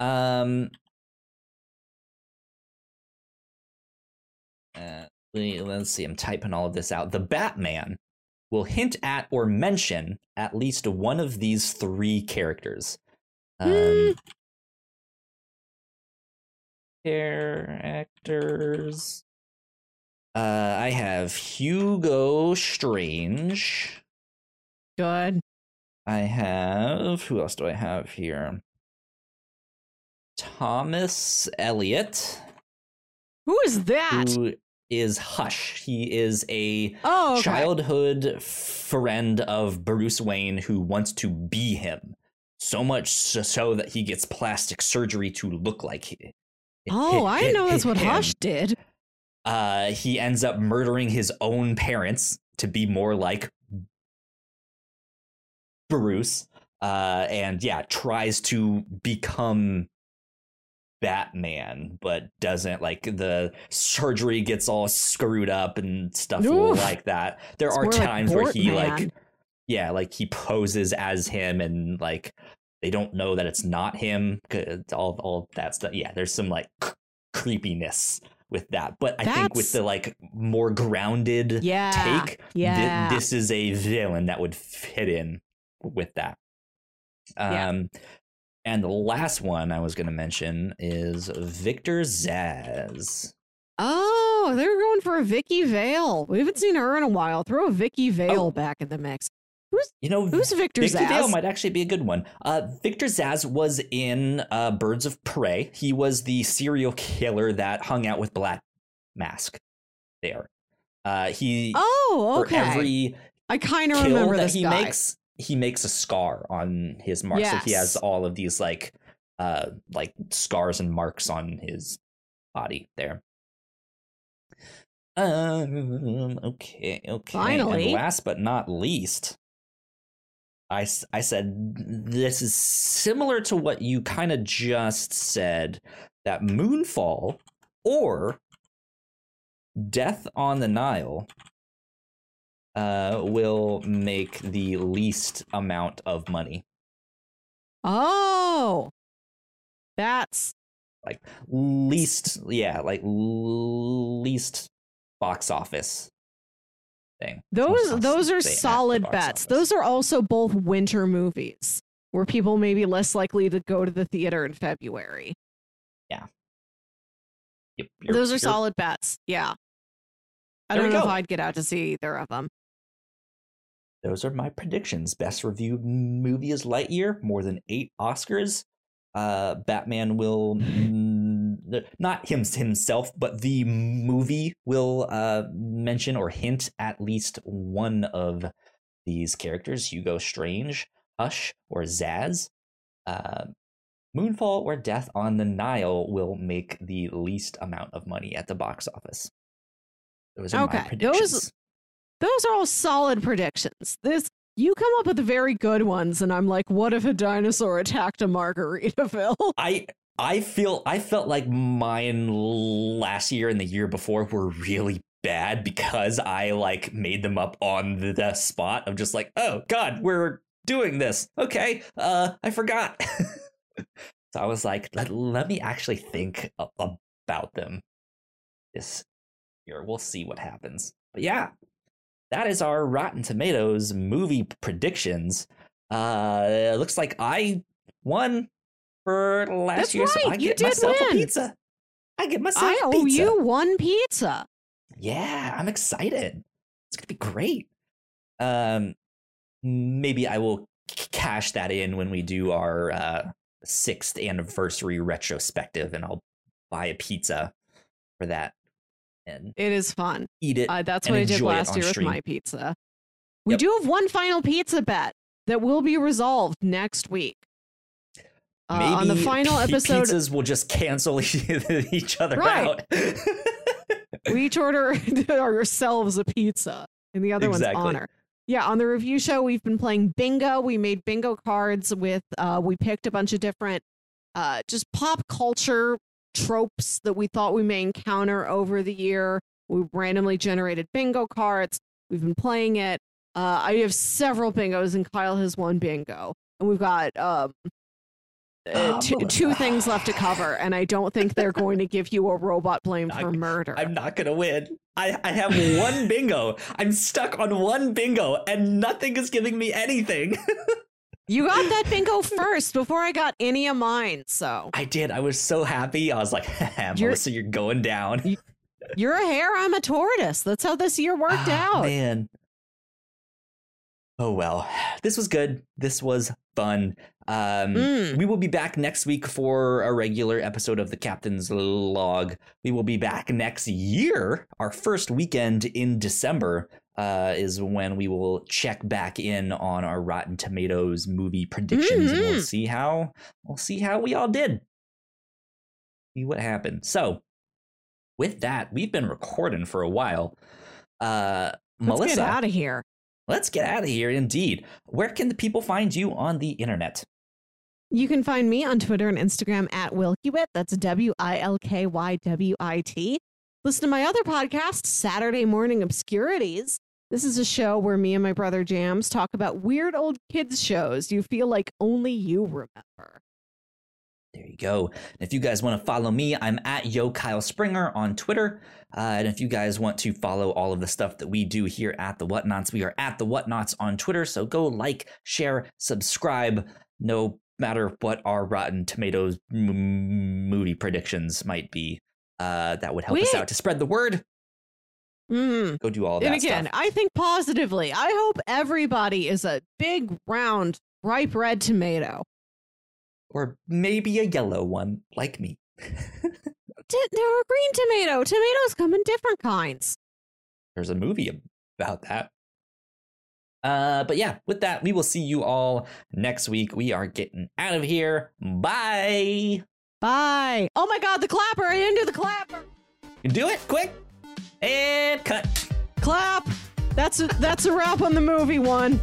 Um. Uh, let- let's see. I'm typing all of this out. The Batman will hint at or mention at least one of these three characters. Um, Hmm. characters. Uh, I have Hugo Strange. Good. I have who else do I have here? Thomas Elliot, Who is that? who is Hush. He is a oh, okay. childhood friend of Bruce Wayne who wants to be him. So much so, that he gets plastic surgery to look like him. Oh, I didn't know that's what him. Hush did. Uh, he ends up murdering his own parents to be more like Bruce. Uh, and yeah, tries to become Batman, but doesn't like the surgery gets all screwed up and stuff Oof. like that. There It's are more like times where he like, yeah, like he poses as him and like they don't know that it's not him. All all that stuff. Yeah, there's some like c- creepiness with that, but I think with the like more grounded Yeah. take, Yeah. this is a villain that would fit in with that. Yeah. Um, And the last one I was going to mention is Victor Zsasz. Oh, they were going for a Vicki Vale. We haven't seen her in a while. Throw a Vicki Vale Oh. back in the mix. Who's You know, Who's Victor Victor Vale might actually be a good one. Uh, Victor Zsasz was in uh, Birds of Prey. He was the serial killer that hung out with Black Mask. There, uh, he Oh, okay. for every I kind of remember that this he guy. makes, he makes a scar on his mark. So he has all of these like, uh, like scars and marks on his body there. Um. Okay. Okay. Finally. And last but not least, I, I said this is similar to what you kind of just said that Moonfall or Death on the Nile uh, will make the least amount of money. Oh, that's Like least, yeah, like least box office thing. those. Those are say at the solid bets. office. Those are also both winter movies where people may be less likely to go to the theater in February. Yeah. Yep, Those are solid bets. Yeah. I There don't know if. I'd get out to see either of them. Those are my predictions. Best reviewed movie is Lightyear, more than eight Oscars. Uh, Batman will mm, not him himself, but the movie will uh, mention or hint at least one of these characters: Hugo Strange, Hush, or Zsasz. Uh, Moonfall or Death on the Nile will make the least amount of money at the box office. Those are Okay, my those- predictions. Those are all solid predictions. This you come up with very good ones, and I'm like, what if a dinosaur attacked a Margaritaville? I I feel I felt like mine last year and the year before were really bad because I like made them up on the, spot of just like, oh god, we're doing this. Okay, uh, I forgot. so I was like, let, let me actually think about them this year. We'll see what happens. But yeah, that is our Rotten Tomatoes movie predictions. Uh, it looks like I won for last That's year, so right, I you get did myself a win. pizza. I get myself I a owe pizza. you one pizza. Yeah, I'm excited. It's gonna be great. Um, maybe I will c- cash that in when we do our uh sixth anniversary retrospective, and I'll buy a pizza for that and It is fun. eat it. Uh, that's what I did last year with my pizza. We Yep. do have one final pizza bet that will be resolved next week. Uh, Maybe on the final pi- episode, pizzas will just cancel each other Right. out. we each order ourselves a pizza and the other Exactly. one's honor. Yeah, on the review show, we've been playing bingo. We made bingo cards with, uh, we picked a bunch of different, uh, just pop culture tropes that we thought we may encounter over the year. We randomly generated bingo cards. We've been playing it. Uh, I have several bingos, and Kyle has one bingo. And we've got um, uh, Oh, two, two things left to cover, and I don't think they're going to give you a robot blame for murder. I'm not gonna win. I, I have one bingo. I'm stuck on one bingo, and nothing is giving me anything. You got that bingo first before I got any of mine. So I did. I was so happy. I was like, You're- Melissa, you're going down. you're a hare, I'm a tortoise. That's how this year worked Ah, out. Man. Oh well. This was good. This was fun. Um Mm. we will be back next week for a regular episode of the Captain's Log. We will be back next year. Our first weekend in December uh, is when we will check back in on our Rotten Tomatoes movie predictions, and we'll Mhm. see how we'll see how we all did. See what happened. So, with that, we've been recording for a while. Uh, Let's Melissa, get out of here. let's get out of here. Indeed, where can the people find you on the internet? You can find me on Twitter and Instagram at Wilkywit. That's W I L K Y W I T. Listen to my other podcast, Saturday Morning Obscurities. This is a show where me and my brother Jams talk about weird old kids shows you feel like only you remember. There you go. And if you guys want to follow me, I'm at Yo Kyle Springer on Twitter. Uh, and if you guys want to follow all of the stuff that we do here at the Whatnauts, we are at the Whatnauts on Twitter. So go like, share, subscribe. No matter what our Rotten Tomatoes m- movie predictions might be, uh, that would help us out to spread the word. Mm. Go do all of that. And again, stuff. I think positively. I hope everybody is a big, round, ripe red tomato. Or maybe a yellow one, like me. T- they're a green tomato. Tomatoes come in different kinds. there's a movie about that. Uh, but yeah, with that, we will see you all next week. We are getting out of here. Bye. Bye. Oh my God, the clapper. I didn't do the clapper. You do it quick and cut. Clap. That's a, that's a wrap on the movie one.